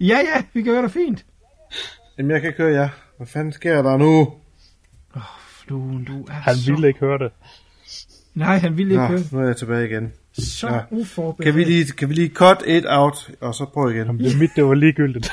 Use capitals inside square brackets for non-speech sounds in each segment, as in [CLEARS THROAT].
Ja, ja, vi kan høre dig fint. Jamen, jeg kan høre jer. Hvad fanden sker der nu? Fluen, du er Han så... ville ikke høre det. Nej, han ville ikke Nå, høre. nu er jeg tilbage igen. Så Ja. uforberedt. Kan vi lige, kan vi lige cut it out, og så prøve igen? Jamen, det er mit, det var ligegyldigt.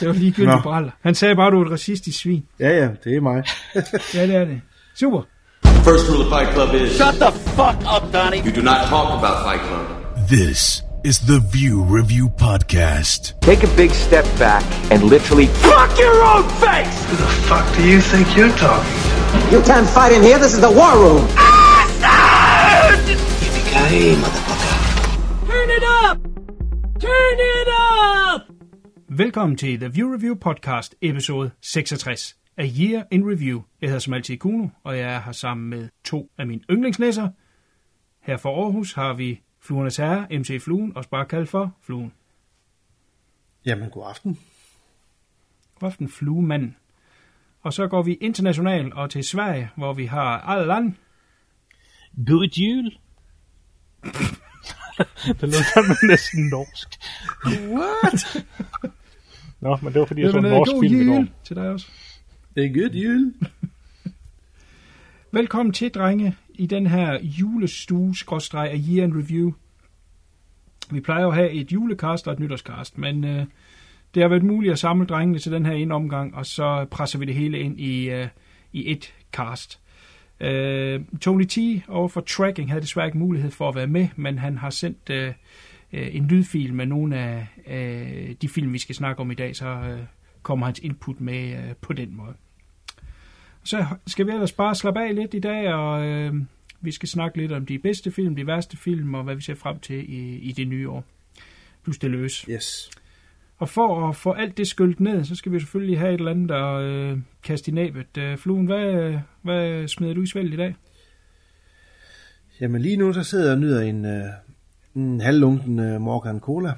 Det var ligegyldigt, Nå. Braller. Han sagde bare, du er et racistisk svin. Ja, ja, det er mig. [LAUGHS] Ja, det er det. Super. First rule of Fight Club is Shut the fuck up, Donnie. you do not talk about Fight Club. This is the View Review Podcast. Take a big step back and literally Fuck your own face! Who the fuck do you think you're talking to? You can't fight in here. This is the war room. Yippee-ki-yay, motherfucker. Turn it up! Turn it up! Velkommen til The View Review Podcast, episode 66 A Year in Review. Jeg hedder som altid Kuno, og jeg er her sammen med to af mine yndlingsnæsser. Her fra Aarhus har vi Fluernes Herre, MC Fluen, også bare kaldt for Fluen. Jamen, god aften. God aften, Fluemanden. Og så går vi international og til Sverige, hvor vi har Allan. God jul. [LAUGHS] det lød fandme næsten norsk. What? [LAUGHS] Nå, men det var fordi, jeg så en norsk god film i går. jul til dig også. Det er good jul. Velkommen til, drenge, i den her julestue, skråstreg af Year in Review. Vi plejer jo at have et julekast og et nytårskast, men øh, det har været muligt at samle drengene til den her ene omgang, og så presser vi det hele ind i, øh, i et cast. Øh, Tony T over for Tracking havde desværre ikke mulighed for at være med, men han har sendt øh, øh, en lydfil med nogle af øh, de film, vi skal snakke om i dag, så øh, kommer hans input med øh, på den måde. Så skal vi ellers bare slappe af lidt i dag, og øh, vi skal snakke lidt om de bedste film, de værste film, og hvad vi ser frem til i, i det nye år. Plus det løs. Yes. Og for at få alt det skyldt ned, så skal vi selvfølgelig have et eller andet at øh, kaste i næbet. Øh, Fluen, hvad, hvad smider du i svælget i dag? Jamen, lige nu, så sidder jeg og nyder en, øh, en halvlunken øh, Morgan Cola.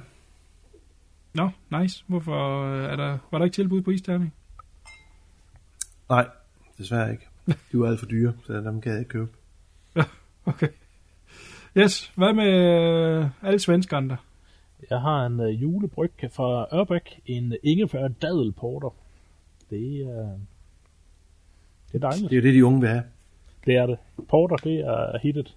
Nå, nice. Hvorfor øh, er der, var der ikke tilbud på isterning? Nej, desværre ikke. De var alt for dyre, så dem kan jeg ikke købe. Okay. Yes, hvad med øh, alle svenskerne der? Jeg har en uh, julebryg fra Ørbæk, en ingefær dadelporter. Det er... Det er dejligt. Det er jo det, de unge vil have. Det er det. Porter, det er hittet.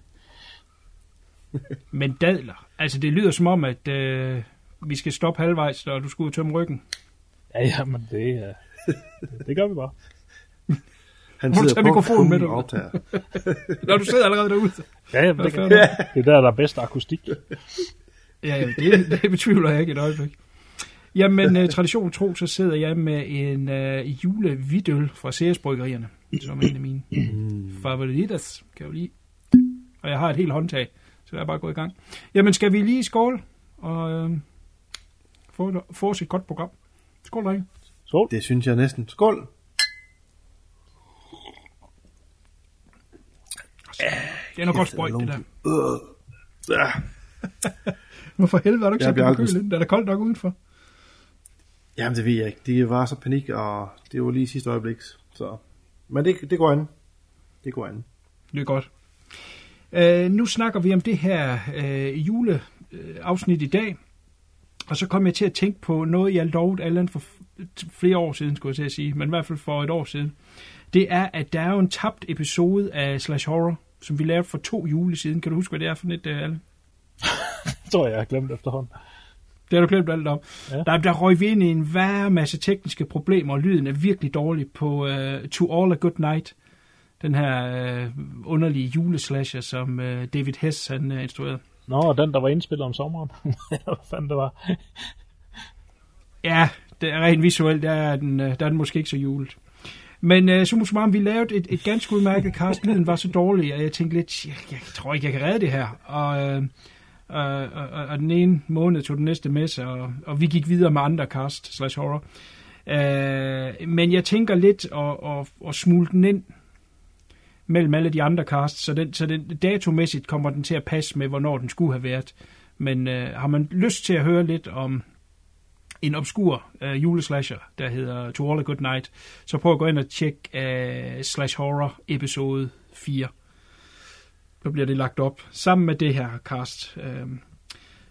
[LAUGHS] Men dadler. Altså, det lyder som om, at øh, vi skal stoppe halvvejs, og du skulle ud og tømme ryggen. Ja, ja, men det er... Det, det gør vi bare. Han Må du tage mikrofonen med dig? Optager. Når du sidder allerede derude. Ja, det, kan, fanden? det er der, der er bedst akustik. Ja, ja det, det betvivler jeg ikke et øjeblik. Jamen, uh, tradition tro, så sidder jeg med en uh, julevidøl fra Ceres Bryggerierne, som er en af mine favoritas, kan jeg jo lide. Og jeg har et helt håndtag, så jeg er bare gået i gang. Jamen, skal vi lige skåle og uh, få, få os et godt program? Skål, drenge. Så, Det synes jeg næsten. Skål. Det er noget godt sprøjt, det der. Øh. Ja. [LAUGHS] Hvorfor helvede er du ikke Jeg så aldrig- kølen? Er der koldt nok udenfor? Jamen, det ved jeg ikke. Det var så panik, og det var lige sidste øjeblik. Så. Men det, det går an. Det går an. Det er godt. Uh, nu snakker vi om det her uh, juleafsnit i dag. Og så kom jeg til at tænke på noget, jeg lovede Allan for flere år siden, skulle jeg til at sige, men i hvert fald for et år siden. Det er, at der er jo en tabt episode af Slash Horror, som vi lavede for to jule siden. Kan du huske, hvad det er for et, uh, Allan? [LAUGHS] tror jeg, jeg har glemt efterhånden. Det har du glemt alt om. Ja. Der, der røg vi ind i en værre masse tekniske problemer, og lyden er virkelig dårlig på uh, To All A Good Night. Den her uh, underlige juleslasher, som uh, David Hess han uh, instruerede. Nå, og den, der var indspillet om sommeren. [LAUGHS] Hvad fanden det var? Ja, det er rent visuelt, der er den, øh, der er den måske ikke så julet. Men øh, uh, summa summarum, vi lavede et, et ganske udmærket cast. Lyden var så dårlig, at jeg tænkte lidt, jeg, jeg tror ikke, jeg kan redde det her. Og, øh, og, og, og, og den ene måned tog den næste med sig, og, og vi gik videre med andre cast slash horror. Uh, men jeg tænker lidt at, at, at smule den ind mellem alle de andre casts, så, den, så den, datomæssigt kommer den til at passe med, hvornår den skulle have været. Men uh, har man lyst til at høre lidt om en obskur uh, juleslasher, der hedder To All A Good Night, så prøv at gå ind og tjekke uh, Slash Horror episode 4. Så bliver det lagt op sammen med det her cast. Uh,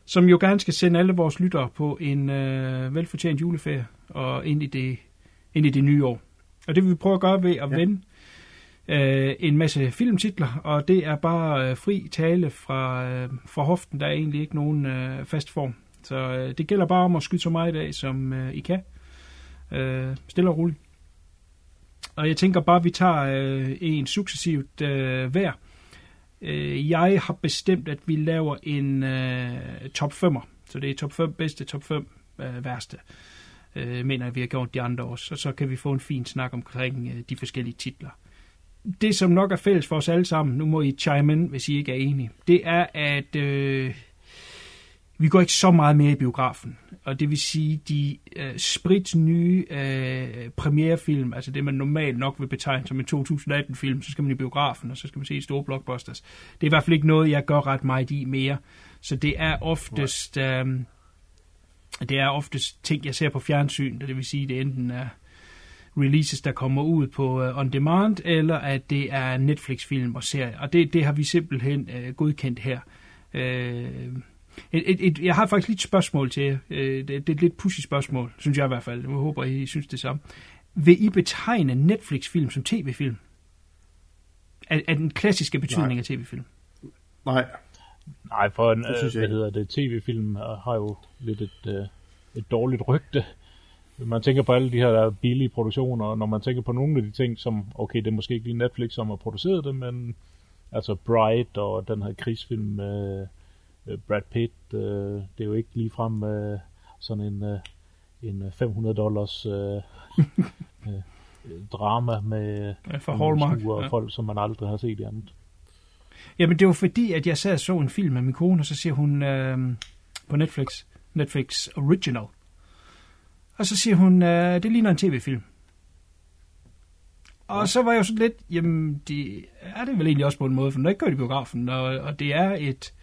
som jo gerne skal sende alle vores lyttere på en øh, velfortjent juleferie og ind i, det, ind i det nye år. Og det vil vi prøve at gøre ved at ja. vende øh, en masse filmtitler, og det er bare øh, fri tale fra, øh, fra hoften. Der er egentlig ikke nogen øh, fast form. Så øh, det gælder bare om at skyde så meget i dag, som øh, I kan. Øh, stille og roligt. Og jeg tænker bare, at vi tager øh, en successivt øh, hver. Øh, jeg har bestemt, at vi laver en øh, top 5'er. Så det er top 5 bedste, top 5 øh, værste. Øh, mener jeg, vi har gjort de andre også. Og så kan vi få en fin snak omkring øh, de forskellige titler. Det, som nok er fælles for os alle sammen, nu må I chime in, hvis I ikke er enige, det er, at øh, vi går ikke så meget mere i biografen. Og det vil sige, de øh, sprit nye øh, premierefilm, altså det man normalt nok vil betegne som en 2018-film, så skal man i biografen, og så skal man se store blockbusters. Det er i hvert fald ikke noget, jeg gør ret meget i mere. Så det er oftest... Øh, det er oftest ting, jeg ser på fjernsyn, det vil sige, det enten er releases, der kommer ud på uh, on demand, eller at det er Netflix-film og serier. Og det, det har vi simpelthen uh, godkendt her. Uh, et, et, et, jeg har faktisk lidt spørgsmål til jer. Uh, det, det er et lidt pussy spørgsmål, synes jeg i hvert fald. Jeg håber, I synes det samme. Vil I betegne Netflix-film som tv-film? Er, er den klassiske betydning Nej. af tv-film? Nej. Nej, for en, Det øh, synes jeg hvad ikke. hedder det, tv-film øh, har jo lidt et, øh, et dårligt rygte. Man tænker på alle de her der billige produktioner, og når man tænker på nogle af de ting, som, okay, det er måske ikke lige Netflix, som har produceret det, men altså Bright og den her krigsfilm med øh, Brad Pitt, øh, det er jo ikke ligefrem øh, sådan en, øh, en øh, 500 dollars øh, [LAUGHS] øh, drama med Ja, nogle Hallmark, og ja. folk, som man aldrig har set i andet. Jamen, det var fordi, at jeg sad og så en film med min kone, og så siger hun øh, på Netflix, Netflix Original. Og så siger hun, øh, det ligner en tv-film. Og så var jeg jo sådan lidt, jamen, det er det vel egentlig også på en måde, for den er ikke kørt i biografen, og, og det er et,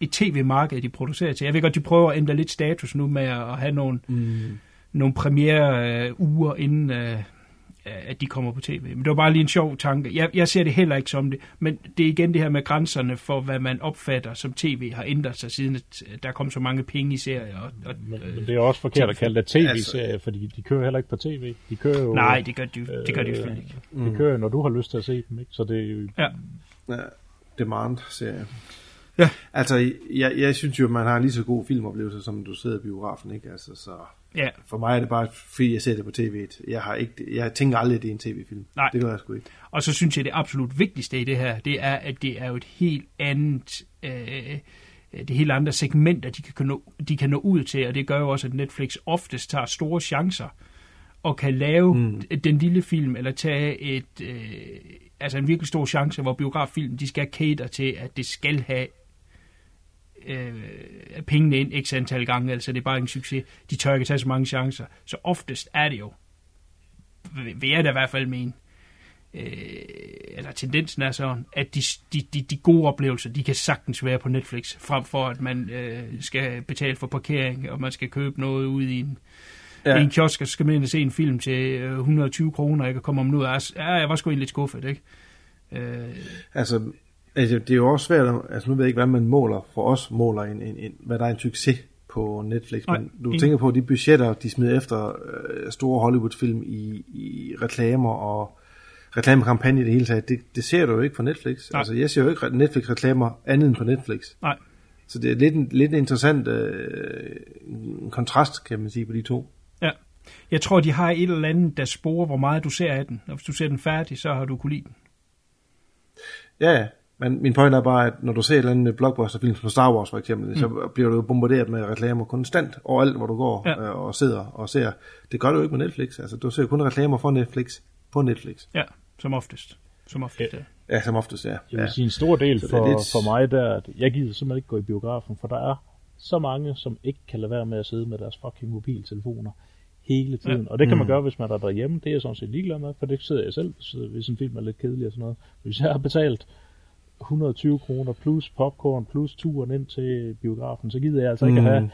et tv-marked, de producerer til. Jeg ved godt, de prøver at ændre lidt status nu med at have nogle, Mm. nogle premiere øh, uger inden øh, at de kommer på tv. Men det var bare lige en sjov tanke. Jeg, jeg ser det heller ikke som det, men det er igen det her med grænserne for, hvad man opfatter som tv, har ændret sig siden, at der kom så mange penge i serier. Og, og, Men, øh, men det er også forkert at kalde det tv-serie, Altså- fordi de kører heller ikke på tv. De kører jo, Nej, det gør de, det gør de jo øh, ikke. de kører jo, når du har lyst til at se dem, ikke? Så det er jo... Ja. Ja, Demand serie. Ja. Altså, jeg, jeg synes jo, at man har lige så god filmoplevelse, som du sidder i biografen, ikke? Altså, så Ja, for mig er det bare, fordi jeg ser det på tv. Jeg, har ikke, jeg tænker aldrig, at det er en tv-film. Nej. Det gør jeg sgu ikke. og så synes jeg, det absolut vigtigste i det her, det er, at det er jo et helt andet... Øh, det helt andre segmenter, de kan, nå, de kan nå ud til, og det gør jo også, at Netflix oftest tager store chancer og kan lave mm. den lille film, eller tage et, øh, altså en virkelig stor chance, hvor biograffilm, de skal cater til, at det skal have øh, pengene ind x antal gange, altså det er bare en succes. De tør ikke tage så mange chancer. Så oftest er det jo, vil jeg da i hvert fald mene, øh, eller tendensen er sådan, at de, de, de, de gode oplevelser, de kan sagtens være på Netflix, frem for at man øh, skal betale for parkering, og man skal købe noget ud i en, ja. i en kiosk, og så skal man ind og se en film til øh, 120 kroner, ikke? og komme om nu, og ja, jeg var sgu egentlig lidt skuffet, ikke? Øh, Altså, altså, det er jo også svært, altså nu ved jeg ikke, hvad man måler, for os måler en, en, en, hvad der er en succes på Netflix, Nej, men du ingen. tænker på, de budgetter, de smider efter øh, store Hollywood-film i, i reklamer og reklamekampagne i det hele taget, det, det ser du jo ikke på Netflix. Nej. Altså, jeg ser jo ikke Netflix-reklamer andet end på Netflix. nej, Så det er lidt en, lidt en interessant øh, kontrast, kan man sige, på de to. ja. Jeg tror, de har et eller andet, der sporer, hvor meget du ser af den. Og hvis du ser den færdig, så har du kunne lide den. Ja. Men min point er bare, at når du ser et eller andet blockbusterfilm som Star Wars for eksempel, mm. så bliver du bombarderet med reklamer konstant overalt, hvor du går Ja. ja. og sidder og ser. Det gør du jo ikke med Netflix. Altså, du ser kun reklamer for Netflix på Netflix. Ja, som oftest. Som oftest, ja. Ja, som oftest er. Jeg Ja. vil sige en stor del Så er for, lidt- for mig der, at jeg gider simpelthen ikke gå i biografen, for der er så mange, som ikke kan lade være med at sidde med deres fucking mobiltelefoner hele tiden. Ja. Og det kan man gøre, hvis man er derhjemme. Det er jeg sådan set ligeglad med, for det sidder jeg selv, så hvis en film er lidt kedelig og sådan noget. Hvis jeg har betalt 120 kroner plus popcorn plus turen ind til biografen, så gider jeg altså ikke Mm. at have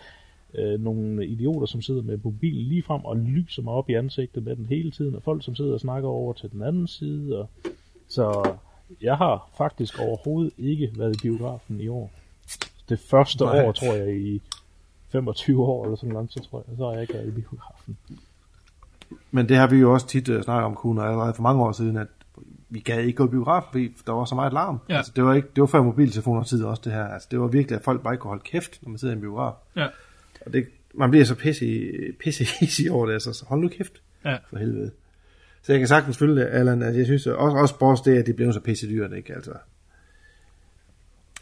øh, nogle idioter, som sidder med mobilen lige frem og lyser mig op i ansigtet med den hele tiden, og folk, som sidder og snakker over til den anden side. Og... Så jeg har faktisk overhovedet ikke været i biografen i år. det første Nej. år, tror jeg, i 25 år eller sådan noget, så tror jeg, så har jeg ikke været i biografen. Men det har vi jo også tit uh, snakket om, Kuhn, og allerede for mange år siden, at vi gad ikke gå i biografen, fordi der var så meget larm. Ja. Altså, det, var ikke, det var før mobiltelefoner tid også, det her. Altså, det var virkelig, at folk bare ikke kunne holde kæft, når man sidder i en biograf. Ja. Og det, man bliver så pisse, pisse [LAUGHS] over det, altså, så hold nu kæft, Ja. for helvede. Så jeg kan sagtens følge det, Allan, at jeg synes også, også også det, at de blev så pisse dyrt, ikke? Altså,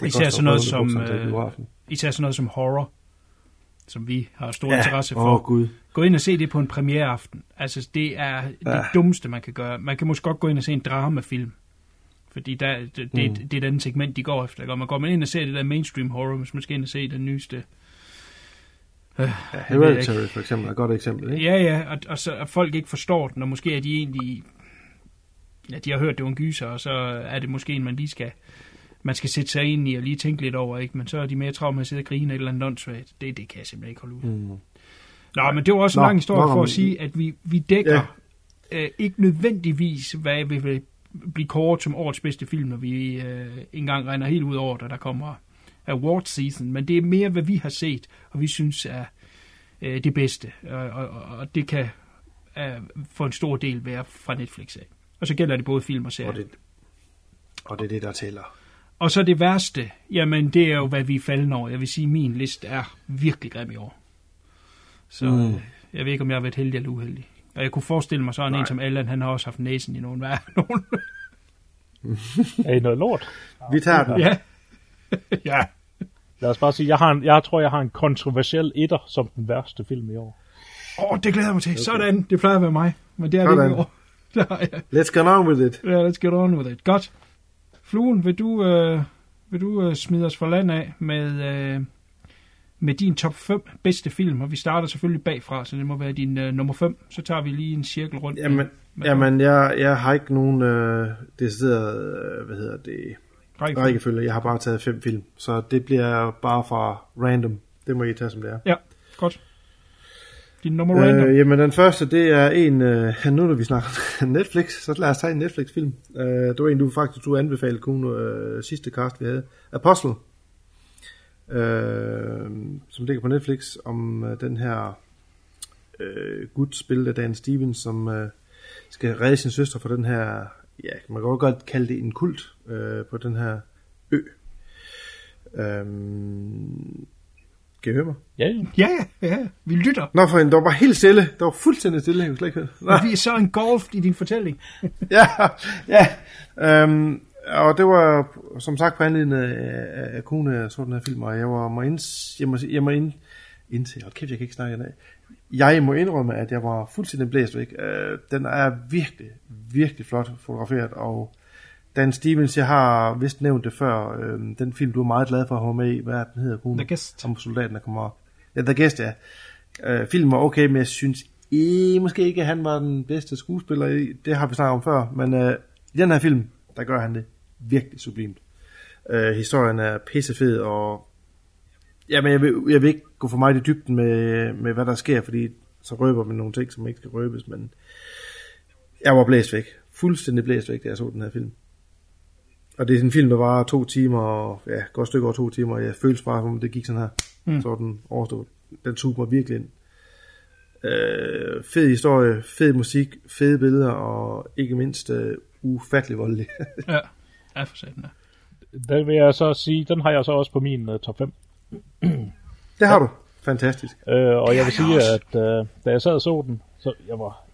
det Især sådan noget få som, øh. Især sådan noget som horror, som vi har stor Ja, interesse åh, for. Gud. Gå ind og se det på en premiereaften. Altså, det er det Ja. dummeste, man kan gøre. Man kan måske godt gå ind og se en dramafilm. Fordi der, det, det, Mm. det er den segment, de går efter. ikke? Og man går man ind og ser det der mainstream horror, hvis man skal ind og se den nyeste. Øh, Ja, det Hereditary for eksempel er et godt eksempel, ikke? Ja, ja, og, og så at folk ikke forstår den, og måske er de egentlig... Ja, de har hørt, det var en gyser, og så er det måske en, man lige skal... Man skal sætte sig ind i og lige tænke lidt over, ikke? Men så er de mere travlt med at sidde og grine et eller andet åndssvagt. Det, det kan jeg simpelthen ikke holde ud. Mm. Nå, men det var også en lang historie nå, for at sige, at vi, vi dækker ja. øh, ikke nødvendigvis, hvad vi vil blive kåret som årets bedste film, når vi øh, engang regner helt ud over, da der kommer award season, men det er mere, hvad vi har set, og vi synes er øh, det bedste, og, og, og det kan øh, for en stor del være fra Netflix af. Og så gælder det både film og serier. Og det, og det er det, der tæller. Og så det værste, jamen det er jo, hvad vi er falden over. Jeg vil sige, min liste er virkelig grim i år. Så Mm. mm. jeg ved ikke, om jeg har været heldig eller uheldig. Og jeg kunne forestille mig sådan Nej. en som Allan, han har også haft næsen i nogen værre [LAUGHS] nogen. [LAUGHS] Er I noget lort? Vi tager den. ja. [LAUGHS] ja. Lad os bare sige, jeg, har en, jeg tror, jeg har en kontroversiel etter som den værste film i år. Åh, oh, det glæder jeg mig til. Okay. Sådan, det plejer at være mig. Men det er det Sådan. ikke i år. Let's get on with it. Ja, let's get on with it. Godt. Fluen, vil du, øh, vil du øh, smide os for land af med, øh, med din top 5 bedste film? Og vi starter selvfølgelig bagfra, så det må være din øh, nummer 5. Så tager vi lige en cirkel rundt. med- Jamen, med jamen jeg, jeg har ikke nogen øh, decideret, øh, hvad hedder det, rækkefølge. rækkefølge. Jeg har bare taget fem film, så det bliver bare fra random. Det må I tage, som det er. Ja, godt. Din nummer øh, random. Øh, jamen den første, det er en, øh, nu når vi snakker [LAUGHS] Netflix, så lad os tage en Netflix-film. Øh, det var en, du faktisk du anbefalede, kun øh, sidste cast, vi havde. Apostle, øh, som ligger på Netflix, om øh, den her øh, gut spillet af Dan Stevens, som øh, skal redde sin søster fra den her, ja, man kan godt kalde det en kult øh, på den her ø. Øh, kan I høre mig? Ja, ja. Ja, ja. Vi lytter. Nå for en, der var helt stille. Der var fuldstændig stille, jeg slet ikke høre. Vi er så en golf i din fortælling. [LAUGHS] ja, ja. Øhm, og det var som sagt på anledning af, af kone, jeg så den her film, og jeg var, må ind, jeg må, jeg må ind, indse, hold kæft, jeg kan ikke snakke i dag. Jeg må indrømme, at jeg var fuldstændig blæst væk. Øh, den er virkelig, virkelig flot fotograferet, og Dan Stevens, jeg har vist nævnt det før, øh, den film, du er meget glad for at have med i, hvad den hedder, kone? The Guest. Om soldaten, der kommer op. Ja, The Guest, ja. Øh, filmen var okay, men jeg synes I, måske ikke, at han var den bedste skuespiller i. Det har vi snakket om før, men øh, i den her film, der gør han det virkelig sublimt. Øh, historien er pissefed, og jamen, jeg, vil, jeg vil ikke gå for meget i dybden med, med, hvad der sker, fordi så røber man nogle ting, som ikke skal røbes, men jeg var blæst væk. Fuldstændig blæst væk, da jeg så den her film. Og det er en film, der var to timer, og ja, godt stykke over to timer, og jeg følte bare, som om det gik sådan her. Mm. Så var den overstået. Den tog mig virkelig ind. Øh, fed historie, fed musik, fede billeder, og ikke mindst øh, ufattelig voldelig. [LAUGHS] Ja, ja for satan. Den vil jeg så sige, den har jeg så også på min uh, top 5. det har du. Fantastisk. Øh, og jeg vil sige, at uh, da jeg sad og så den, så jeg var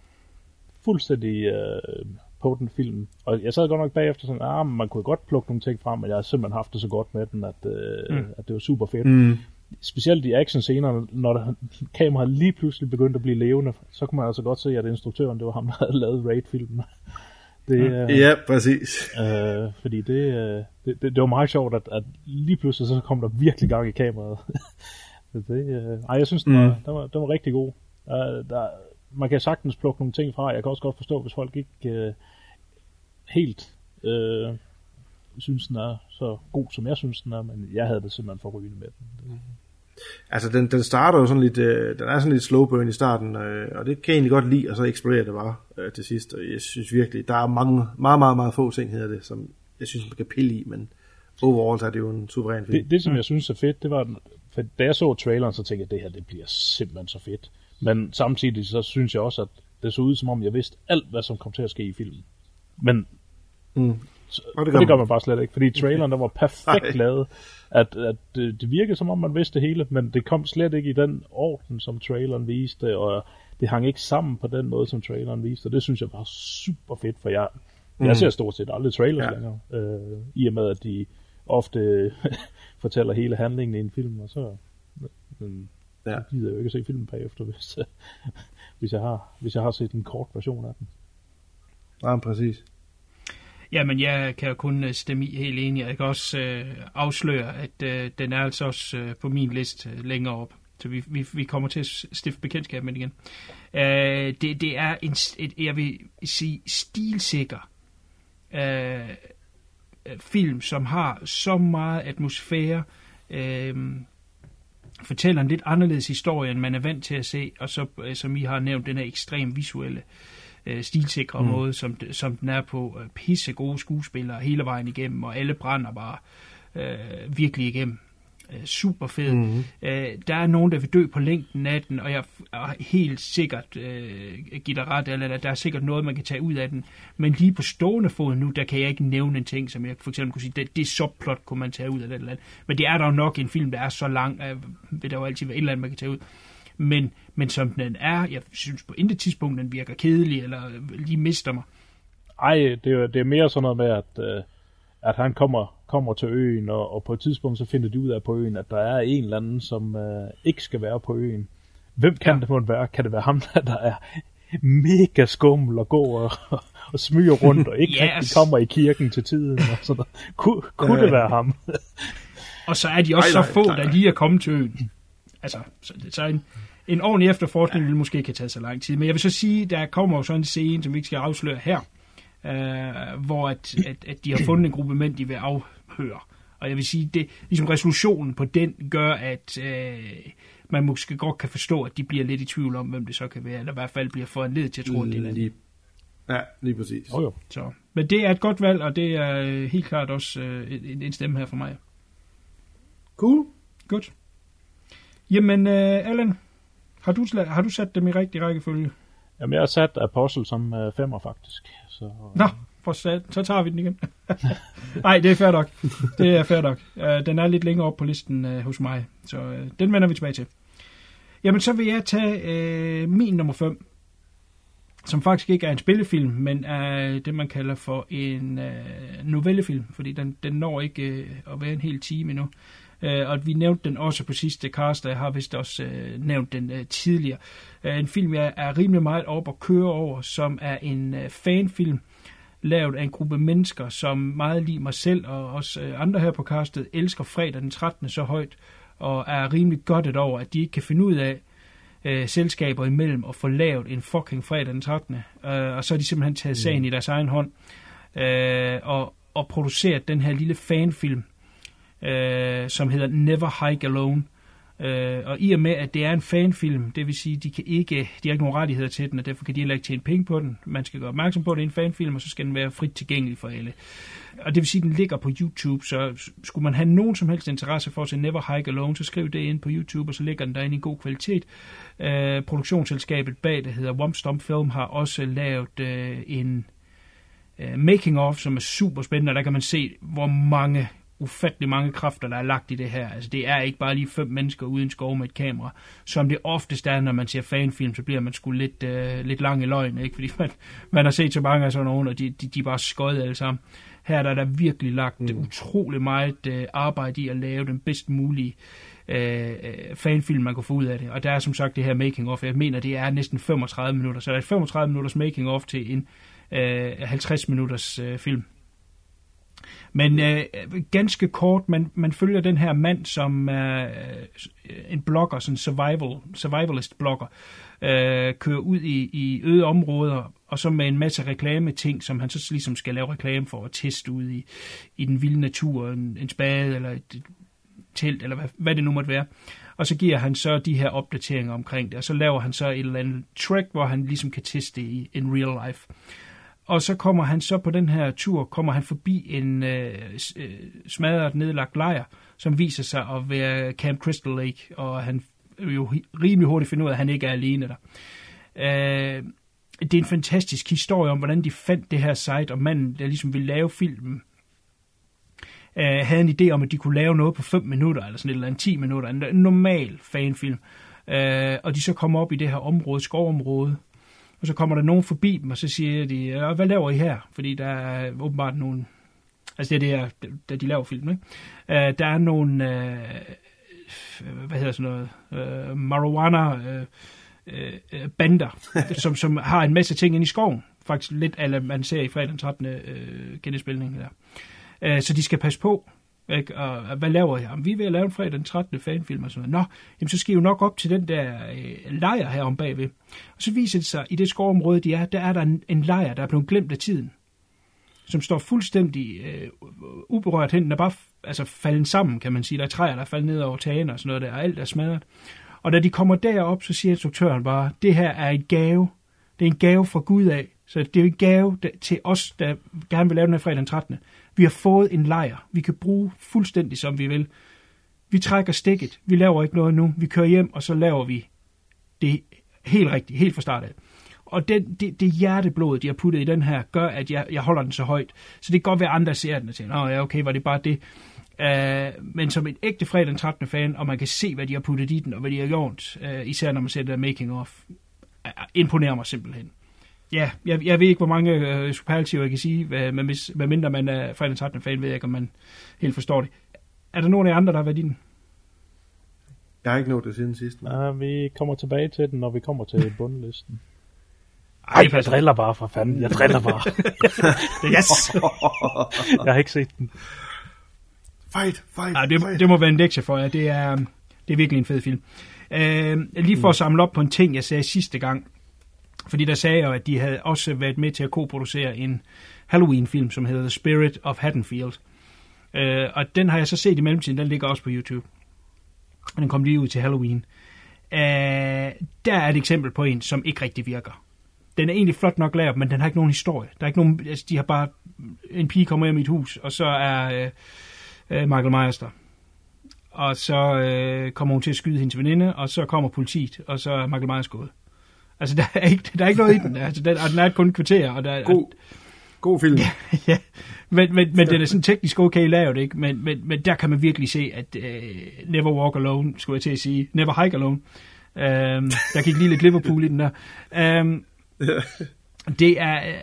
fuldstændig uh, på den film. Og jeg sad godt nok bagefter sådan, ah, man kunne godt plukke nogle ting frem, men jeg har simpelthen haft det så godt med den, at, uh, mm. at det var super fedt. Mm. Specielt i actionscenerne, når der, kameraet lige pludselig begyndte at blive levende, så kunne man altså godt se, at instruktøren, det var ham, der havde lavet Raid-filmen. [LAUGHS] Det, øh, Ja, præcis. Øh, fordi det, øh, det, det, det var meget sjovt, at, at lige pludselig så kom der virkelig gang i kameraet. [LAUGHS] Det, øh, ej, jeg synes, den, var, Mm. den, var, den var rigtig god. Uh, der, man kan sagtens plukke nogle ting fra. Jeg kan også godt forstå, hvis folk ikke øh, helt øh, synes, den er så god, som jeg synes, den er, men jeg havde det simpelthen for rygende med den. Altså, den, den starter jo sådan lidt, øh, den er sådan lidt slow burn i starten, øh, og det kan jeg egentlig godt lide, og så eksploderer det bare øh, til sidst. Og jeg synes virkelig, der er mange, meget, meget, meget få ting, hedder det, som jeg synes, man kan pille i, men overall så er det jo en suveræn film. Det, det som jeg synes er fedt, det var, for da jeg så traileren, så tænkte jeg, at det her det bliver simpelthen så fedt. Men samtidig så synes jeg også, at det så ud som om, jeg vidste alt, hvad som kom til at ske i filmen. Men Mm. så, Og det, gør det gør man. bare slet ikke, fordi traileren der var perfekt lavet, at, at det, det virkede som om, man vidste det hele, men det kom slet ikke i den orden, som traileren viste, og det hang ikke sammen på den måde, som traileren viste, og det synes jeg var super fedt, for jeg, jeg Mm. ser stort set aldrig trailers Ja. ja. længere, øh, i og med, at de ofte [LAUGHS] fortæller hele handlingen i en film, og så, men, Ja. så gider jeg jo ikke se filmen bagefter, [LAUGHS] hvis, hvis, jeg har, hvis jeg har set en kort version af den. Ja, præcis. Jamen, jeg kan jo kun øh, stemme i helt enig. Jeg kan også øh, afsløre, at øh, den er altså også øh, på min liste øh, længere op. Så vi, vi, vi kommer til at stifte bekendtskab med den igen. Øh, det, det er en, et, jeg vil sige, stilsikker øh, øh, film, som har så meget atmosfære, øh, fortæller en lidt anderledes historie, end man er vant til at se, og så, øh, som I har nævnt, den er ekstrem visuelle øh, stilsikre mm. måde, som, som den er på. Øh, pisse gode skuespillere hele vejen igennem, og alle brænder bare øh, virkelig igennem. Øh, super fed. Mm. Øh, der er nogen, der vil dø på længden af den, og jeg er helt sikkert øh, giver dig ret, eller der er sikkert noget, man kan tage ud af den. Men lige på stående fod nu, der kan jeg ikke nævne en ting, som jeg for eksempel kunne sige, det, det subplot kunne man tage ud af det eller andet. Men det er der jo nok en film, der er så lang, øh, vil der jo altid være et eller andet, man kan tage ud. Men, men som den er, jeg synes på intet tidspunkt, den virker kedelig, eller lige mister mig. Ej, det er, det er mere sådan noget med, at, øh, at han kommer, kommer til øen, og, og på et tidspunkt så finder de ud af på øen, at der er en eller anden, som øh, ikke skal være på øen. Hvem kan ja. det måtte være? Kan det være ham, [LAUGHS] der, der er mega skummel og går og, [LAUGHS] og smyger rundt, og ikke [LAUGHS] Yes. rigtig kommer i kirken til tiden? Og sådan noget. Kunne, kunne Ja. det være ham? Og så er de også Nej, så nej, få, nej, der nej. lige er kommet til øen. Altså, så, så en, en ordentlig efterforskning vil måske ikke have taget så lang tid. Men jeg vil så sige, der kommer jo sådan en scene, som vi ikke skal afsløre her, øh, hvor at, at, at de har fundet en gruppe mænd, de vil afhøre. Og jeg vil sige, det ligesom resolutionen på den gør, at øh, man måske godt kan forstå, at de bliver lidt i tvivl om, hvem det så kan være, eller i hvert fald bliver foranledet til at tro, at det er. Lige, ja, lige præcis. Jo jo. Så. Men det er et godt valg, og det er øh, helt klart også øh, en, en stemme her for mig. Cool. Godt. Jamen, øh, Allan, har du, har du sat dem i rigtig rækkefølge? Jamen, jeg har sat Apostle som øh, femmer, faktisk. Så, Nå, for sat, så tager vi den igen. [LAUGHS] Nej, det er fair nok. Det er fair nok. Uh, den er lidt længere op på listen uh, hos mig, så uh, den vender vi tilbage til. Jamen, så vil jeg tage uh, min nummer 5, som faktisk ikke er en spillefilm, men er det, man kalder for en uh, novellefilm, fordi den, den når ikke uh, at være en hel time endnu. Uh, og vi nævnte den også på sidste cast, og jeg har vist også uh, nævnt den uh, tidligere. Uh, en film, jeg er rimelig meget op at køre over, som er en uh, fanfilm, lavet af en gruppe mennesker, som meget lige mig selv og også øh, andre her på castet elsker fredag den 13. så højt, og er rimelig godt et over, at de ikke kan finde ud af øh, selskaber imellem at få lavet en fucking fredag den 13. Øh, og så har de simpelthen taget sagen i deres egen hånd øh, og, og produceret den her lille fanfilm, øh, som hedder Never Hike Alone. Øh, og i og med, at det er en fanfilm, det vil sige, de kan ikke, de har ikke nogen rettigheder til den, og derfor kan de heller ikke tjene penge på den. Man skal gøre opmærksom på, at det er en fanfilm, og så skal den være frit tilgængelig for alle. Og det vil sige, at den ligger på YouTube, så skulle man have nogen som helst interesse for at se Never Hike Alone, så skriv det ind på YouTube, og så ligger den derinde i god kvalitet. Øh, produktionsselskabet bag, der hedder Womp Stomp Film, har også lavet øh, en øh, making of, som er super spændende, og der kan man se, hvor mange ufattelig mange kræfter, der er lagt i det her. Altså, det er ikke bare lige fem mennesker uden skov med et kamera. Som det oftest er, når man ser fanfilm, så bliver man sgu lidt, øh, lidt lang i løgn, ikke? [LAUGHS] Fordi man, man har set så mange af sådan nogle, og de, de, de er bare skøjet alle sammen. Her der er der virkelig lagt mm. utrolig meget øh, arbejde i at lave den bedst mulige øh, øh, fanfilm, man kan få ud af det. Og der er som sagt det her making of. Jeg mener, det er næsten 35 minutter. Så der er et 35 minutters making of til en øh, 50 minutters øh, film. Men øh, ganske kort, man, man følger den her mand, som er øh, en blogger, sådan survival, survivalist blogger, øh, kører ud i, i øde områder, og så med en masse reklame ting, som han så ligesom skal lave reklame for at teste ud i, i den vilde natur, en, en spade eller et, et telt, eller hvad, hvad det nu måtte være. Og så giver han så de her opdateringer omkring det, og så laver han så et eller andet track, hvor han ligesom kan teste det i en real life og så kommer han så på den her tur, kommer han forbi en øh, øh, smadret nedlagt lejr, som viser sig at være Camp Crystal Lake, og han jo rimelig hurtigt finder ud af, at han ikke er alene der. Øh, det er en fantastisk historie om, hvordan de fandt det her site, og manden, der ligesom ville lave filmen, øh, havde en idé om, at de kunne lave noget på 5 minutter, eller sådan et eller andet 10 minutter, en, en normal fanfilm. Øh, og de så kommer op i det her område, skovområde, og så kommer der nogen forbi dem, og så siger de, "Øh, hvad laver I her? Fordi der er åbenbart nogen, altså det er det, der de laver film, ikke? Øh, der er nogle, øh, hvad hedder sådan noget, øh, marijuana øh, øh, øh, bander, [LAUGHS] som, som har en masse ting inde i skoven. Faktisk lidt, eller man ser i fredag den 13. Øh, genindspilning der. Øh, så de skal passe på. Ikke? Og, og hvad laver jeg? Jamen, vi er ved at lave en fredag den 13. fanfilm og sådan noget. Nå, jamen, så skal I jo nok op til den der øh, lejr her om bagved. Og så viser det sig, i det skovområde, de er, der er der en, en lejr, der er blevet glemt af tiden. Som står fuldstændig øh, uberørt hen. Den er bare altså, faldet sammen, kan man sige. Der er træer, der er faldet ned over tagene og sådan noget der, og alt er smadret. Og da de kommer derop, så siger instruktøren bare, det her er en gave. Det er en gave fra Gud af. Så det er jo en gave der, til os, der gerne vil lave den her fredag den 13. Vi har fået en lejr. Vi kan bruge fuldstændig, som vi vil. Vi trækker stikket. Vi laver ikke noget nu. Vi kører hjem, og så laver vi det helt rigtigt, helt fra start af. Og den, det, det hjerteblod, de har puttet i den her, gør, at jeg, jeg holder den så højt. Så det kan godt være, at andre ser den og tænker, ja, okay, var det bare det. Uh, men som en ægte fredag den 13. fan, og man kan se, hvad de har puttet i den, og hvad de har gjort, uh, især når man ser det der making of, uh, imponerer mig simpelthen. Ja, jeg, jeg ved ikke, hvor mange uh, superlativer jeg kan sige, uh, men hvis, medmindre man er fredag den 13. fan, ved jeg ikke, om man helt forstår det. Er der nogen af jer andre, der har været i den? Jeg har ikke nået det siden sidst. men- Ja, vi kommer tilbage til den, når vi kommer til [LAUGHS] bundlisten. Ej, Ej, jeg driller bare for fanden. Jeg driller bare. [LAUGHS] Yes! jeg har ikke set den. Fight, fight, Nej, det, fight. det må være en lektie for jer. Det er, det er virkelig en fed film. Øh, lige for at samle op på en ting, jeg sagde sidste gang. Fordi der sagde jeg jo, at de havde også været med til at koproducere en Halloween-film, som hedder The Spirit of Haddonfield. Øh, og den har jeg så set i mellemtiden. Den ligger også på YouTube. Og den kom lige ud til Halloween. Øh, der er et eksempel på en, som ikke rigtig virker. Den er egentlig flot nok lavet, men den har ikke nogen historie. Der er ikke nogen, altså, de har bare... En pige kommer hjem i et hus, og så er... Øh, øh, Michael Myers der. Og så øh, kommer hun til at skyde hendes veninde, og så kommer politiet, og så er Michael Myers gået. Altså, der er ikke, der er ikke noget i den. Altså, den, og den er kun kvarter. Og der, er- God, god film. [LAUGHS] ja, men, men, men den er sådan teknisk okay lavet, ikke? Men, men, men der kan man virkelig se, at øh, Never Walk Alone, skulle jeg til at sige, Never Hike Alone, øhm, der gik lige lidt Liverpool i den der. Øhm, [LAUGHS] det er, øh,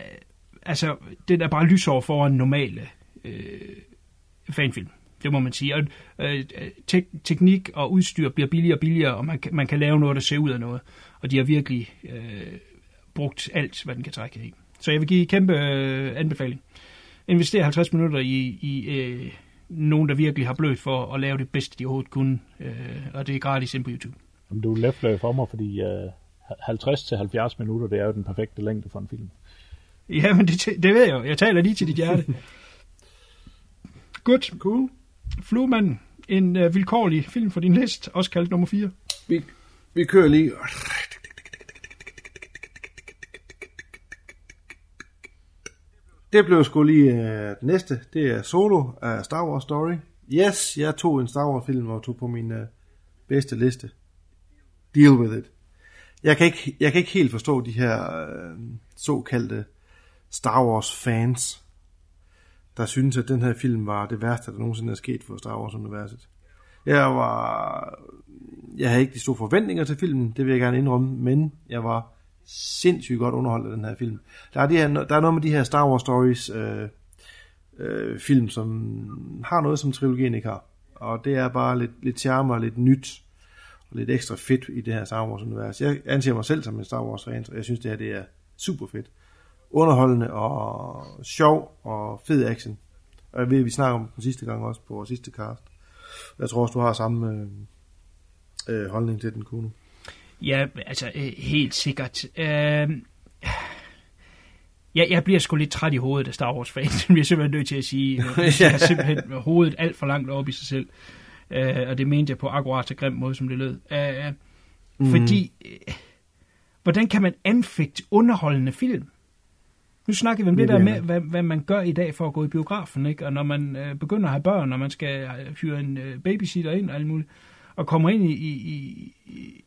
altså, den er bare lysår foran normale øh, fanfilm. Det må man sige. Og øh, tek- teknik og udstyr bliver billigere og billigere, og man kan, man kan lave noget, der ser ud af noget. Og de har virkelig øh, brugt alt, hvad den kan trække i. Så jeg vil give kæmpe øh, anbefaling. Investere 50 minutter i, i øh, nogen, der virkelig har blødt for at lave det bedste, de overhovedet kunne. Øh, og det er gratis ind på YouTube. Jamen, du er leftløg for mig, fordi uh, 50-70 minutter, det er jo den perfekte længde for en film. Ja, men det, det ved jeg jo. Jeg taler lige til dit hjerte. Godt. Cool. Fluemanden. En øh, vilkårlig film for din list, også kaldt nummer 4. Vi, vi kører lige. Det blev sgu lige øh, den næste. Det er Solo af Star Wars Story. Yes, jeg tog en Star Wars film og tog på min øh, bedste liste. Deal with it. Jeg kan ikke, jeg kan ikke helt forstå de her øh, såkaldte Star Wars fans, der synes, at den her film var det værste, der nogensinde er sket for Star Wars-universet. Jeg var... Jeg havde ikke de store forventninger til filmen, det vil jeg gerne indrømme, men jeg var sindssygt godt underholdt af den her film. Der er, de her, der er noget med de her Star Wars Stories øh, øh, film, som har noget, som trilogien ikke har. Og det er bare lidt, lidt charme og lidt nyt, og lidt ekstra fedt i det her Star Wars-univers. Jeg anser mig selv som en Star Wars-fan, og jeg synes, det her det er super fedt. Underholdende og sjov og fed action. Og jeg ved, at vi snakker om den sidste gang også på vores sidste cast. Jeg tror også, du har samme øh, øh, holdning til den, Kuno. Ja, altså øh, helt sikkert. Øh, jeg, jeg bliver sgu lidt træt i hovedet af Star Wars fans, [LAUGHS] som jeg er simpelthen nødt til at sige. [LAUGHS] Jeg har simpelthen hovedet alt for langt op i sig selv. Øh, og det mente jeg på akkurat så grim måde, som det lød. Øh, mm. Fordi, øh, hvordan kan man anfægte underholdende film? Nu snakker vi om det der med, hvad, hvad man gør i dag for at gå i biografen, ikke? Og når man øh, begynder at have børn, og man skal øh, hyre en øh, babysitter ind og alt muligt, og kommer ind i, i, i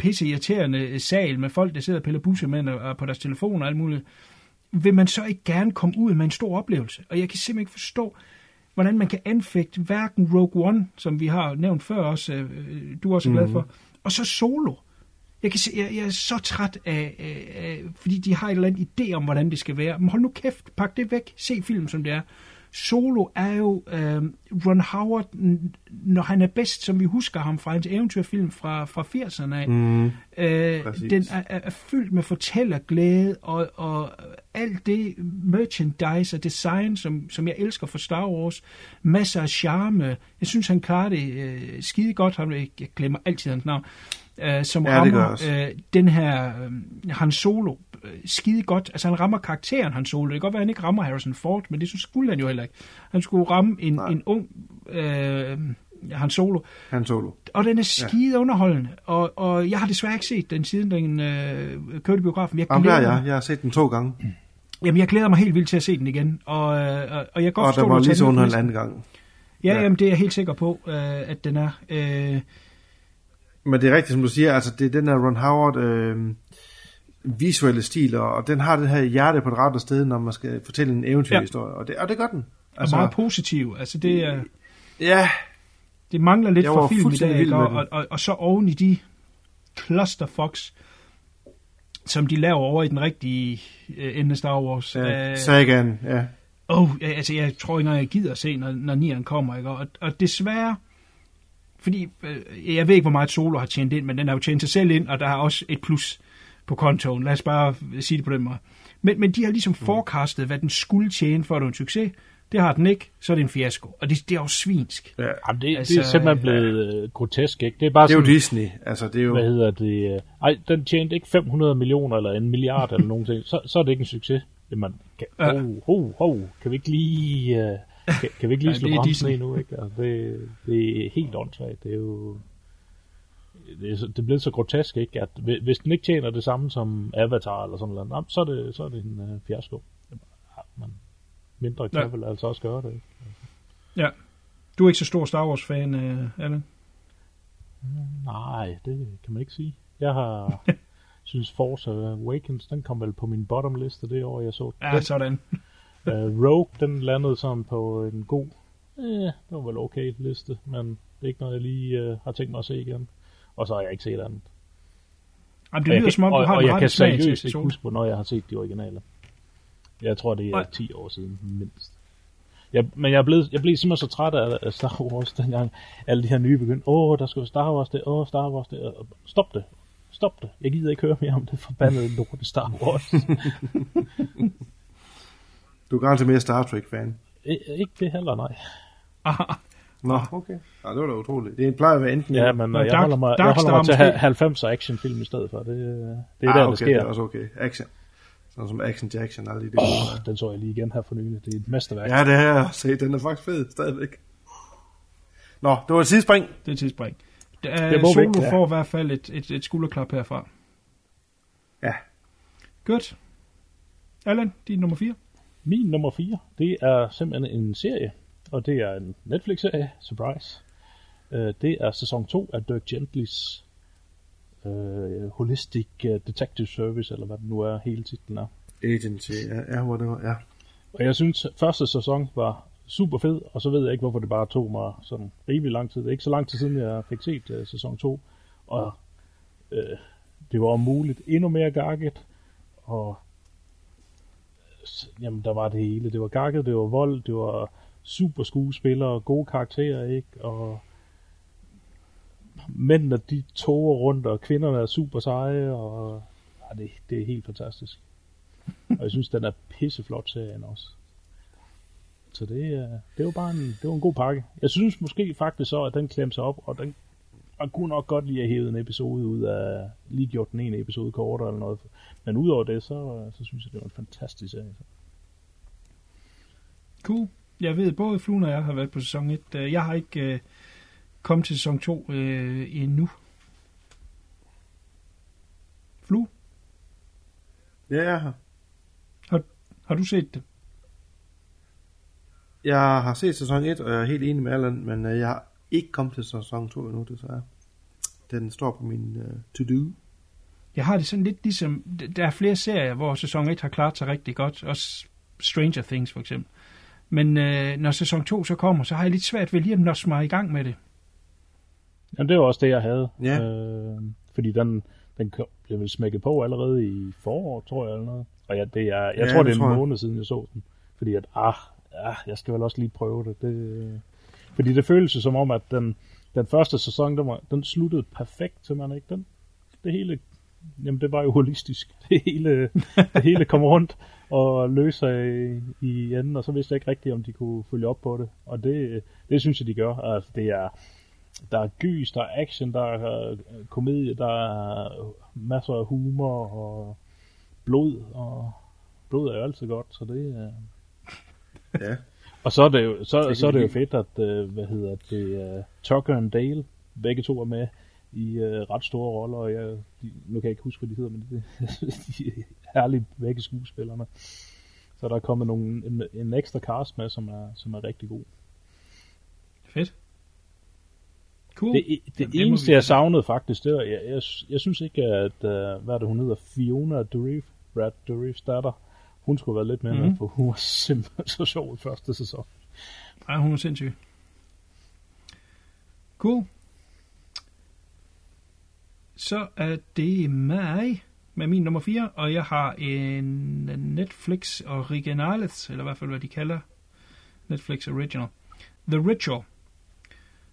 pisse irriterende sal med folk, der sidder og piller busser med og, på deres telefoner og alt muligt, vil man så ikke gerne komme ud med en stor oplevelse? Og jeg kan simpelthen ikke forstå, hvordan man kan anfægte hverken Rogue One, som vi har nævnt før også, øh, du er også glad for, og så Solo. Jeg, kan se, jeg, jeg er så træt af, af, af, fordi de har et eller andet idé om, hvordan det skal være. Men hold nu kæft, pak det væk, se film som det er. Solo er jo øh, Ron Howard, når han er bedst, som vi husker ham fra hans eventyrfilm fra, fra 80'erne af. Mm. Øh, Præcis. den er, er, er fyldt med fortællerglæde og, og alt det merchandise og design, som, som jeg elsker for Star Wars. Masser af charme. Jeg synes, han klarer det øh, skide godt. Han, jeg glemmer altid hans navn. Øh, som Ja, rammer øh, den her øh, Han Solo øh, skide godt. Altså han rammer karakteren Han Solo. Det kan godt være, at han ikke rammer Harrison Ford, men det synes skulle han jo heller ikke. Han skulle ramme en, Nej. en ung øh, Han Solo. Han solo. Og den er skide underholdende. Og, og jeg har desværre ikke set den siden den øh, kørte biografen. Jeg Jamen, der er jeg. Jeg har set den to gange. Jamen, jeg glæder mig helt vildt til at se den igen. Og, øh, og, og jeg kan godt Og forstå, der var lige så den underholdende listen. anden gang. Ja, Ja. jamen, det er jeg helt sikker på, øh, at den er. Øh, Men det er rigtigt, som du siger, altså det er den der Ron Howard øh, visuelle stil, og, og den har det her hjerte på det rette sted, når man skal fortælle en eventyrhistorie, og, det, og det gør den. altså, meget positiv. Altså, det, er, ja, det mangler lidt var film i dag. Ikke? Og, og, og, og så oven i de clusterfucks, som de laver over i den rigtige øh, ende Star Wars. ja Øh, Sagan, ja. Oh, ja, altså, jeg tror ikke engang, jeg gider at se, når, når nieren kommer. Ikke? Og, og desværre, fordi øh, jeg ved ikke, hvor meget Solo har tjent ind, men den har jo tjent sig selv ind, og der er også et plus på kontoen. Lad os bare sige det på den måde. Men, men de har ligesom forecastet, hvad den skulle tjene for at det var en succes. Det har den ikke, så er det en fiasko. Og det, det er jo svinsk. ja. Jamen, det, altså, Altså, det er simpelthen blevet øh, grotesk, ikke? Det er bare Det er jo sådan, Disney, altså det er jo... hvad hedder det? øh, Ej, den tjente ikke 500 millioner eller en milliard eller nogen ting. Så, så er det ikke en succes. Jamen, kan, Ja. oh, oh, oh, kan vi ikke lige, uh, kan, kan vi ikke lige Ja, slå bremsen i nu, ikke? Altså, det, det er helt åndssvagt. Det er jo... Det er, så- det er blevet så grotesk, ikke? At hvi- hvis den ikke tjener det samme som Avatar eller sådan noget, så er det, så er det en uh, fiasko. Ja, Men mindre kan Ja. vel altså også gøre det. ikke? Ja. Du er ikke så stor Star Wars-fan, øh, Allan? Nej, det kan man ikke sige. Jeg har [LAUGHS] synes Force Awakens, den kom vel på min bottom liste det år, jeg så Ja, sådan. Uh, Rogue, den landede sådan på en god, eh, det var vel okay liste, men det er ikke noget, jeg lige uh, har tænkt mig at se igen. Og så har jeg ikke set andet. Jamen, Og det lyder kan- som om, du og, har og en jeg kan seriøst ikke huske, hvornår jeg har set de originale. Jeg tror, det er Nej. 10 år siden, mindst. Jeg, men jeg blev, jeg blev simpelthen så træt af, Star Wars dengang. Alle de her nye begyndte, åh, der skal være Star Wars det, åh, Star Wars det. Og Stop det. Stop det. Jeg gider ikke høre mere om det forbandede lorte Star Wars. [LAUGHS] Du er garanteret mere Star Trek-fan. I- ikke det heller, nej. [LAUGHS] Aha. Nå, okay. Ja, det var da utroligt. Det plejer at være enten... Ja, men Og jeg Dark- holder mig, jeg Dark holder Star mig til måske? 90 actionfilm i stedet for. Det, det er ah, der, okay, det sker. det er også okay. Action. Sådan som Action Jackson og alle de der. Oh, den så jeg lige igen her for nylig. Det er et mesterværk. Ja, det har jeg set. Den er faktisk fed stadigvæk. Nå, det var et sidespring. Det er tidsspring. Uh, må vi Solo ikke, ja. får i hvert fald et, et, et skulderklap herfra. Ja. Godt. Allan, din nummer 4. Min nummer 4, det er simpelthen en serie. Og det er en Netflix-serie. Surprise. Uh, det er sæson 2 af Dirk Gentlys uh, Holistic øh, Detective Service, eller hvad det nu er, hele titlen er. Agency, ja, ja, var, ja. Og jeg synes, første sæson var super fed, og så ved jeg ikke, hvorfor det bare tog mig sådan rimelig lang tid. Det er ikke så lang tid siden, jeg fik set uh, sæson 2, og øh, det var om muligt endnu mere gakket, og jamen, der var det hele. Det var gakket, det var vold, det var super skuespillere, gode karakterer, ikke? Og mændene, de toger rundt, og kvinderne er super seje, og ja, det, det er helt fantastisk. [LAUGHS] Og jeg synes, den er pisseflot serien også. Så det, er- det var bare en, det var en god pakke. Jeg synes måske faktisk så, at den klemte sig op, og den man kunne nok godt lige have hævet en episode ud af, lige gjort den ene episode kortere eller noget. Men udover det, så, så synes jeg, det var en fantastisk serie. Cool. Jeg ved, både Fluen og jeg har været på sæson 1. Øh, Jeg har ikke øh, kommet til sæson 2 øh, endnu. Flu, Ja, jeg har. har, Har du set det? Jeg har set sæson 1, og jeg er helt enig med Allan, men øh, jeg har ikke kommet til sæson 2 endnu, desværre. Den står på min uh, to-do. Jeg har det sådan lidt ligesom, der er flere serier, hvor sæson 1 har klaret sig rigtig godt, også Stranger Things for eksempel. Men øh, når sæson 2 så kommer, så har jeg lidt svært ved lige at nå mig i gang med det. Jamen, det var også det, jeg havde. Ja. Øh, fordi den, den blev vel smækket på allerede i forår, tror jeg, eller noget. Og ja, det er, jeg Ja, tror, det det er en jeg. måned siden, jeg så den. Fordi at, ah, ah, jeg skal vel også lige prøve det. det fordi det føles som om, at den, den første sæson, den, var, den sluttede perfekt, simpelthen ikke? Den, det hele, jamen det var jo holistisk. [LAUGHS] Det hele, det hele kom rundt og løser sig i, i enden, og så vidste jeg ikke rigtigt, om de kunne følge op på det. Og det, det synes jeg, de gør. Altså, det er, der er gys, der er action, der er øh, komedie, der er masser af humor og blod, og blod er jo altid godt, så det er... Ja. Og så er det jo, så, så er det jo fedt, at, øh, hvad hedder det, uh, Tucker and Dale, begge to er med i uh, ret store roller, og jeg, de, nu kan jeg ikke huske, hvad de hedder, men det, [LAUGHS] de er herlige begge skuespillerne. Så der er kommet nogle, en, en ekstra cast med, som er, som er rigtig god. Fedt. Cool. Det, det, Jamen, det eneste, vi- jeg savnede faktisk, det var, jeg, jeg, jeg synes ikke, at, uh, hvad er det, hun hedder, Fiona Dourif, Brad Dourifs datter, hun skulle være lidt mere Mhm. med, for hun var simpelthen så sjov i første sæson. Ej, hun er sindssyg. Cool. Så er det mig med min nummer 4, og jeg har en Netflix Originales, eller i hvert fald hvad de kalder Netflix Original. The Ritual,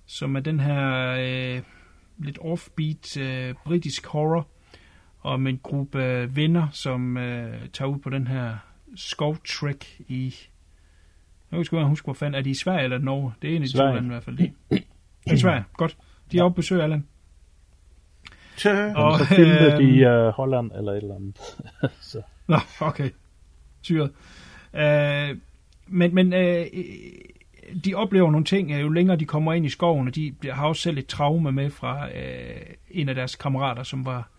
som er den her øh, lidt offbeat øh, britisk horror om en gruppe venner, som øh, tager ud på den her skovtrek i jeg husker, jeg husker, hvor fanden er de i Sverige eller Norge? Det er en af de to lande i hvert fald. De. I Sverige, godt. De er oppe besøg, Allan. Tja. Og så filmede de i uh, Holland eller et eller andet. [LAUGHS] så. Nå, okay. Syret. Øh, men men øh, de oplever nogle ting, øh, jo længere de kommer ind i skoven, og de har også selv et traume med fra øh, en af deres kammerater, som var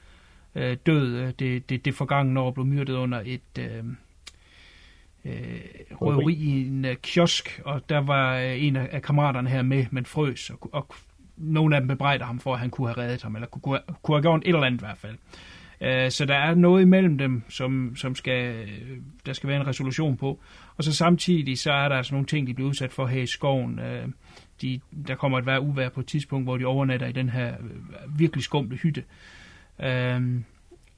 øh, død øh, det, det, det forgangne år, blev myrdet under et øh, øh, røveri i en øh, kiosk, og der var øh, en af, af kammeraterne her med, men frøs, og, og nogle af dem bebrejder ham for, at han kunne have reddet ham, eller kunne, kunne, have gjort et eller andet i hvert fald. Øh, Så der er noget imellem dem, som, som skal, øh, der skal være en resolution på. Og så samtidig, så er der altså nogle ting, de bliver udsat for her i skoven. Øh, De, der kommer et værd uvær på et tidspunkt, hvor de overnatter i den her øh, virkelig skumle hytte. Øhm,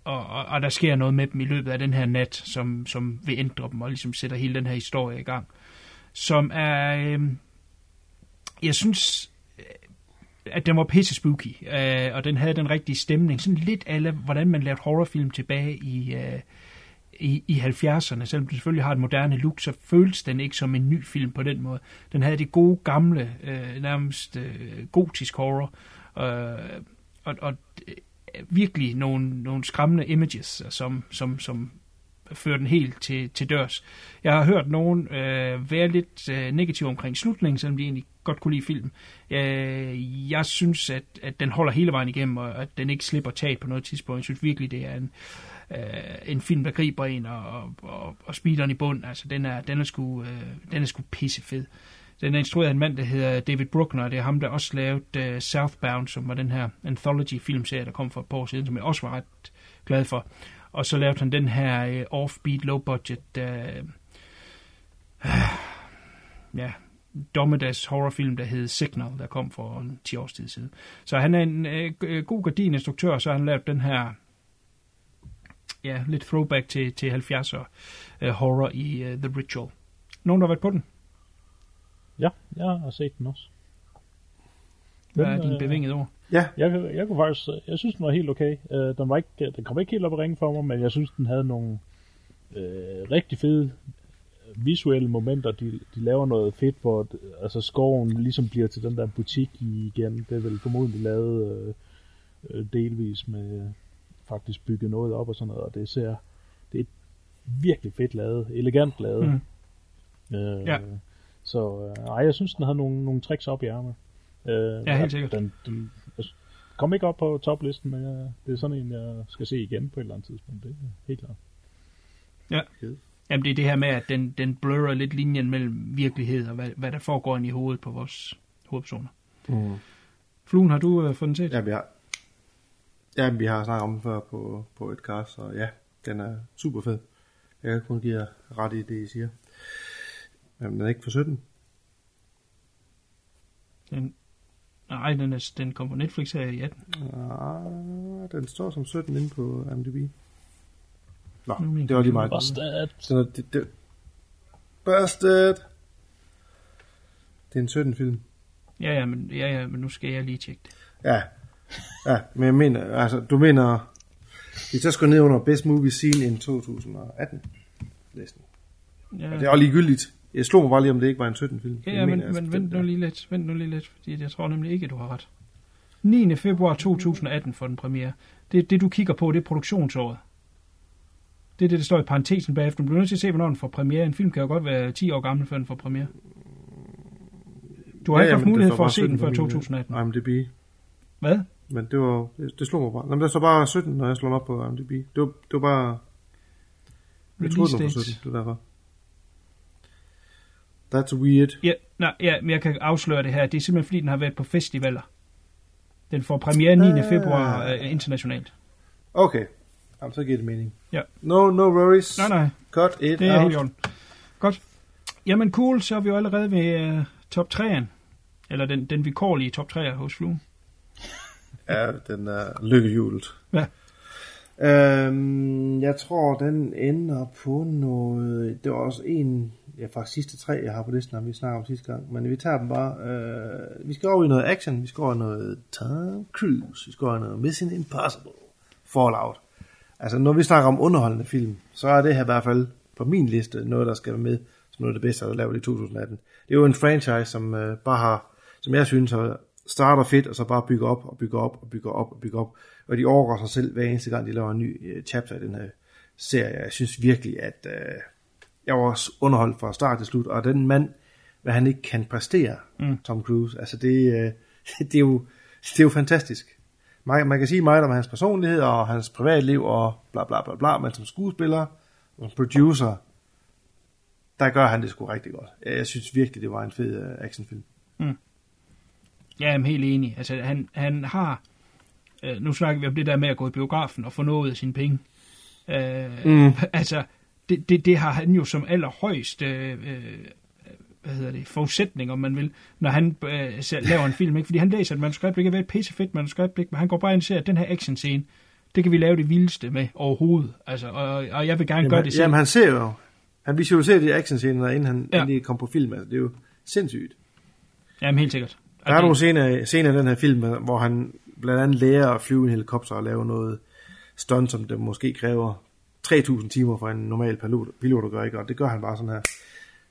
og, og, og der sker noget med dem i løbet af den her nat, som, som vil ændre dem, og ligesom sætter hele den her historie i gang. Som er... Øh, jeg synes, øh, at den var pisse spooky, øh, og den havde den rigtige stemning. Sådan lidt af, hvordan man lavede horrorfilm tilbage i, øh, i, i 70'erne. Selvom den selvfølgelig har et moderne look, så føles den ikke som en ny film på den måde. Den havde det gode, gamle, øh, nærmest øh, gotisk horror, øh, og, og virkelig nogle, nogle skræmmende images, øh, som, som, som fører den helt til, til dørs. Jeg har hørt nogen øh, være lidt øh, negativ omkring slutningen, selvom de egentlig godt kunne lide filmen. Øh, jeg synes, at, at den holder hele vejen igennem, og at den ikke slipper tag på noget tidspunkt. Jeg synes virkelig, det er en, øh, en film, der griber en og, og, og, og speederen i bund. Altså, den er, den er sgu, øh, den er sgu pissefed. Den er instrueret af en mand, der hedder David Bruckner, og det er ham, der også lavede uh, Southbound, som var den her anthology-filmserie, der kom for et par år siden, som jeg også var ret glad for. Og så lavede han den her uh, offbeat, low-budget, uh, [SIGHS] ja, dommedags horrorfilm, der hed Signal, der kom for en 10 års tid siden. Så han er en uh, god gardininstruktør, så har han lavet den her ja, lidt throwback til, til 70'er uh, horror i uh, The Ritual. Nogen, der har været på den? Ja, jeg har set den også. Hvad er dine øh, bevingede ord? Ja, Jeg, jeg kunne faktisk, jeg synes den var helt okay. Uh, den, var ikke, den kom ikke helt op i ringen for mig, men jeg synes den havde nogle uh, rigtig fede visuelle momenter. De, de laver noget fedt, hvor altså skoven ligesom bliver til den der butik igen. Det er vel formodentlig lavet uh, delvis med faktisk bygget noget op og sådan noget, og det ser, det er virkelig fedt lavet, elegant lavet. Mm. Uh, Ja. Så uh, ej, jeg synes, den havde nogle, nogle tricks op i ærmet. Uh, Ja, helt sikkert. Den, den, altså, kom ikke op på toplisten, men jeg, det er sådan en, jeg skal se igen på et eller andet tidspunkt. Det er helt klart. Ja. Jamen, det er det her med, at den, den blurrer lidt linjen mellem virkelighed og hvad, hvad der foregår ind i hovedet på vores hovedpersoner. Mm. Fluen, har du øh, fået den set? Ja, vi har, ja, vi har snakket om den før på, på et cast, så ja, den er super fed. Jeg kan kun give jer ret i det, I siger. Jamen, den er ikke for 17. Den, nej, den, er, den kom på Netflix her i 18. Ah, den står som 17 inde på MDB. Nå, er min det var lige meget. Busted. Så når det, det, Busted! Det er en 17 film. Ja, ja, men, ja, ja, men nu skal jeg lige tjekke det. Ja. Ja, men jeg mener, altså, du mener, vi så skal ned under Best Movie Scene in 2018 listen. Ja, Og det er også ligegyldigt. Jeg slog mig bare lige, om det ikke var en 17 film. ja, Jeg ja men, mener, men vent nu lige lidt, vent nu lige lidt, fordi jeg tror nemlig ikke, du har ret. 9. februar 2018 for den premiere. Det, det du kigger på, det er produktionsåret. Det er det, der står i parentesen bagefter. Du bliver nødt til at se, hvornår den får premiere. En film kan jo godt være 10 år gammel, før den får premiere. Du har Ja, ikke ja, haft det mulighed for at se den 17 før på min, 2018. øh, IMDb. Hvad? Men det var, det, det slog mig bare. Nå, men der står bare 17, når jeg slår op på IMDb. Det var, det var bare, jeg troede, den var dates. 17, det er derfor. That's weird. Ja, nej, ja, men jeg kan afsløre det her. Det er simpelthen, fordi den har været på festivaler. Den får premiere 9. Ah. februar øh, internationalt. Okay. Jamen, så giver det mening. Ja. No, no worries. Nej, nej, Cut it det er out. helt i. Godt. Jamen cool, så er vi jo allerede ved uh, top 3'eren. Eller den, den vilkårlige top 3'er hos Flue. Ja, den er lykkehjulet. Ja. Øhm, jeg tror, den ender på noget... Det var også en... Ja, faktisk sidste tre, jeg har på listen, om vi snakker om sidste gang. Men vi tager dem bare... Øh, vi skal over i noget action. Vi skal over i noget Tom Cruise. Vi skal over i noget Mission Impossible. Fallout. Altså, når vi snakker om underholdende film, så er det her i hvert fald på min liste noget, der skal være med som noget af det bedste, der er lavet i 2018. Det er jo en franchise, som øh, bare har, som jeg synes, har starter fedt, og så bare bygger op, og bygger op, og bygger op, og bygger op. Og de overgår sig selv hver eneste gang, de laver en ny øh, chapter i den her serie. Jeg synes virkelig, at øh, jeg var også underholdt fra start til slut, og den mand, hvad han ikke kan præstere, mm. Tom Cruise, altså det, øh, [LAUGHS] det, er jo, det er jo fantastisk. Man, man kan sige meget om hans personlighed og hans privatliv og bla bla bla bla, men som skuespiller og producer, der gør han det sgu rigtig godt. Jeg, synes virkelig, det var en fed uh, actionfilm. Ja, jeg er helt enig. Altså, han, han har... Øh, nu snakker vi om det der med at gå i biografen og få noget af sine penge. Øh, mm. [LAUGHS] Altså, det, det, det har han jo som allerhøjst... Øh, øh, hvad hedder det, forudsætning, om man vil, når han øh, laver en film, ikke? Fordi han læser et manuskript, det kan være et pissefedt manuskript, ikke? men han går bare ind og siger, at den her action scene, det kan vi lave det vildeste med overhovedet. Altså, og, og jeg vil gerne Jamen, gøre det selv. jamen han ser jo, han visualiserer de actionscener, inden han Ja. lige kom på film. Altså, det er jo sindssygt. Jamen, helt sikkert. Der er nogle scener, scener i den her film, hvor han blandt andet lærer at flyve en helikopter og lave noget stunt, som det måske kræver 3.000 timer for en normal pilot, pilot at gøre, ikke? og det gør han bare sådan her.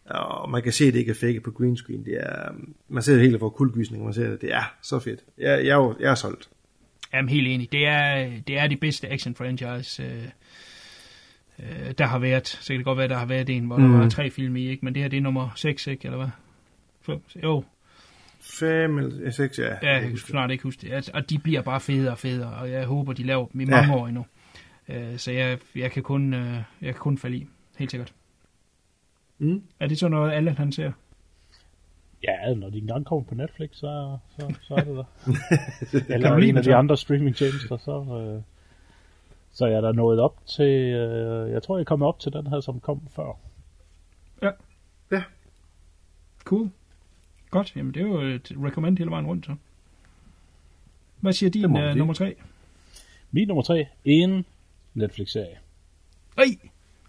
Og man kan se, at det ikke er fake på green screen. Det er, man ser det helt for kuldgysning, man ser det. Det er så fedt. Jeg, jeg, er, jo- jeg er solgt. Jamen, helt enig. Det er, det er de bedste action-franchise, øh, øh, der har været. Så kan det godt være, der har været en, hvor mm. der var tre film i, ikke? men det her det er nummer 6, ikke? Eller hvad? Jo, 5 eller 6, ja. ja, jeg kan snart ikke huske det. Altså, Og de bliver bare federe og federe, og jeg håber, de laver dem i Ja. mange år endnu. Øh, så jeg, jeg, kan kun, øh, jeg kan kun falde i, helt sikkert. Mm. Er det så noget, alle han ser? Ja, når de engang kommer på Netflix, så, så, så er det der. [LAUGHS] Eller en af de så? andre streamingtjenester, så, øh, så er jeg der nået op til, øh, jeg tror, jeg kom op til den her, som kom før. Cool. Godt, jamen det er jo et recommend hele vejen rundt, så. Hvad siger din uh, nummer 3? Min nummer tre, en Netflix-serie. Ej!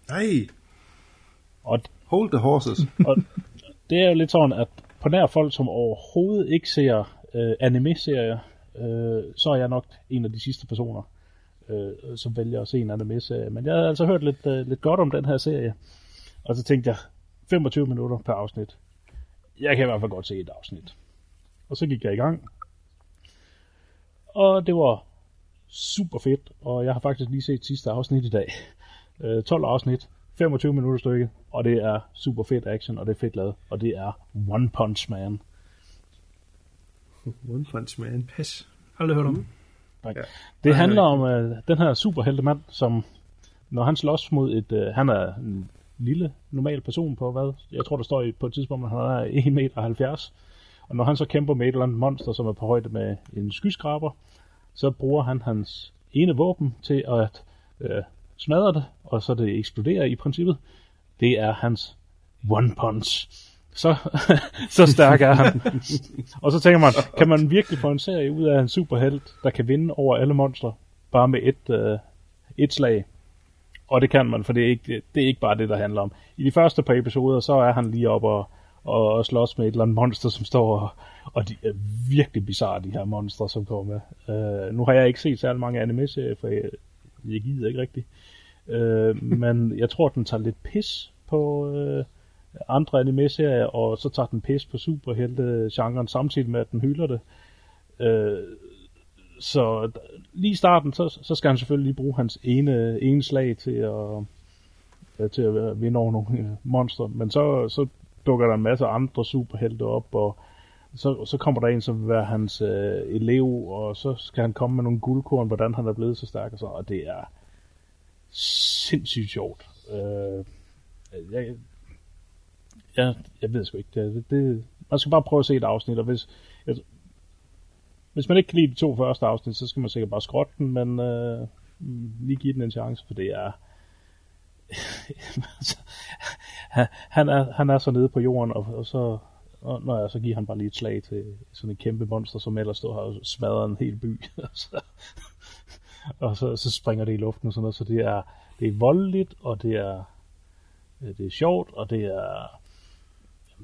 Nej, Og, hold the horses. [LAUGHS] og det er jo lidt sådan, at på nær folk, som overhovedet ikke ser øh, anime-serier, øh, så er jeg nok en af de sidste personer, øh, som vælger at se en anime-serie. Men jeg har altså hørt lidt, øh, lidt godt om den her serie, og så tænkte jeg, 25 minutter per afsnit. Jeg kan i hvert fald godt se et afsnit. Og så gik jeg i gang. Og det var super fedt, og jeg har faktisk lige set sidste afsnit i dag. Øh, 12 afsnit, 25 minutter stykke, og det er super fedt action, og det er fedt lavet, og det er One Punch Man. [LAUGHS] One Punch Man. Pas. Aldrig hørt om. Nej. Ja. Det handler om uh, den her superheltemand, som når han slås mod et, uh, han er en lille, normal person på, hvad? Jeg tror, der står på et tidspunkt, at han er 1,70 meter. Og når han så kæmper med et eller andet monster, som er på højde med en skyskraber, så bruger han hans ene våben til at øh, smadre det, og så det eksploderer i princippet. Det er hans one punch. Så, [LAUGHS] så stærk er han. og så tænker man, kan man virkelig få en serie ud af en superhelt, der kan vinde over alle monstre, bare med et, øh, et slag? Og det kan man, for det er, ikke, det er ikke bare det, der handler om. I de første par episoder, så er han lige op og, og, og slås med et eller andet monster, som står og, og de er virkelig bizarre, de her monstre, som kommer med. Uh, nu har jeg ikke set særlig mange anime-serier, for jeg, jeg gider ikke rigtigt. Uh, øh, men jeg tror, den tager lidt pis på uh, andre anime-serier, og så tager den pis på superhelte-genren, samtidig med, at den hylder det. Uh, så lige i starten, så, så skal han selvfølgelig lige bruge hans ene, ene slag til at, ja, til at vinde over nogle monster. monstre. Men så, så dukker der en masse andre superhelte op, og så, så kommer der en, som vil være hans øh, elev, og så skal han komme med nogle guldkorn, hvordan han er blevet så stærk og så, og det er sindssygt sjovt. Øh, jeg, jeg, jeg ved sgu ikke, det, det, man skal bare prøve at se et afsnit, og hvis, jeg, hvis man ikke kan lide de to første afsnit, så skal man sikkert bare skrotte den, men øh, lige give den en chance, for det er... [LAUGHS] han, er, han er så nede på jorden, og, og så, og, når jeg, så giver han bare lige et slag til sådan en kæmpe monster, som ellers står her og smadrer en hel by. [LAUGHS] og så, og så, så springer det i luften og sådan noget, så det er, det er voldeligt, og det er, øh, det er sjovt, og det er,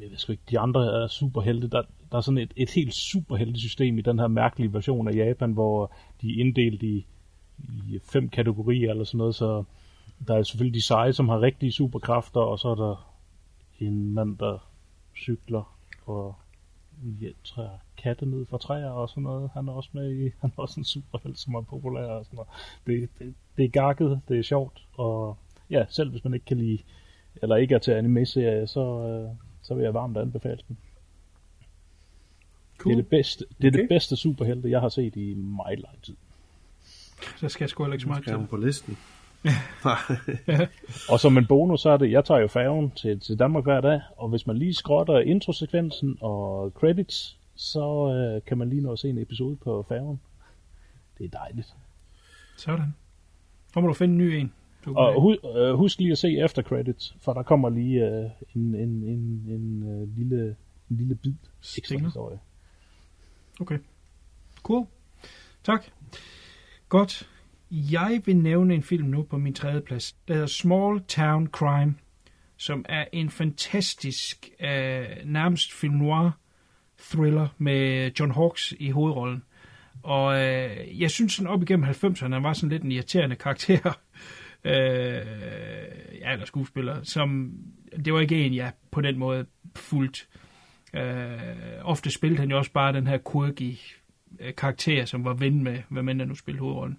jeg ved sgu ikke, de andre er superhelte, der, der er sådan et, et helt superheltesystem i den her mærkelige version af Japan, hvor de er inddelt i, i fem kategorier eller sådan noget, så der er selvfølgelig de seje, som har rigtige superkræfter, og så er der en mand, der cykler og ja, træer katte ned fra træer og sådan noget. Han er også med i, han er også en superhelt, som er populær og sådan noget. Det, det, det er gakket, det er sjovt, og ja, selv hvis man ikke kan lide, eller ikke er til anime-serie, så, øh, så vil jeg varmt anbefale den. Cool. Det er det bedste, det, er Okay. det bedste superhelte, jeg har set i meget lang tid. Så skal jeg sgu heller ikke så meget til. på listen? [LAUGHS] [LAUGHS] Og som en bonus, så er det, jeg tager jo færgen til, til Danmark hver dag, og hvis man lige skrotter introsekvensen og credits, så øh, kan man lige nå at se en episode på færgen. Det er dejligt. Sådan. Så må du finde en ny en. Kan- Og hu, øh, husk lige at se efter credits, for der kommer lige øh, en, en, en, en øh, lille, en lille bid ekstra historie. Okay. Cool. Tak. Godt. Jeg vil nævne en film nu på min tredje plads. Der hedder Small Town Crime, som er en fantastisk, øh, nærmest film noir thriller med John Hawkes i hovedrollen. Og øh, jeg synes sådan op igennem 90'erne, han var sådan lidt en irriterende karakter øh, ja, eller skuespiller, som, det var ikke en, jeg på den måde fuldt. Øh, ofte spillede han jo også bare den her quirky øh, karakter, som var ven med, hvad man der nu spillede hovedrollen.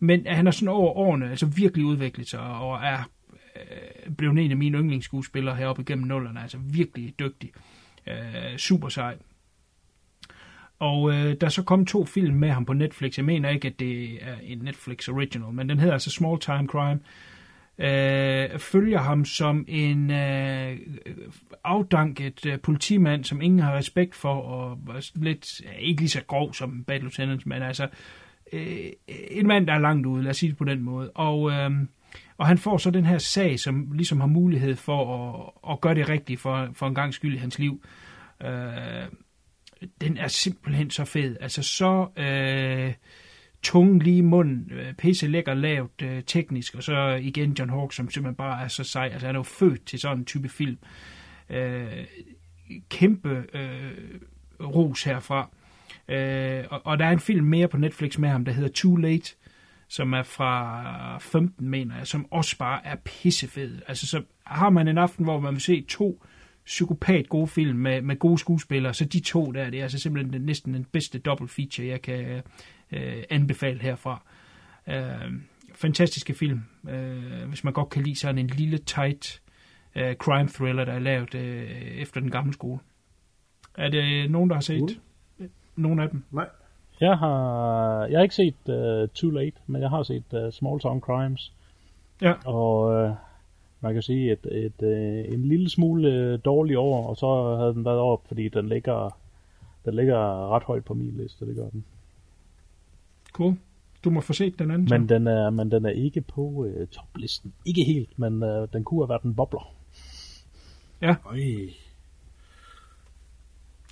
Men han har sådan over årene altså virkelig udviklet sig, og er øh, blevet en af mine yndlingsskuespillere heroppe igennem nullerne, altså virkelig dygtig. Øh, super sej. Og øh, der er så kommet to film med ham på Netflix. Jeg mener ikke, at det er en Netflix original, men den hedder altså Small Time Crime. Øh, følger ham som en øh, afdanket øh, politimand, som ingen har respekt for, og lidt, ikke lige så grov som Bad Lieutenant, men altså øh, en mand, der er langt ude, lad os sige det på den måde. Og, øh, og han får så den her sag, som ligesom har mulighed for at, at gøre det rigtigt for, for en gang skyld i hans liv. Øh, den er simpelthen så fed. Altså så øh, tung lige i munden, øh, pisse lækker lavt øh, teknisk, og så igen John Hawk, som simpelthen bare er så sej. Altså han er jo født til sådan en type film. Øh, kæmpe øh, ros herfra. Øh, og, og der er en film mere på Netflix med ham, der hedder Too Late, som er fra 15, mener jeg, som også bare er pissefed. Altså så har man en aften, hvor man vil se to psykopat gode film med, med gode skuespillere, så de to der, det er altså simpelthen den, næsten den bedste double feature, jeg kan øh, anbefale herfra. Øh, fantastiske film, øh, hvis man godt kan lide sådan en lille tight øh, crime thriller, der er lavet øh, efter den gamle skole. Er det nogen, der har set Uh. nogle af dem? Nej. Jeg har, jeg har ikke set uh, Too Late, men jeg har set uh, Small Town Crimes. Ja. Og uh, man kan sige, et, et, øh, en lille smule øh, dårlig over, og så havde den været op, fordi den ligger, den ligger ret højt på min liste, det gør den. Cool. Du må få set den anden. Men den er, men den er ikke på øh, toplisten. Ikke helt, men øh, den kunne have været en bobler. Ja, Øj,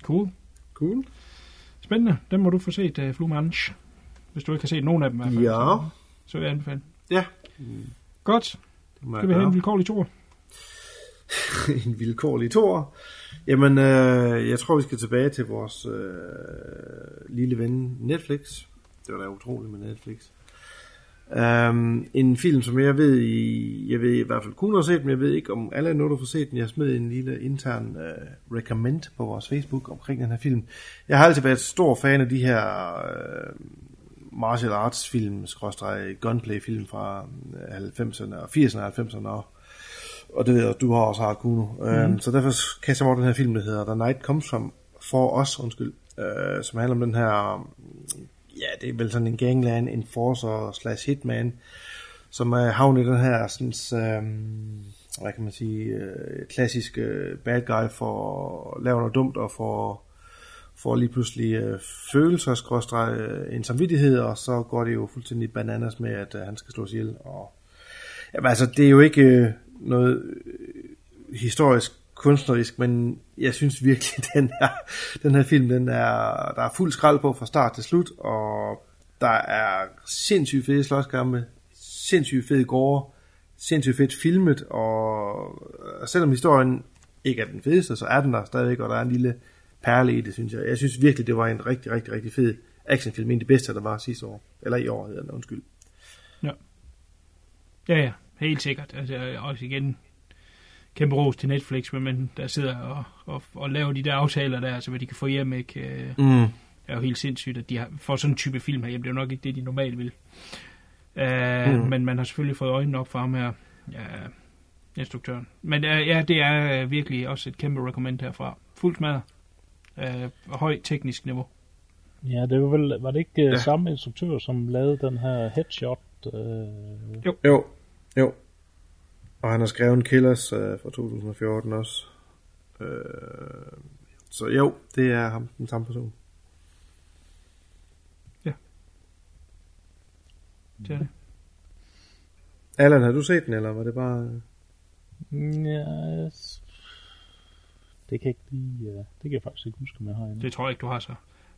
cool. cool. Spændende. Den må du få set, uh, Flu Manche. Hvis du ikke har set nogen af dem i hvert fald. Ja. Så, så vil jeg anbefale. Ja. Godt. Må Skal vi have [LAUGHS] en vilkårlig tur? en vilkårlig tor. Jamen, øh, jeg tror, vi skal tilbage til vores øh, lille ven Netflix. Det var da utroligt med Netflix. Um, en film, som jeg ved, I, jeg ved i hvert fald kun har set, men jeg ved ikke, om alle er noget, der får set den. Jeg smed en lille intern uh, recommend på vores Facebook omkring den her film. Jeg har altid været stor fan af de her uh, martial arts film, skråstreg gunplay film fra øh, 90'erne og 80'erne og 90'erne og og det ved jeg, du har også har Kuno. Mm. Um, så derfor kaster jeg mig over den her film, der hedder The Night Comes From For Us, undskyld, uh, som handler om den her, ja, det er vel sådan en gangland enforcer slash hitman, som er havnet i den her, sådan, um, hvad kan man sige, uh, klassisk uh, bad guy for at lave noget dumt og for får lige pludselig øh, følelser, skråstrej, øh, en samvittighed, og så går det jo fuldstændig bananas med, at øh, han skal slås ihjel, og Jamen altså, det er jo ikke øh, noget øh, historisk kunstnerisk, men jeg synes virkelig, [LAUGHS] den her, den her film, den er, der er fuld skrald på fra start til slut, og der er sindssygt fede slåskampe, sindssygt fede gårde, sindssygt fedt filmet, og og selvom historien ikke er den fedeste, så er den der stadigvæk, og der er en lille perle i det, synes jeg. Jeg synes virkelig, det var en rigtig, rigtig, rigtig fed actionfilm, en af de bedste, der var sidste år, eller i år hedder den, undskyld. Ja, ja. Helt sikkert. Altså, også igen, kæmpe ros til Netflix, men man der sidder og, og, og laver de der aftaler der, så hvad de kan få hjem, ikke? Øh, Mm. Det er jo helt sindssygt, at de har, får sådan en type film herhjemme. Det er jo nok ikke det, de normalt vil. Uh, Mm. mm. Men man har selvfølgelig fået øjnene op for ham her, ja, instruktøren. Men uh, ja, det er uh, virkelig også et kæmpe recommend herfra. Fuldt smadret. Uh, høj teknisk niveau. Ja, det var vel, var det ikke ja. Ja. samme instruktør, som lavede den her headshot? Øh, Jo, jo. Og han har skrevet en Killers øh, fra 2014 også. Øh, så jo, det er ham, den samme person. Det er det. Allan, har du set den, eller var det bare... ja, s- det kan jeg ikke lige, uh, det kan jeg faktisk ikke huske, om jeg har endnu. Det tror jeg ikke, du har så.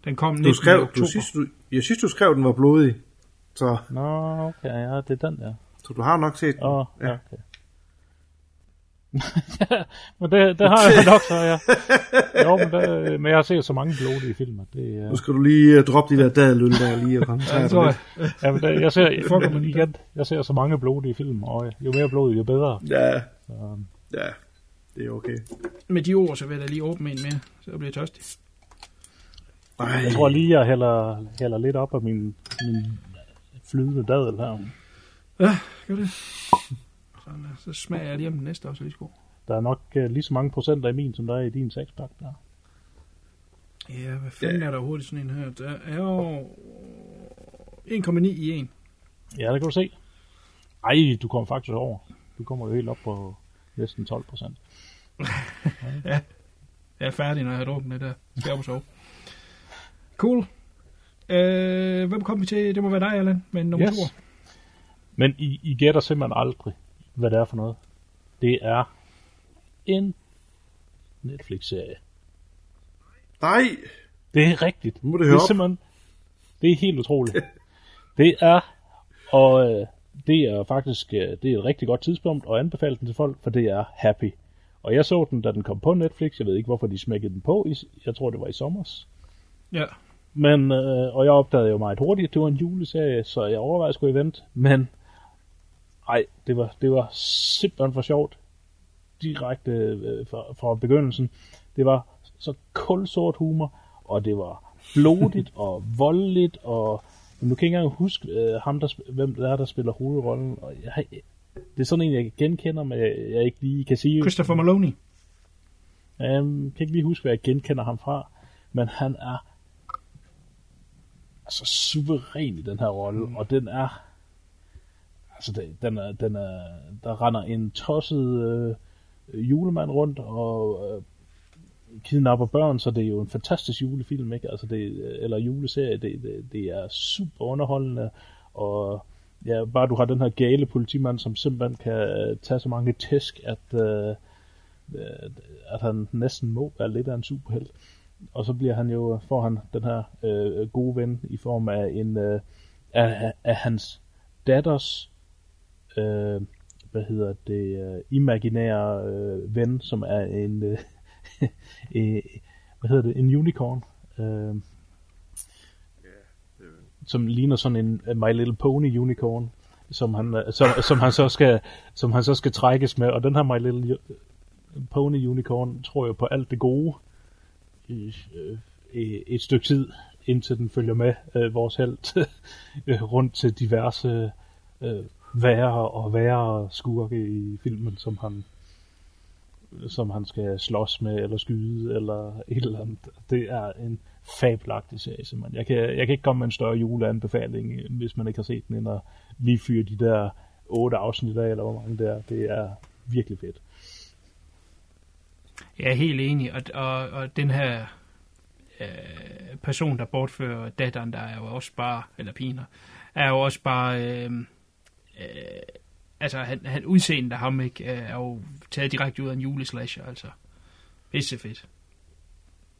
Den kom 19. Du skrev, oktober. du synes, du, jeg synes, du skrev, den var blodig. Så, Nå, okay, ja, det er den der. så du har nok set den. Åh, oh, Ja. ja. okay. [LAUGHS] men det, det har jeg nok så, ja. Jo, men, det, men jeg har set så mange blodige film, at det er... Nu skal du lige uh, droppe de der dadelyl der lige og koncentrere Ja, dig lidt. Ja, men det, jeg ser, Fuck, men igen, jeg ser så mange blodige film, og jo mere blod, jo bedre. Ja, Så, ja, det er okay. Med de ord, så vil jeg da lige åbne en mere, så jeg bliver tørstig. Ej, jeg tror lige, jeg hælder, hælder lidt op af min, min flydende dadel her. Ja, gør det. Sådan, så smager jeg lige om den næste også lige god. Der er nok uh, lige så mange procenter i min, som der er i din sexpack der. Ja, hvad fanden ja. er der hurtigt sådan en her? Der er jo 1,9 i en. Ja, det kan du se. Ej, du kommer faktisk over. Du kommer jo helt op på næsten 12 procent. Jeg er færdig, når jeg har drukket det der. Skal jeg op og sove. Cool. Øh, hvem kom vi til? Det må være dig, Allan, med nummer Yes. to. Men I, I gætter simpelthen aldrig, hvad det er for noget. Det er en Netflix-serie. Nej, Det er rigtigt. Nu må det høre er op. simpelthen, det er helt utroligt. [LAUGHS] det er, og øh, det er faktisk, øh, det er et rigtig godt tidspunkt at anbefale den til folk, for det er Happy. Og jeg så den, da den kom på Netflix. Jeg ved ikke, hvorfor de smækkede den på. Jeg tror, det var i sommers. Ja. Men, øh, og jeg opdagede jo meget hurtigt, at det var en juleserie, så jeg overvejede at skulle event. Men, ej, det var, det var simpelthen for sjovt. Direkte øh, fra, fra begyndelsen. Det var så kulsort humor, og det var blodigt [LAUGHS] og voldeligt, og men nu kan jeg ikke engang huske, øh, ham, der, hvem det er, der spiller hovedrollen. Og jeg, det er sådan en, jeg genkender, men jeg, jeg ikke lige kan sige. Christopher Maloney. Jeg kan ikke lige huske, hvad jeg genkender ham fra, men han er altså suveræn i den her rolle, mm. og den er altså det, den er, den er, der render en tosset øh, julemand rundt og øh, kidnapper børn, så det er jo en fantastisk julefilm, ikke? Altså det, eller juleserie, det, det, det er super underholdende, og ja, bare du har den her gale politimand, som simpelthen kan øh, tage så mange tæsk, at, øh, øh, at han næsten må være lidt af en superhelt. Og så bliver han jo, får han den her øh, gode ven i form af en øh, af, af hans datters øh, hvad hedder det, øh, imaginære øh, ven, som er en øh, [LAUGHS] øh, hvad hedder det, en unicorn. Øh, som ligner sådan en My Little Pony unicorn, som han, øh, som, som han så skal, som han så skal trækkes med. Og den her My Little Pony unicorn tror jeg på alt det gode øh, i, i et stykke tid, indtil den følger med øh, vores held [LAUGHS] øh, rundt til diverse øh, værre og værre skurke i filmen, som han som han skal slås med, eller skyde, eller et eller andet. Det er en fabelagtig serie, simpelthen. Jeg kan, jeg kan ikke komme med en større juleanbefaling, hvis man ikke har set den, end at lige fyre de der otte afsnit af, eller hvor mange der. Det er virkelig fedt. Jeg er helt enig, og, og, og den her øh, person, der bortfører datteren, der er jo også bare, eller piner, er jo også bare, øh, øh, altså han, han udseende af ham, ikke, er jo taget direkte ud af en juleslasher, altså. Pisse fedt.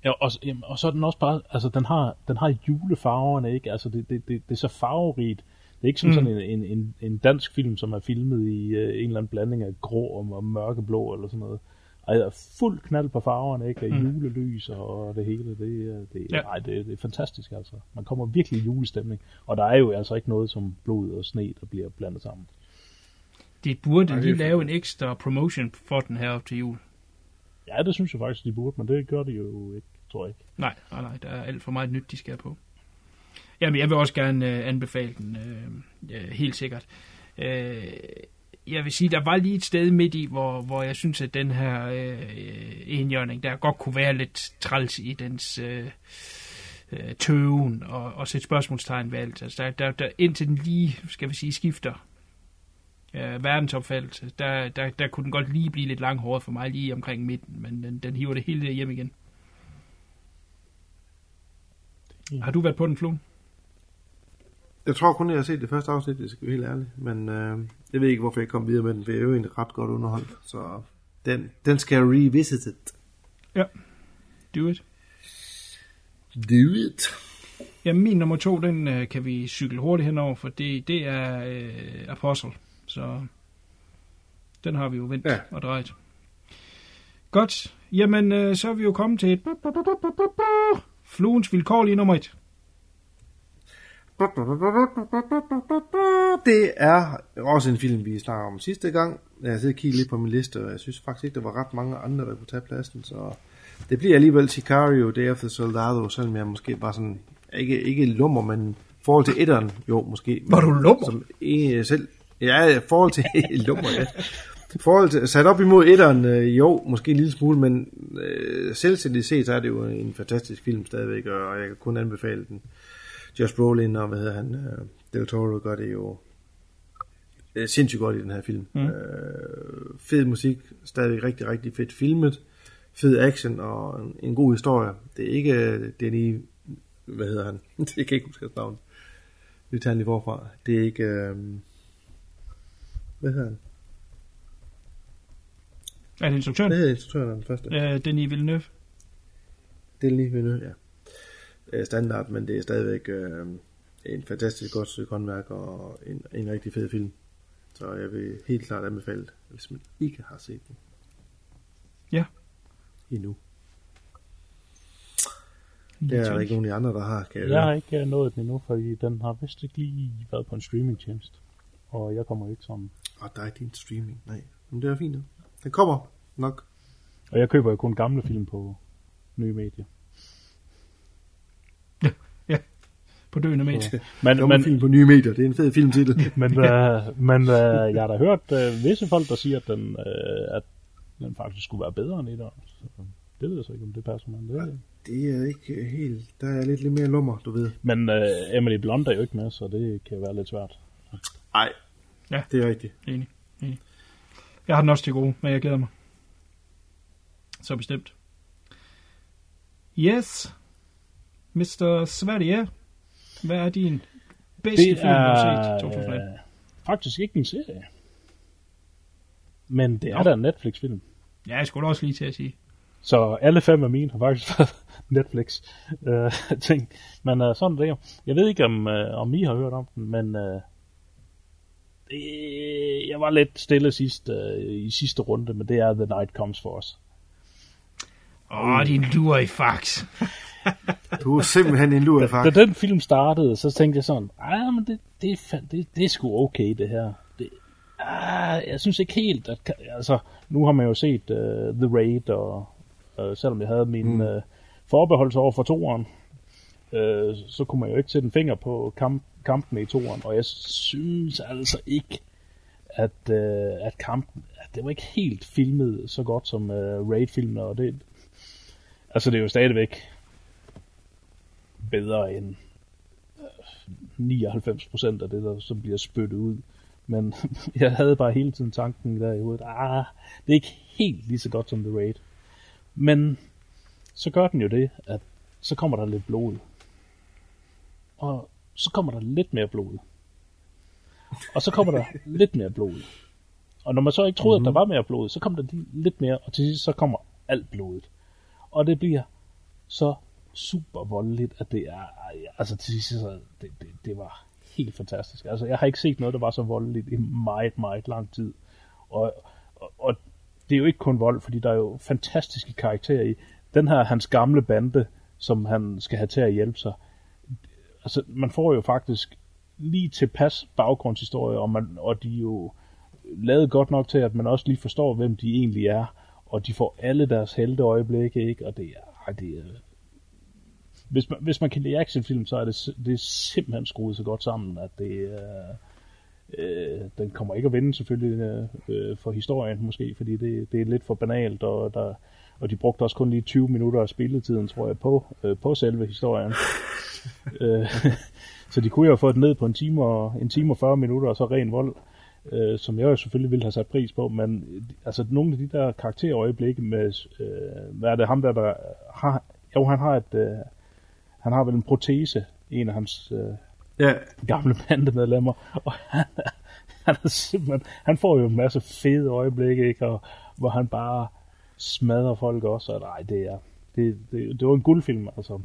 Ja, og, jamen, og så er den også bare, altså den har, den har julefarverne, ikke? Altså det, det, det, det er så farverigt. Det er ikke som mm. sådan en, en, en, en dansk film, som er filmet i uh, en eller anden blanding af grå og, og mørkeblå eller sådan noget. Ej, der er fuld knald på farverne, ikke? Mm. Julelys og det hele. Det, det, ja. ej, det, det er fantastisk, altså. Man kommer virkelig i julestemning. Og der er jo altså ikke noget som blod og sne, der bliver blandet sammen. De burde lige lave en ekstra promotion for den her op til jul. Ja, det synes jeg faktisk, de burde, men det gør de jo ikke, tror jeg ikke. Nej, nej, nej, der er alt for meget nyt, de skal på. Jamen, jeg vil også gerne øh, anbefale den, øh, øh, helt sikkert. Øh, jeg vil sige, der var lige et sted midt i, hvor, hvor jeg synes, at den her øh, enhjørning, der godt kunne være lidt træls i dens øh, øh, tøven og, og sætte spørgsmålstegn ved alt. Altså, der, der, der, indtil den lige, skal vi sige, skifter øh, verdensopfattelse, der, der, der kunne den godt lige blive lidt langhåret for mig lige omkring midten, men den, den hiver det hele hjem igen. Har du været på den, Flo? Jeg tror kun, jeg har set det første afsnit, det skal være helt ærligt. Men øh, jeg ved ikke, hvorfor jeg kom videre med den, for jeg er jo egentlig ret godt underholdt. Så den, den skal revisited. Ja, do it. Do it. Ja, min nummer to, den øh, kan vi cykle hurtigt henover, for det, det er øh, Apostle. Så den har vi jo vendt ja. og drejet. Godt. Jamen, øh, så er vi jo kommet til et... Fluens vilkårlige nummer et. Det er også en film, vi snakker om sidste gang. Jeg sidder og kigger lidt på min liste, og jeg synes faktisk ikke, der var ret mange andre, der kunne tage pladsen. Så det bliver alligevel Sicario, the Soldado, selvom jeg måske bare sådan, ikke, ikke lummer, men forhold til etteren, jo måske. Var du lummer? Som en, selv, ja, i forhold til [LAUGHS] lummer, ja. Forhold til, sat op imod etteren, øh, jo, måske en lille smule, men øh, selvstændigt set, så er det jo en fantastisk film stadigvæk, og jeg kan kun anbefale den. Josh Brolin og hvad hedder han, uh, Del Toro gør det jo uh, sindssygt godt i den her film. Mm. Uh, fed musik, stadig rigtig, rigtig fedt filmet, fed action og en, en god historie. Det er ikke uh, Danny, hvad hedder han? [LAUGHS] det kan ikke huske hans navn. Vi tager lige forfra. Det er ikke, uh, hvad hedder han? Er det instruktøren? Det er instruktøren den første. Uh, Denis Villeneuve. Denis Villeneuve, ja standard, men det er stadigvæk øh, en fantastisk godt stykke håndværk og en, en rigtig fed film. Så jeg vil helt klart anbefale det, hvis man ikke har set den. Ja. Endnu. Det er der ikke nogen af de andre, der har. Kan jeg, jeg har ikke øh, nået den endnu, fordi den har vist ikke lige været på en streamingtjeneste. Og jeg kommer ikke som... Og der er ikke din streaming, nej. Men det er fint. Den kommer nok. Og jeg køber jo kun gamle film på nye medier. på døende medier. [LAUGHS] Men, men, film på nye medier, det er en fed filmtitel. [LAUGHS] men uh, men uh, jeg har da hørt uh, visse folk, der siger, at den, uh, at den faktisk skulle være bedre end et det ved jeg så ikke, om det passer med det. Ja, det er ikke helt... Der er lidt, lidt mere lummer, du ved. Men uh, Emily Blunt er jo ikke med, så det kan være lidt svært. Nej. Det er rigtigt. Enig. Enig. Jeg har den også til gode, men jeg glæder mig. Så bestemt. Yes. Mr. Sverige. Hvad er din bedste Det film, du har er set i 2018? øh, faktisk ikke en serie. Men det er Nå. da en Netflix-film. Ja, jeg skulle også lige til at sige. Så alle fem af mine har faktisk [LAUGHS] været Netflix øh, ting. Men øh, sådan er det jo. Jeg ved ikke, om, øh, om I har hørt om den, men øh, det, jeg var lidt stille sidst, øh, i sidste runde, men det er The Night Comes For Us. Åh, oh, din lur i fax. [LAUGHS] Du er simpelthen en lur, Da, far. da den film startede, så tænkte jeg sådan, ah, men det, det, er, det, det er sgu okay, det her. Det, ah, jeg synes ikke helt, at... Altså, nu har man jo set uh, The Raid, og uh, selvom jeg havde min mm. uh, forbeholdelse over for toeren, uh, så kunne man jo ikke sætte en finger på kamp, kampen i toeren, og jeg synes altså ikke, at, øh, at kampen, at det var ikke helt filmet så godt som øh, Raid-filmen, og det, altså det er jo stadigvæk bedre end øh, 99% af det, der som bliver spyttet ud. Men [LAUGHS] jeg havde bare hele tiden tanken der i hovedet, ah, det er ikke helt lige så godt som The Raid. Men så gør den jo det, at så kommer der lidt blod. Og så kommer der lidt mere blod. Og så kommer der [LAUGHS] lidt mere blod. Og når man så ikke troede, mm-hmm. at der var mere blod, så kommer der lige lidt mere, og til sidst så kommer alt blodet. Og det bliver så super voldeligt, at det er, altså til sidst, så, det, det, det var helt fantastisk. Altså, jeg har ikke set noget, der var så voldeligt i meget, meget lang tid. Og, og, og det er jo ikke kun vold, fordi der er jo fantastiske karakterer i. Den her, hans gamle bande, som han skal have til at hjælpe sig. Altså, man får jo faktisk lige tilpas baggrundshistorie, og, man, og de er jo lavet godt nok til, at man også lige forstår, hvem de egentlig er, og de får alle deres helteøjeblikke, ikke? Og det er, det er hvis man, hvis man kan lide actionfilm, så er det, det er simpelthen skruet så godt sammen, at det er... Øh, den kommer ikke at vinde selvfølgelig øh, øh for historien måske, fordi det, det er lidt for banalt, og, der, og de brugte også kun lige 20 minutter af spilletiden, tror jeg, på, øh, på selve historien. [LAUGHS] øh, så de kunne jo have fået den ned på en time og, en time og 40 minutter, og så ren vold, øh, som jeg jo selvfølgelig ville have sat pris på, men øh, altså nogle af de der karakterøjeblikke med, øh, hvad er det ham der, der har, jo han har et, øh, han har vel en protese, en af hans øh, Ja, gamle bandemedlemmer, og han, han, er simpelthen, han får jo en masse fede øjeblikke, ikke? Og, hvor han bare smadrer folk også, og nej, det er, det, det, det var en guldfilm, altså.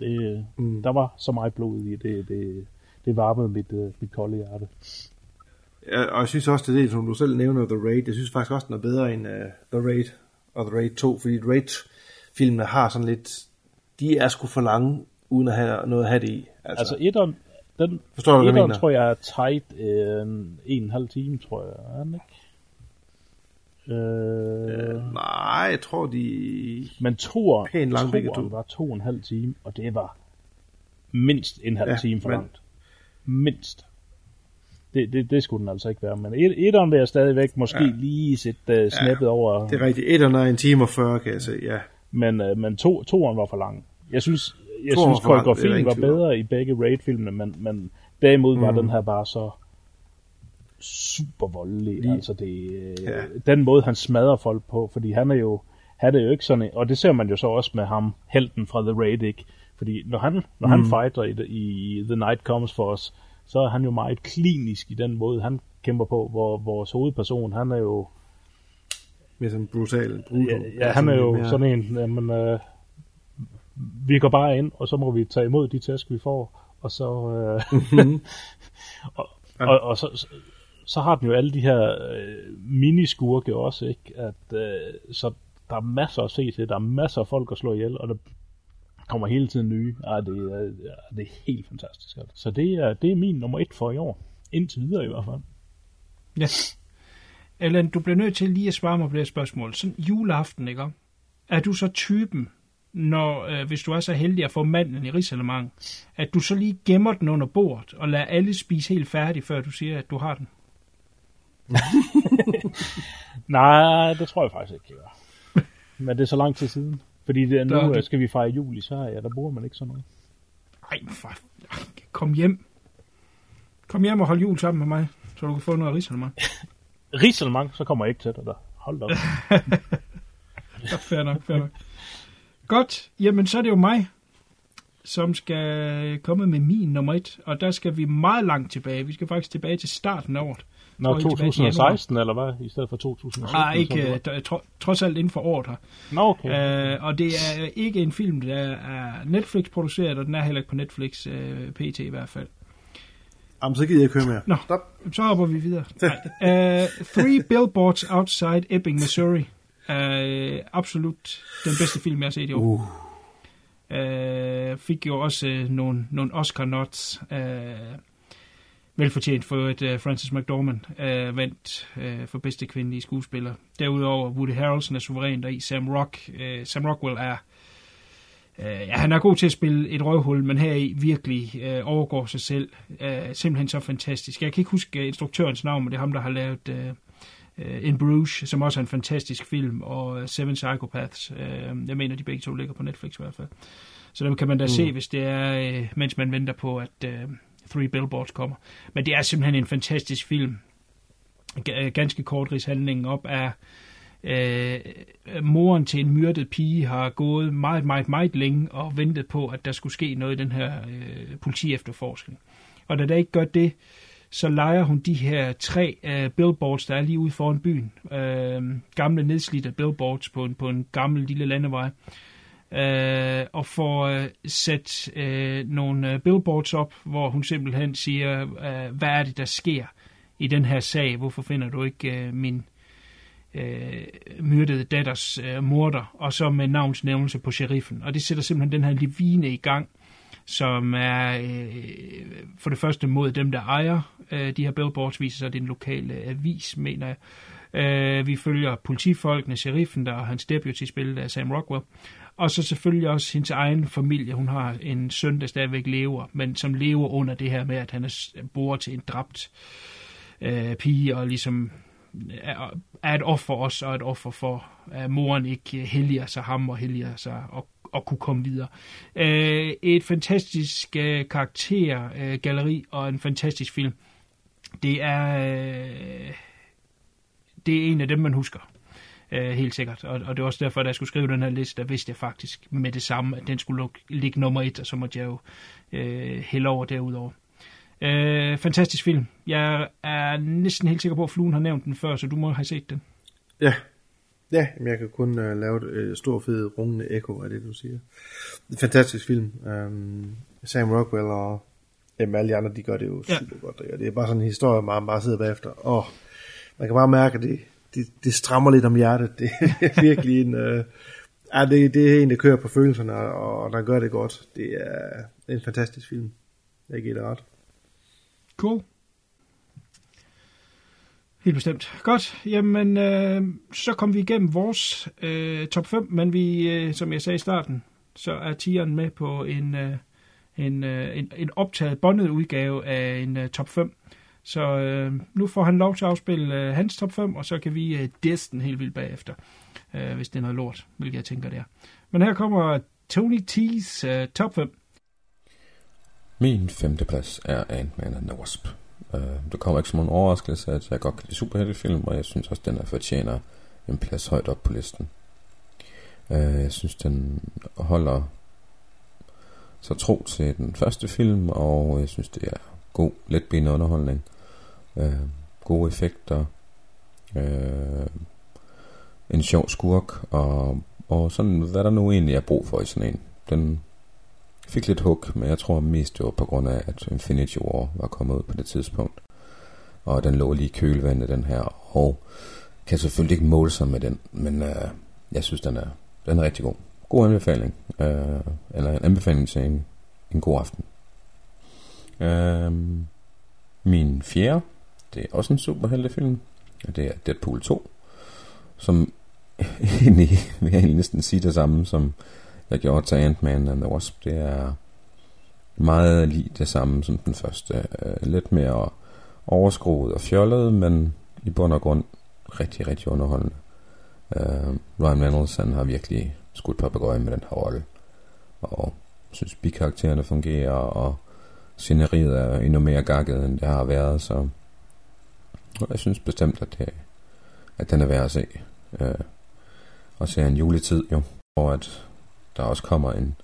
Det, mm. Der var så meget blod i, det, det, det varmede mit, øh, mit kolde hjerte. Ja, og jeg synes også, det er det, som du selv nævner, The Raid. Jeg synes faktisk også, den er bedre end uh, The Raid og The Raid 2, fordi The Raid-filmene har sådan lidt... De er sgu for lange, uden at have noget at have det i. Altså, Altså etteren, den, Forstår du, etteren tror jeg er tight øh, en, en halv time, tror jeg, er den ikke? Øh, nej, jeg tror, de... Men toer, Pænt langt begge to. var to og en halv time, og det var mindst en halv Ja, time for men- langt. Mindst. Det, det, det skulle den altså ikke være, men et, etteren vil jeg stadigvæk måske ja. lige sætte uh, snappet ja, over, Det er rigtigt. Et er en time og 40, kan jeg se, ja. men, uh, men to, toeren var for lang. Jeg synes, jeg Toeren synes var koreografien var om. bedre i begge Raid-filmene, men, men derimod var Mm. den her bare så super voldelig. Lige- Altså det, øh, Ja. den måde, han smadrer folk på, fordi han er jo, han er jo ikke sådan, og det ser man jo så også med ham, helten fra The Raid, ikke? Fordi når han, når han Mm. fighter i, i The Night Comes For Us, så er han jo meget klinisk i den måde, han kæmper på, hvor vores hovedperson, han er jo, Med sådan brutal, brutal. ja, ja han er jo mere- sådan en, jamen, øh, vi går bare ind, og så må vi tage imod de tæsk, vi får, og så, øh, Mhm. [LAUGHS] og, og, og så, så har den jo alle de her øh, miniskurke også, ikke? At, øh, så der er masser at se til, der er masser af folk at slå ihjel, og der kommer hele tiden nye. Ej, det, er, øh, det er helt fantastisk. Altså. Så det er, det er min nummer et for i år. Indtil videre i hvert fald. Ja. Ellen, du bliver nødt til lige at svare mig på det her spørgsmål. Sådan juleaften, ikke? Er du så typen, når, øh, hvis du er så heldig at få manden i risalemang, at du så lige gemmer den under bordet og lader alle spise helt færdig, før du siger, at du har den? [LAUGHS] Nej, det tror jeg faktisk ikke, jeg gør. Men det er så lang tid siden. Fordi det er Der nu, det... skal vi fejre jul i Sverige, der bruger man ikke sådan noget. Ej, for... kom hjem. Kom hjem og hold jul sammen med mig. så du kan få noget risalemang. [LAUGHS] Risalemang, så kommer jeg ikke til dig der. Hold da op. Ja, [LAUGHS] fair nok, fair nok. Godt, jamen så er det jo mig, som skal komme med min nummer et, og der skal vi meget langt tilbage. Vi skal faktisk tilbage til starten af året. Nå, Og ikke tilbage til januar. 2016 eller hvad? I stedet for 2017? Nej, ikke, øh, tro, trods alt inden for året her. Nå, okay. Øh, og det er ikke en film, der er Netflix-produceret, og den er heller ikke på Netflix, øh, pt. i hvert fald. Jamen, så gider jeg ikke høre mere. Nå, Stop. så hopper vi videre. Nej. Uh, Three Billboards Outside Ebbing, Missouri. Uh, absolut den bedste film, jeg har set i år. Uh. fik jo også uh, nogle, nogle Oscar-nots. Uh, velfortjent for et uh, Francis McDormand uh, vandt uh, for bedste kvindelige skuespiller. Derudover Woody Harrelson er suveræn der i. Sam Rock, uh, Sam Rockwell er Uh, ja, han er god til at spille et røvhul, men her i virkelig uh, overgår sig selv. Uh, simpelthen så fantastisk. Jeg kan ikke huske instruktørens navn, men det er ham, der har lavet uh, uh, In Bruges, som også er en fantastisk film, og Seven Psychopaths. Uh, jeg mener, de begge to ligger på Netflix i hvert fald. Så dem kan man da mm. se, hvis det er, uh, mens man venter på, at uh, Three Billboards kommer. Men det er simpelthen en fantastisk film. G- øh, ganske kort handlingen op af øh, moren til en myrdet pige har gået meget, meget, meget længe og ventet på, at der skulle ske noget i den her øh, politi-efterforskning. Og da der ikke gør det, så leger hun de her tre øh, billboards, der er lige ude foran byen. Øh, gamle nedslidte billboards på en, på en gammel lille landevej. Øh, øh, og får øh, sat øh, nogle øh, billboards op, hvor hun simpelthen siger, øh, hvad er det, der sker i den her sag? Hvorfor finder du ikke øh, min øh, myrdede datters øh, morder, og så med navnsnævnelse på sheriffen. Og det sætter simpelthen den her livine i gang, som er øh, for det første mod dem, der ejer øh, de her billboards, viser sig, at det er en lokal øh, avis, mener jeg. Øh, vi følger politifolkene, sheriffen der, og hans deputy spillet af Sam Rockwell. Og så selvfølgelig også hendes egen familie. Hun har en søn, der stadigvæk lever, men som lever under det her med, at han er s- bror til en dræbt øh, pige, og ligesom er, er et offer også, og et offer for, at moren ikke øh, helliger sig ham, og helliger sig og, og kunne komme videre. Øh, et fantastisk øh, karaktergalleri øh, galleri og en fantastisk film. Det er, øh, det er en af dem, man husker. Øh, helt sikkert. Og, og det er også derfor, at jeg skulle skrive den her liste, der vidste jeg faktisk med det samme, at den skulle ligge nummer et, og så måtte jeg jo øh, hælde over derudover. Øh, fantastisk film. Jeg er næsten helt sikker på, at Fluen har nævnt den før, så du må have set den. Ja. Ja, men jeg kan kun uh, lave et uh, stor, fed, rungende ekko af det, du siger. En fantastisk film. Um, Sam Rockwell og jamen, alle de andre, de gør det jo Ja. super godt. Og det er bare sådan en historie, man bare sidder bagefter. Åh, man kan bare mærke, at det, det, det strammer lidt om hjertet. [LAUGHS] Det er virkelig en... Øh, ja, det, det er en, der kører på følelserne, og, og der gør det godt. Det er en fantastisk film. Jeg giver det ret. Cool. Helt bestemt. Godt. Jamen, øh, så kom vi igennem vores øh, top 5, men vi, øh, som jeg sagde i starten, så er tieren med på en, øh, en, øh, en, en optaget bondet udgave af en øh, top 5. Så øh, nu får han lov til at afspille øh, hans top 5, og så kan vi øh, den helt vildt bagefter, øh, hvis det er noget lort, hvilket jeg tænker det er. Men her kommer Tony T's øh, top 5. Min femte plads er Ant-Man and the Wasp. Øh, det kommer ikke som en overraskelse, at jeg godt kan lide superheltefilm, og jeg synes også, den er fortjener en plads højt op på listen. Øh, jeg synes, den holder så tro til den første film, og jeg synes, det er god, letbenet underholdning øh, gode effekter. øh, en sjov skurk, og, og sådan, hvad der nu egentlig er brug for i sådan en. Den fik lidt hug, men jeg tror mest det var på grund af, at Infinity War var kommet ud på det tidspunkt. Og den lå lige i kølvandet, den her, og kan selvfølgelig ikke måle sig med den, men øh, jeg synes, den er, den er rigtig god. God anbefaling, øh, eller en anbefaling til en, en god aften. Øh, min fjerde, det er også en superheltefilm, og det er Deadpool 2, som [LAUGHS] egentlig, vil jeg egentlig næsten sige det samme, som jeg gjorde til Ant-Man and the Wasp. Det er meget lige det samme som den første. Øh, lidt mere overskruet og fjollet, men i bund og grund rigtig, rigtig underholdende. Uh, Ryan Reynolds han har virkelig skudt på begøje med den her rolle. Og synes bikaraktererne fungerer, og sceneriet er endnu mere gakket, end det har været, så og jeg synes bestemt, at, det, at den er værd at se. Øh, og se en juletid jo, hvor at der også kommer en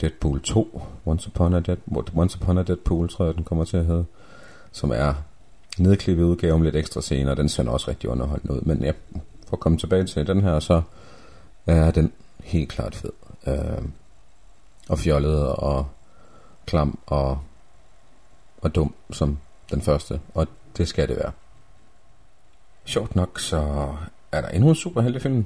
Deadpool 2, Once Upon a, Dead, Once Upon a Deadpool, tror jeg, den kommer til at hedde, som er nedklippet udgave om lidt ekstra scener, den ser også rigtig underholdende ud. Men ja, for at komme tilbage til den her, så er den helt klart fed. Øh, og fjollet og klam og, og dum som den første, og det skal det være. Sjovt nok, så er der endnu en superheltefilm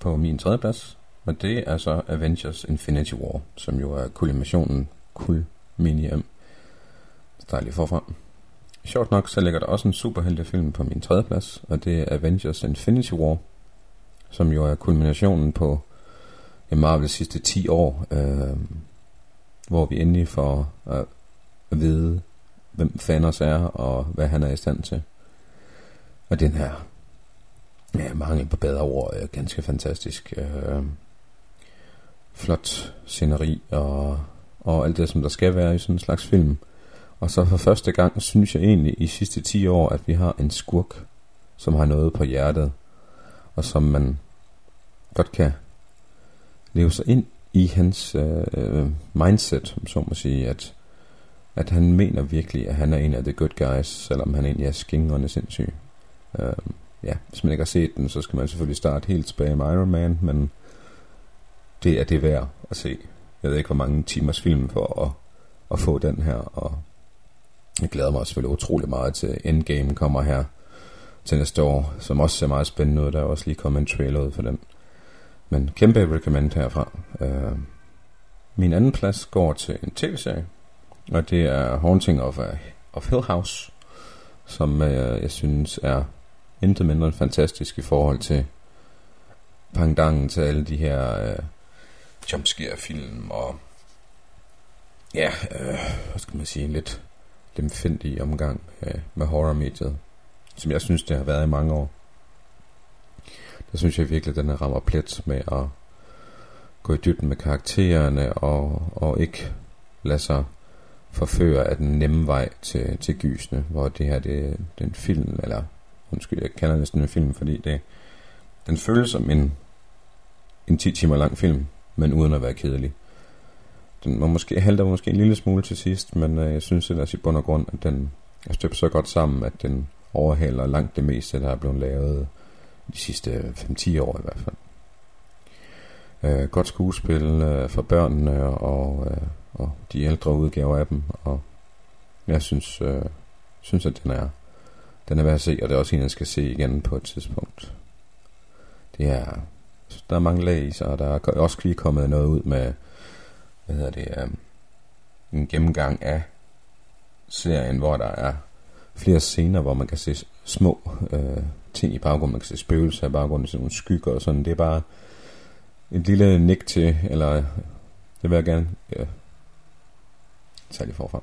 på min tredje plads, og det er så Avengers Infinity War, som jo er kulminationen, kulminium. Så lige forfra. Sjovt nok, så ligger der også en superheltefilm på min tredje plads, og det er Avengers Infinity War, som jo er kulminationen på ja, Marvels sidste 10 år, øh, hvor vi endelig får at, at vide, hvem Thanos er, og hvad han er i stand til. Og den her, ja, mange på bedre ord, er ganske fantastisk. Øh, flot sceneri, og, og alt det, som der skal være i sådan en slags film. Og så for første gang, synes jeg egentlig i sidste 10 år, at vi har en skurk, som har noget på hjertet, og som man godt kan leve sig ind i hans øh, øh mindset, så må sige, at, at han mener virkelig, at han er en af the good guys, selvom han egentlig er skingrende sindssyg. Øh, ja, hvis man ikke har set den, så skal man selvfølgelig starte helt tilbage med Iron Man, men det er det værd at se. Jeg ved ikke, hvor mange timers film for at, at få den her, og jeg glæder mig selvfølgelig utrolig meget til Endgame kommer her til næste år, som også ser meget spændende ud. Der er også lige kommet en trailer ud for den. Men kæmpe recommend herfra. Øh, min anden plads går til en tv-serie, og det er Haunting of, a, of Hill House, som uh, jeg synes er intet mindre end fantastisk i forhold til pangdangen til alle de her øh, jumpscare-film og ja, øh, hvad skal man sige, lidt lemfindig omgang med, med horror-mediet, som jeg synes, det har været i mange år. Der synes jeg virkelig, at den rammer plet med at gå i dybden med karaktererne og, og ikke lade sig forføre af den nemme vej til, til gysene, hvor det her det, det er en film, eller undskyld, jeg kalder næsten en film, fordi det, den føles som en, en 10 timer lang film, men uden at være kedelig. Den var måske, halter måske en lille smule til sidst, men øh, jeg synes ellers i bund og grund, at den er støbt så godt sammen, at den overhaler langt det meste, der er blevet lavet de sidste 5-10 år i hvert fald. Øh, godt skuespil øh, for børnene og, øh, og de ældre udgaver af dem, og jeg synes, øh, synes at den er, den er værd at se, og det er også en, jeg skal se igen på et tidspunkt. Det er, altså, der er mange lag i sig, og der er også lige kommet noget ud med, hvad hedder det, um, en gennemgang af serien, hvor der er flere scener, hvor man kan se små øh, ting i baggrunden. Man kan se spøgelser i baggrunden, sådan nogle skygger og sådan. Det er bare et lille nik til, eller det vil jeg gerne ja, tage lige forfra.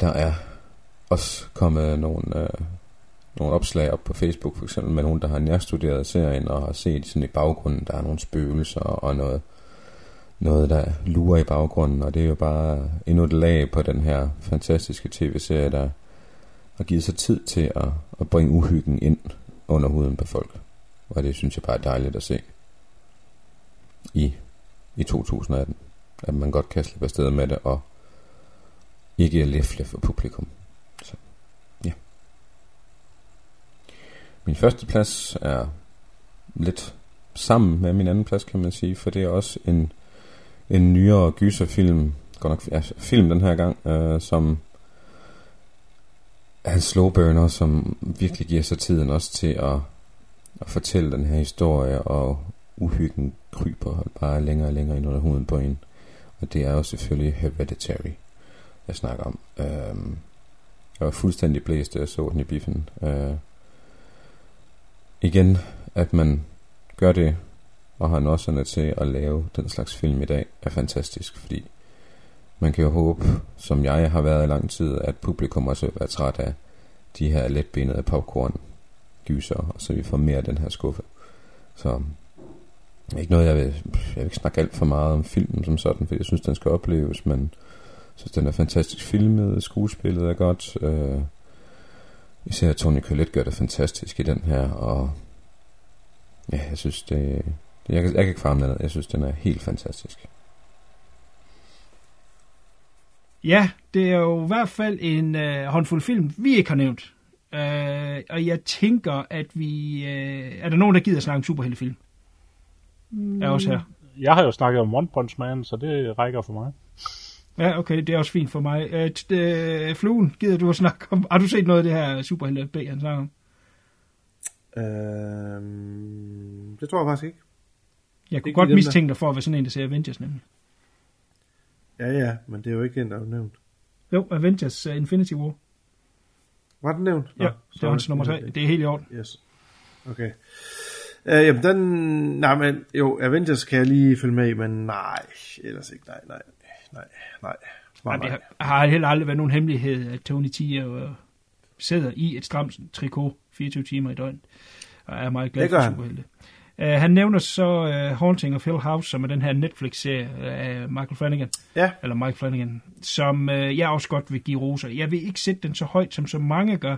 Der er også kommet nogle, øh, nogle opslag op på Facebook, for eksempel med nogen, der har nærstuderet serien og har set sådan i baggrunden, der er nogle spøgelser og noget, noget der lurer i baggrunden, og det er jo bare endnu et lag på den her fantastiske tv-serie, der har givet sig tid til at, at bringe uhyggen ind under huden på folk. Og det synes jeg bare er dejligt at se i, i 2018. At man godt kan slippe afsted med det, og ikke læfle for publikum. Så, ja. Min første plads er lidt sammen med min anden plads, kan man sige, for det er også en, en nyere gyserfilm, godt nok ja, film den her gang, øh, som er en slow burner, som virkelig giver sig tiden også til at, at fortælle den her historie, og uhyggen kryber bare længere og længere ind under huden på en. Og det er jo selvfølgelig Hereditary, jeg snakker om. Øhm, jeg var fuldstændig blæst, da jeg så den i biffen. Øh, igen, at man gør det, og har nosserne til at lave den slags film i dag, er fantastisk, fordi man kan jo håbe, som jeg har været i lang tid, at publikum også vil være træt af de her letbenede popcorn gyser, og så vi får mere af den her skuffe. Så ikke noget, jeg vil, jeg vil ikke snakke alt for meget om filmen som sådan, for jeg synes, den skal opleves, men så den er fantastisk filmet, skuespillet er godt. Øh, især Tony Collette gør det fantastisk i den her, og ja, jeg synes det, jeg, kan, jeg kan ikke farme den. Jeg synes, den er helt fantastisk. Ja, det er jo i hvert fald en øh, håndfuld film, vi ikke har nævnt. Øh, og jeg tænker, at vi... Øh, er der nogen, der gider snakke om superheltefilm? Mm. Er også her. Jeg har jo snakket om One Punch Man, så det rækker for mig. Ja, okay, det er også fint for mig. Øh, t- øh, Fluen, gider du at snakke om... Har du set noget af det her superhelte B, han snakker om? Øhm, det tror jeg faktisk ikke. Jeg kunne Ikke godt lige dem, mistænke dig for at være sådan en, der ser Avengers nemlig. Ja, ja, men det er jo ikke en, der er nævnt. Jo, Avengers uh, Infinity War. Var den nævnt? Ja, det er hans nummer tre. Det er helt i orden. Yes. Okay. Uh, jamen, den... Nej, men jo, Avengers kan jeg lige følge med i, men nej, ellers ikke. Nej, nej, nej, nej. Nej, nej, det har, har heller aldrig været nogen hemmelighed, at Tony T uh, sidder i et stramt trikot 24 timer i døgnet, og er meget glad for han. superhelte. Uh, han nævner så uh, Haunting of Hill House, som er den her Netflix-serie af Michael Flanagan, Ja, eller Mike Flanagan, som uh, jeg også godt vil give roser. Jeg vil ikke sætte den så højt, som så mange gør,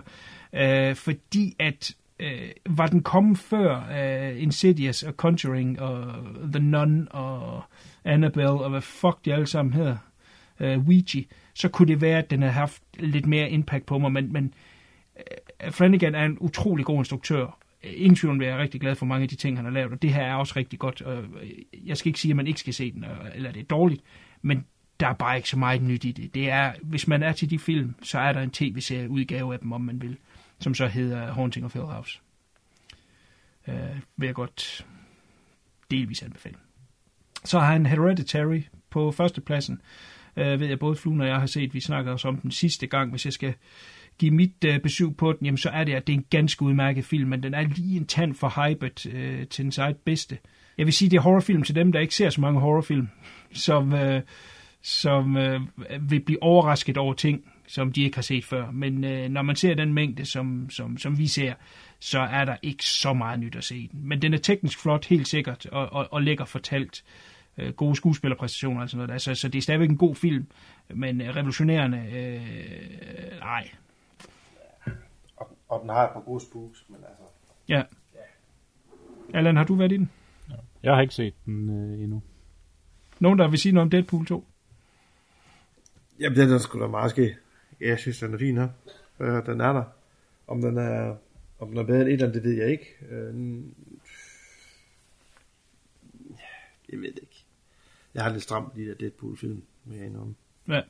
uh, fordi at øh, var den kommet før øh, Insidious og Conjuring og The Nun og Annabelle og hvad fuck de alle sammen hedder, øh, Ouija, så kunne det være, at den havde haft lidt mere impact på mig, men, men øh, Flanagan er en utrolig god instruktør. Ingen tvivl om det, jeg er rigtig glad for mange af de ting, han har lavet, og det her er også rigtig godt. Og jeg skal ikke sige, at man ikke skal se den, eller eller det er dårligt, men der er bare ikke så meget nyt i det. det er, hvis man er til de film, så er der en tv-serie udgave af dem, om man vil, som så hedder Haunting of Hill House. Øh, vil jeg godt delvis anbefale. Så har han Hereditary på førstepladsen. Øh, ved jeg, både Fluen og jeg har set, vi snakkede også om den sidste gang, hvis jeg skal give mit øh, besøg på den, jamen så er det, at det er en ganske udmærket film, men den er lige en tand for hypet øh, til den eget bedste. Jeg vil sige, det er horrorfilm til dem, der ikke ser så mange horrorfilm, som, øh, som øh, vil blive overrasket over ting, som de ikke har set før. Men uh, når man ser den mængde, som, som, som vi ser, så er der ikke så meget nyt at se i den. Men den er teknisk flot, helt sikkert, og, og, og lækker fortalt. Uh, gode skuespillerpræstationer og sådan noget. Altså, så det er stadigvæk en god film, men uh, revolutionerende, uh, nej, og, og den har et par gode spooks, men altså... Ja. Allan, har du været i den? Jeg har ikke set den øh, endnu. Nogen, der vil sige noget om Deadpool 2? Jamen, den er sgu da meget ske. Jeg synes, den er fin her. Øh, den er der. Om den er, om den er bedre end et eller andet, det ved jeg ikke. Øh, jeg ved det ikke. Jeg har lidt stramt de der Deadpool-film med en om. Ja.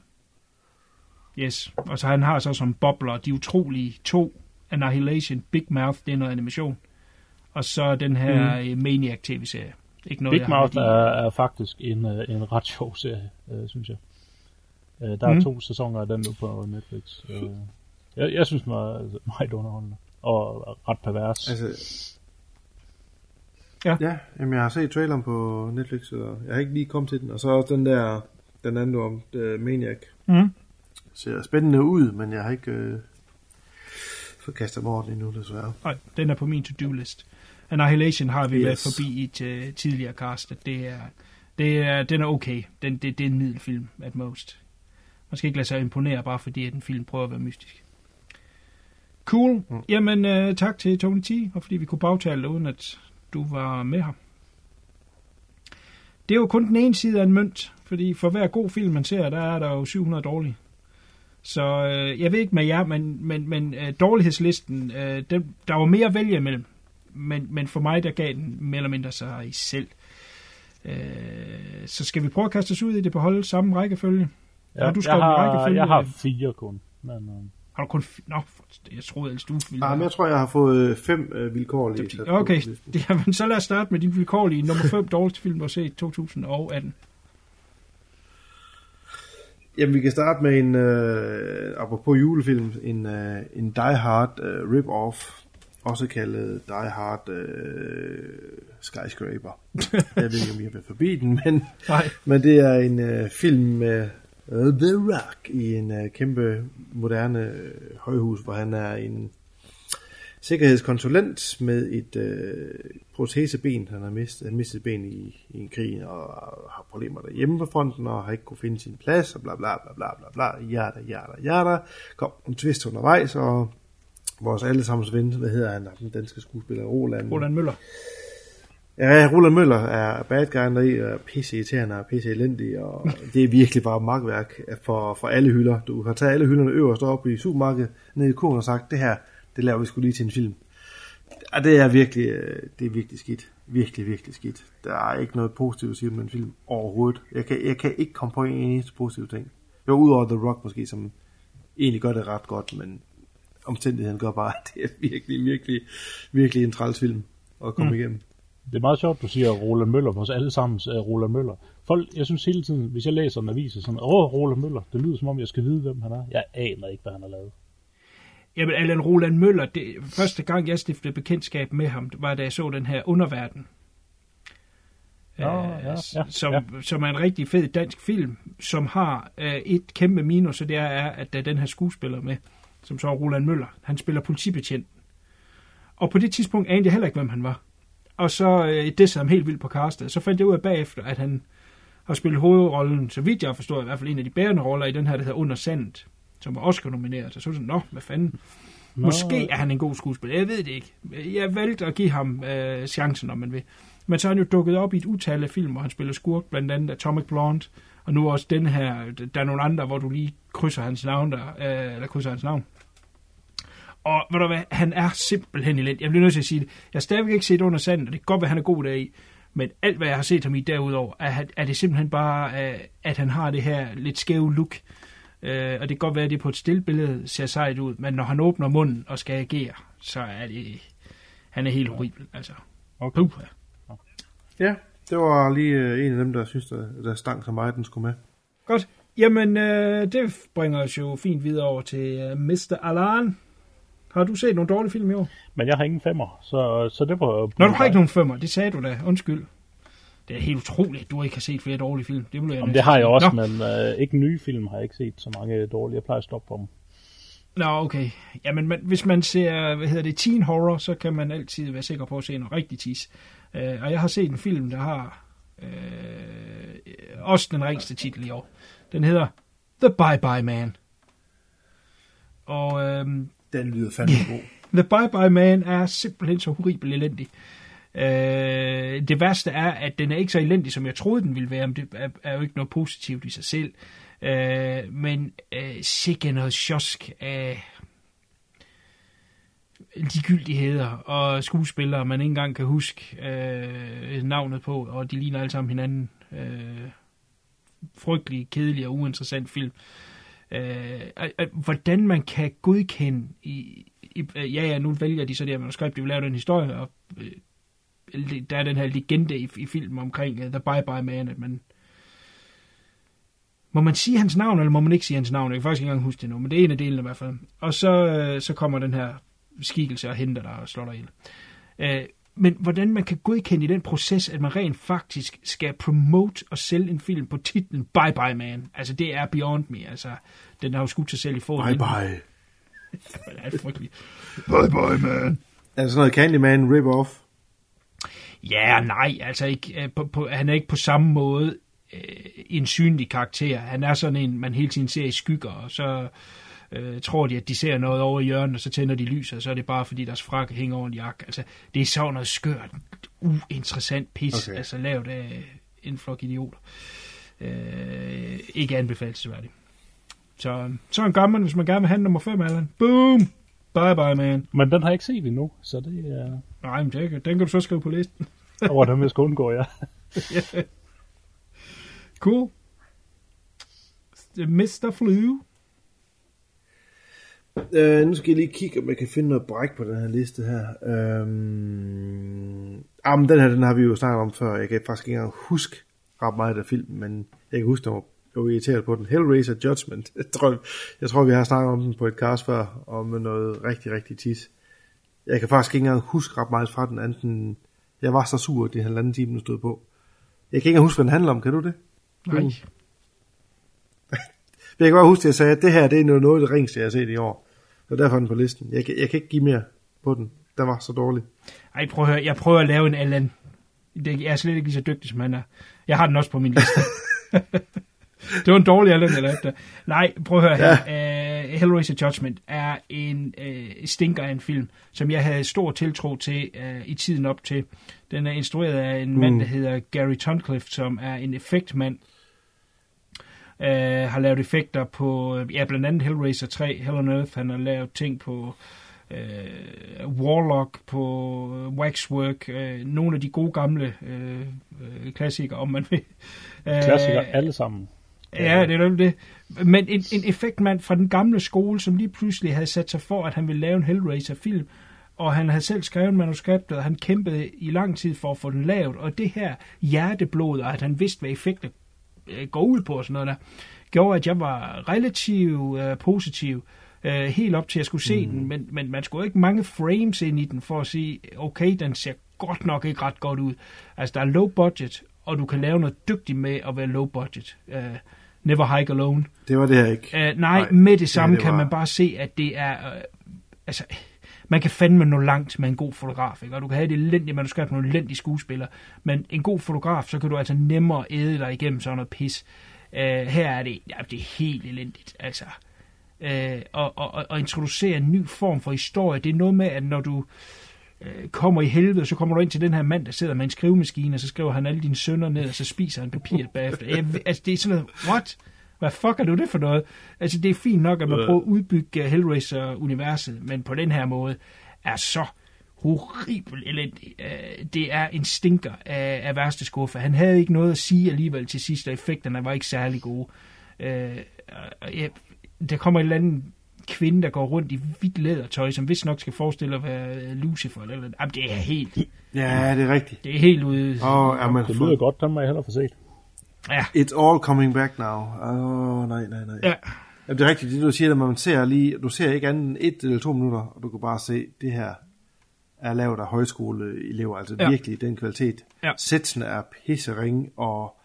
Yes. Og så han har så som bobler de utrolige to Annihilation, Big Mouth, det er noget animation. Og så den her mm. Maniac tv-serie. Ikke noget, Big jeg Mouth er, er faktisk en, øh, en ret sjov serie, øh, synes jeg. Øh, der er Mm. to sæsoner af den nu på Netflix. Øh, jeg, jeg synes, den var altså, meget underholdende. Og ret pervers. Altså, Ja. ja, jamen, jeg har set traileren på Netflix, og jeg har ikke lige kommet til den. Og så også den der, den anden du om, The Maniac. Mm. Ser spændende ud, men jeg har ikke øh, fået kastet mig over den endnu, desværre. Nej, den er på min to-do-list. Annihilation har vi yes. Yes. været forbi i et uh, tidligere cast, at det er, det er, den er okay. Den, det, det er en middelfilm, at most. Man skal ikke lade sig imponere, bare fordi at en film prøver at være mystisk. Cool. Mm. Jamen, uh, tak til Tony T, og fordi vi kunne bagtale uden at du var med her. Det er jo kun den ene side af en mønt, fordi for hver god film, man ser, der er der jo 700 dårlige. Så øh, jeg ved ikke med jer, men, men, men øh, dårlighedslisten, øh, den, der var mere at vælge imellem. Men, men for mig, der gav den mere eller mindre sig i selv. Øh, så skal vi prøve at kaste os ud i det, beholde samme rækkefølge? Ja, har du jeg, skrevet en har, jeg har fire kun. Men, øh, Har du kun... f- Nå, for- jeg troede ellers du ville... Ah, men jeg tror, jeg har fået øh, fem øh, vilkårlige. på Okay, [LAUGHS] jamen, så lad os starte med din vilkårlige nummer 5 [LAUGHS] dårligste film, du har set i 2018. Jamen, vi kan starte med en, øh, apropos julefilm, en, øh, en Die Hard øh, rip-off, også kaldet Die Hard øh, Skyscraper. [LAUGHS] jeg ved ikke, om I har været forbi den, men, Nej. men det er en øh, film med Øh, The Rock i en øh, kæmpe moderne øh, højhus, hvor han er en sikkerhedskonsulent med et øh, proteseben. Han har mistet, han mistet ben i, i en krig og har problemer derhjemme på fronten og har ikke kunne finde sin plads og bla bla bla bla bla bla. Yada, yada, yada. Kom en twist undervejs og vores allesammens ven, hvad hedder han, den danske skuespiller, Roland. Roland Møller. Ja, Roland Møller er bad guy deri, og pisse irriterende og pisse elendig, og [LAUGHS] det er virkelig bare magtværk for, for alle hylder. Du har taget alle hylderne øverst op i supermarkedet, ned i kurven og sagt, det her, det laver vi skulle lige til en film. Ja, det er virkelig, øh, det er virkelig skidt. Virkelig, virkelig skidt. Der er ikke noget positivt at sige om en film overhovedet. Jeg kan, jeg kan ikke komme på en eneste positiv ting. Jo, udover The Rock måske, som egentlig gør det ret godt, men omstændigheden gør bare, [LAUGHS] at det er virkelig, virkelig, virkelig en træls film at komme mm. igennem. Det er meget sjovt, du siger Roland Møller, vores allesammens uh, Roland Møller. Folk, jeg synes hele tiden, hvis jeg læser en avis, er sådan, åh, Roland Møller, det lyder som om, jeg skal vide, hvem han er. Jeg aner ikke, hvad han har lavet. Jamen, Allan Roland Møller, det, første gang jeg stiftede bekendtskab med ham, var da jeg så den her Underverden. Ja, øh, ja, ja, som, ja. som er en rigtig fed dansk film, som har øh, et kæmpe minus, og det er, er, at der er den her skuespiller med, som så er Roland Møller. Han spiller politibetjent. Og på det tidspunkt anede jeg heller ikke, hvem han var. Og så øh, det ham helt vildt på castet. Så fandt jeg ud af bagefter, at han har spillet hovedrollen, så vidt jeg forstår, i hvert fald en af de bærende roller i den her, der hedder Under Sandet, som var Oscar-nomineret. Så så sådan, nå, hvad fanden. Nå. Måske er han en god skuespiller, jeg ved det ikke. Jeg valgte at give ham øh, chancen, om man vil. Men så er han jo dukket op i et utal af film, hvor han spiller skurk, blandt andet Atomic Blonde, og nu også den her, der er nogle andre, hvor du lige krydser hans navn der, øh, eller krydser hans navn. Og ved du hvad, han er simpelthen elendig. Jeg bliver nødt til at sige det. Jeg har stadigvæk ikke set under sandet, og det kan godt være, han er god deri. Men alt, hvad jeg har set ham i derudover, er, er det simpelthen bare, øh, at han har det her lidt skæve look. Øh, og det kan godt være, at det på et stillbillede ser sejt ud, men når han åbner munden og skal agere, så er det... Han er helt horribel, altså. Okay. Uh, Ja, det var lige øh, en af dem, der synes, der, der stank så meget, den skulle med. Godt. Jamen, øh, det bringer os jo fint videre over til øh, Mr. Alan. Har du set nogle dårlige film i år? Men jeg har ingen femmer, så, så det var... Nå, du har ikke nogen femmer. Det sagde du da. Undskyld. Det er helt utroligt, at du ikke har set flere dårlige film. Det, må jeg Jamen, det har jeg også, Nå. men øh, ikke nye film har jeg ikke set så mange dårlige. Jeg plejer at stoppe på dem. Nå, okay. Jamen, man, hvis man ser, hvad hedder det, teen horror, så kan man altid være sikker på at se noget rigtig tis. Uh, og jeg har set en film, der har uh, også den ringste titel i år. Den hedder The Bye Bye Man. Og uh, Den lyder fandme god. The Bye Bye Man er simpelthen så horribel elendig. Uh, det værste er, at den er ikke så elendig, som jeg troede, den ville være, men det er, er jo ikke noget positivt i sig selv. Uh, men uh, sikke noget sjosk af ligegyldigheder og skuespillere, man ikke engang kan huske uh, navnet på, og de ligner alle sammen hinanden. Uh, frygtelig, kedelig og uinteressant film øh, hvordan man kan godkende i, i, øh, ja, ja, nu vælger de så det her manuskript, de vil lave den historie, og øh, der er den her legende i, i filmen omkring uh, The Bye Bye Man, at man må man sige hans navn, eller må man ikke sige hans navn? Jeg kan faktisk ikke engang huske det nu, men det er en af delene i hvert fald. Og så, øh, så kommer den her skikkelse og henter dig og slår dig ihjel. Øh, men hvordan man kan godkende i den proces, at man rent faktisk skal promote og sælge en film på titlen Bye Bye Man. Altså, det er beyond me. Altså, den har jo skudt sig selv i foden. Bye bye. [LAUGHS] det er frygteligt. Bye bye, man. Er det sådan noget Candyman rip-off? Ja, nej, altså ikke, øh, på, på, han er ikke på samme måde øh, en synlig karakter. Han er sådan en, man hele tiden ser i skygger, og så øh, tror de, at de ser noget over i hjørnet, og så tænder de lys, og så er det bare, fordi deres frak hænger over en jakke. Altså, det er sådan noget skørt, uinteressant pis, okay. altså lavet af en flok idioter. Øh, ikke anbefalesværdigt. Så, så en gammel, hvis man gerne vil have nummer 5, Allan. Boom! Bye bye, man. Men den har jeg ikke set endnu, så det er... Nej, men det, den kan du så skrive på listen. Hvordan jeg skal undgå, ja. yeah. [LAUGHS] Cool. Mr. Flu. Uh, nu skal jeg lige kigge, om jeg kan finde noget bræk på den her liste her. Um, ah, men den her, den har vi jo snakket om før. Jeg kan faktisk ikke engang huske ret meget af filmen, men jeg kan huske, at jeg var irriteret på den. Hellraiser Judgment. [LAUGHS] Jeg tror, jeg tror, vi har snakket om den på et cast før, om noget rigtig, rigtig tis. Jeg kan faktisk ikke engang huske ret meget fra den, anden jeg var så sur, at det halvanden time, den stod på. Jeg kan ikke engang huske, hvad den handler om. Kan du det? Nej. Jeg kan bare huske, at jeg sagde, at det her det er noget, noget af det ringste, jeg har set i år. Og derfor er den på listen. Jeg, kan, jeg kan ikke give mere. på den. Den var så dårlig. Ej, prøv at høre. Jeg prøver at lave en Allan. Jeg er slet ikke lige så dygtig, som han er. Jeg har den også på min liste. [LAUGHS] det var en dårlig Allan, jeg lavede der. Nej, prøv at høre her. Uh, Hellraiser Judgment er en uh, stinker af en film, som jeg havde stor tiltro til uh, i tiden op til. Den er instrueret af en mm. mand, der hedder Gary Tuncliffe, som er en effektmand. Uh, har lavet effekter på, ja, blandt andet Hellraiser 3, Hell on Earth. Han har lavet ting på uh, Warlock, på Waxwork, uh, nogle af de gode gamle uh, klassikere, om man vil. Uh, Klassikere alle sammen. Ja, det er det. Men en, en effektmand fra den gamle skole, som lige pludselig havde sat sig for, at han ville lave en Hellraiser-film, og han havde selv skrevet manuskriptet, og han kæmpede i lang tid for at få den lavet, og det her hjerteblod, og at han vidste, hvad effekter øh, går ud på og sådan noget der, gjorde, at jeg var relativt øh, positiv, øh, helt op til at skulle se mm. den, men, men man skulle ikke mange frames ind i den, for at sige, okay, den ser godt nok ikke ret godt ud. Altså, der er low budget, og du kan lave noget dygtigt med at være low budget. Uh, Never Hike Alone. Det var det her ikke. Uh, nej, nej, med det samme ja, det kan var... man bare se, at det er... Uh, altså, man kan fandme nå langt med en god fotograf, ikke? og du kan have et elendigt manuskript med en elendig skuespiller, men en god fotograf, så kan du altså nemmere æde dig igennem sådan noget pis. Uh, her er det, ja, det er helt elendigt, altså. Uh, og, og, og introducere en ny form for historie, det er noget med, at når du øh, kommer i helvede, så kommer du ind til den her mand, der sidder med en skrivemaskine, og så skriver han alle dine sønner ned, og så spiser han papiret bagefter. Jeg, altså, det er sådan noget, what? Hvad fuck er du det for noget? Altså, det er fint nok, at man prøver at udbygge Hellraiser-universet, men på den her måde er så horribelt elendig. Øh, det er en stinker af, af værste skuffe. Han havde ikke noget at sige alligevel til sidst, og effekterne var ikke særlig gode. Øh, der kommer et eller andet kvinde, der går rundt i hvidt lædertøj, som vist nok skal forestille at være Lucifer. Eller, eller, jamen, det er helt... Ja, det er rigtigt. Det er helt ude... Oh, ja, men det lyder godt, den må jeg heller få set. Ja. It's all coming back now. Åh, oh, nej, nej, nej. Ja. Jamen, det er rigtigt, det du siger, at man ser lige, du ser ikke andet end et eller to minutter, og du kan bare se, det her er lavet af højskoleelever, altså ja. virkelig den kvalitet. Ja. Sætsen er pissering, og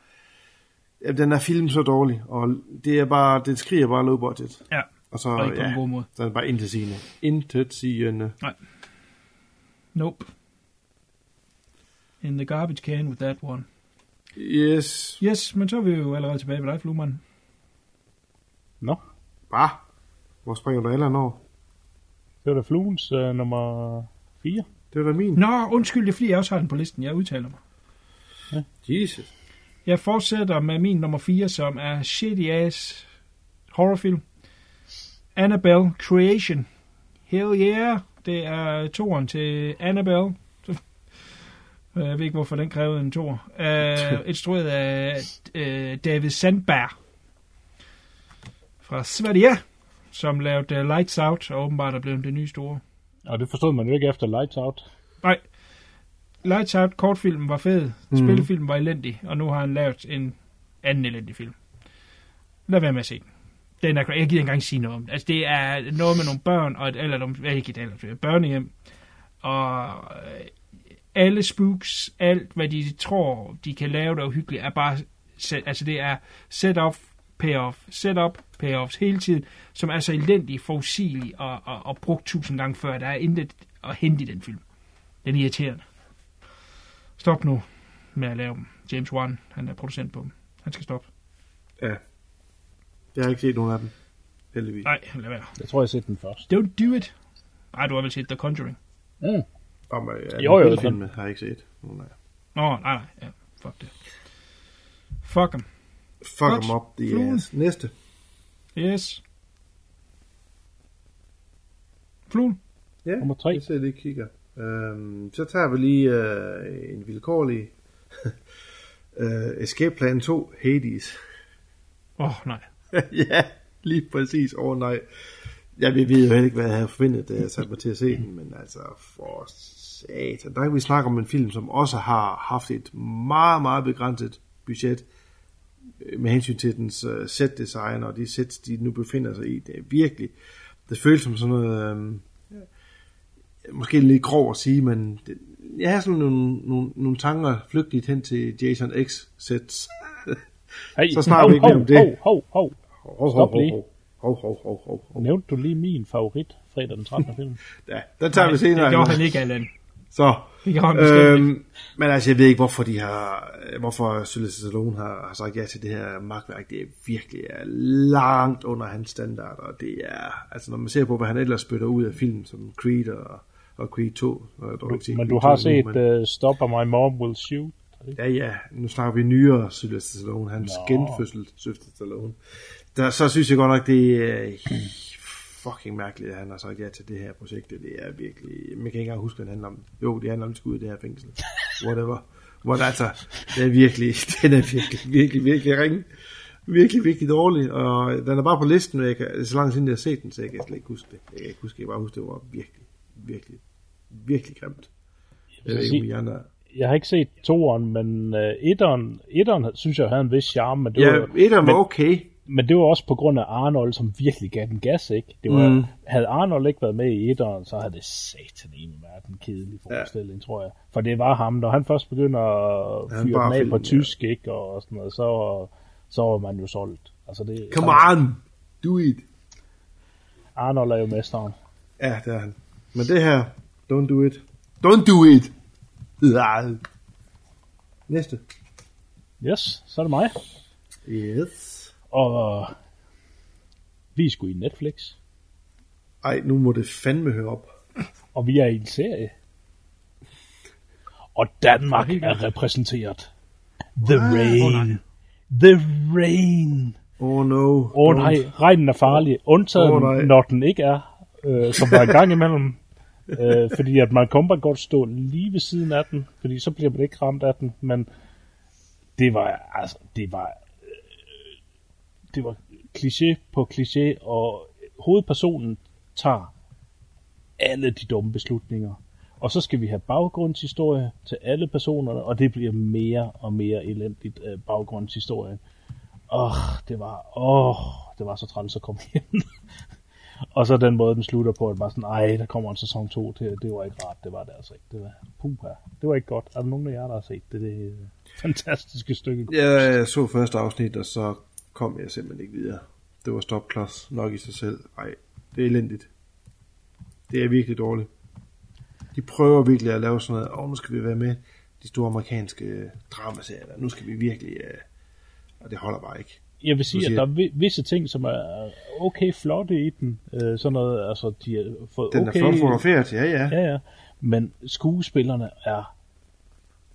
ja, den er film så dårlig, og det er bare, den skriger bare low budget. Ja. Og så, Og ikke på ja, en god måde. så er det bare intet sigende. Intet sigende. Nej. Nope. In the garbage can with that one. Yes. Yes, men så er vi jo allerede tilbage ved dig, Fluemann. Nå, Bare. Hvor springer du alle over? det var da Fluens uh, nummer 4. Det var da min. Nå, undskyld, det er fordi, jeg også har den på listen. Jeg udtaler mig. Jesus. Jeg fortsætter med min nummer 4, som er shitty ass horrorfilm. Annabelle Creation. Hell yeah. Det er toren til Annabelle. Jeg ved ikke, hvorfor den krævede en tor. Uh, instrueret [LAUGHS] af uh, David Sandberg fra Sverige, som lavede uh, Lights Out, og åbenbart er blevet det nye store. Og det forstod man jo ikke efter Lights Out. Nej, Lights Out, kortfilmen var fed, mm. spillefilmen var elendig, og nu har han lavet en anden elendig film. Lad være med at se den. Den er, jeg gider ikke engang sige noget om det. Altså, det er noget med nogle børn, og et, eller nogle, ikke et et børnehjem, og øh, alle spooks, alt hvad de tror, de kan lave, der er uhyggeligt, er bare, set, altså det er set-off, payoff, set-up, payoffs hele tiden, som er så elendig, forudsigelig og, og, og brugt tusind gange før. Der er intet at hente i den film. Den er irriterende. Stop nu med at lave dem. James Wan, han er producent på dem. Han skal stoppe. Ja. Jeg har ikke set nogen af dem. Heldigvis. Nej, lad være. Jeg tror, jeg har set den først. Don't do it. Nej, du har vel set The Conjuring. Mm. Om, ja, Jo, jo, film har jeg ikke set. Nogen af. Nå, nej, nej. Ja, fuck det. Fuck dem. Fuck dem op, Fluen. ass. Næste. Yes. Fluen. Ja, Nummer tre. jeg ser lige kigger. Øhm, så tager vi lige øh, en vilkårlig [LAUGHS] øh, Escape Plan 2 Hades. Åh, oh, nej. [LAUGHS] ja, lige præcis. Åh oh, nej. Jeg ved ved jo heller ikke, hvad jeg havde forventet, da jeg satte mig til at se den, men altså, for satan. Der kan vi snakke om en film, som også har haft et meget, meget begrænset budget øh, med hensyn til dens uh, set design og de sets, de nu befinder sig i. Det er virkelig, det føles som sådan noget, øhm, måske lidt grov at sige, men det, jeg har sådan nogle, nogle, nogle tanker flygtigt hen til Jason X sets. [LAUGHS] Hey, Så snakker vi ikke mere om det. Hov, hov, hov. Stop lige. hov, Hov, hov, hov. Nævnte du lige min favorit fredag den 13. film? [LAUGHS] Ja, den tager vi senere. Det gjorde han ikke, Allan. Så, Det ikke. øhm, men altså, jeg ved ikke, hvorfor de har, hvorfor Sylvester Stallone har, har sagt ja til det her magtværk. Det er virkelig er langt under hans standard, og det er, altså når man ser på, hvad han ellers spytter ud af film, som Creed og, og Creed 2. Og dog ikke Men Creed du 2 har set men- uh, Stop or My Mom Will Shoot. Ja, ja, nu snakker vi nyere Sylvester Stallone, hans Nå. genfødsel Sylvester Stallone. Der, så synes jeg godt nok, det er fucking mærkeligt, at han har sagt ja til det her projekt. Det er virkelig, man kan ikke engang huske, hvad det handler om. Jo, det handler om, at ud i det her fængsel. Whatever. Hvor der, altså, det er virkelig, [LAUGHS] den er virkelig, virkelig, virkelig ringe. Virkelig, virkelig dårlig, og den er bare på listen, og jeg kan, så lang siden, jeg har set den, så jeg kan slet ikke huske det. Jeg kan ikke huske, jeg bare huske, det var virkelig, virkelig, virkelig grimt. Jeg ved ikke, andre... Jeg har ikke set toeren, men uh, etteren, etteren synes jeg havde en vis charme. Men det Ja, var, etteren var men, okay. Men det var også på grund af Arnold, som virkelig gav den gas, ikke? Det var, Mm. Havde Arnold ikke været med i etteren, så havde det satan i været en kedelig forestilling, ja. tror jeg. For det var ham, når han først begynder at Han fyre den af film, på ja. tysk, ikke? Og sådan noget, så, så var man jo solgt. Altså det, Come så- on, do it. Arnold er jo mesteren. Ja, det er han. Men det her, don't do it. Don't do it! Ja. Næste. Yes, så er det mig. Yes. Og vi er sgu i Netflix, Ej, nu må det fandme høre op. og vi er i en serie. Og Danmark er repræsenteret. The Rain. The Rain. Oh no. Åh oh, nej, regnen er farlig. Undtaget, Åh, oh, nej. når den ikke er, øh, som der er en gang imellem. [LAUGHS] øh, fordi at man bare godt stå lige ved siden af den, fordi så bliver man ikke ramt af den. Men det var, altså, det var, øh, det var kliché på kliché, og hovedpersonen tager alle de dumme beslutninger. Og så skal vi have baggrundshistorie til alle personerne, og det bliver mere og mere elendigt øh, baggrundshistorie. Åh, det var, åh, det var så træls at komme [LAUGHS] hjem. og så den måde, den slutter på, at bare sådan, ej, der kommer en sæson 2 til, det var ikke rart, det var det altså ikke. Det var, puha, det var ikke godt. Er der nogen af jer, der har set det? Det er et fantastiske stykke. Jeg så første afsnit, og så kom jeg simpelthen ikke videre. Det var stopklods nok i sig selv. Ej, det er elendigt. Det er virkelig dårligt. De prøver virkelig at lave sådan noget, og nu skal vi være med de store amerikanske dramaserier. der. Nu skal vi virkelig, øh, og det holder bare ikke. Jeg vil sige, Du at siger- der er vi- visse ting, som er okay flotte i den. Øh, sådan noget, altså, de har fået Den okay... er flot fotograferet, ja ja. Ja, ja. Men skuespillerne er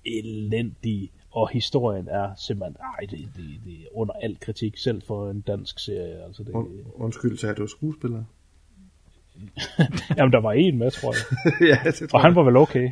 elendige, og historien er simpelthen, ej, det, det, det er under al kritik, selv for en dansk serie. Altså det, Und, undskyld, sagde du er skuespiller? [LAUGHS] jamen, der var en med, tror jeg. [LAUGHS] ja, det tror Og han jeg. var vel okay. [LAUGHS]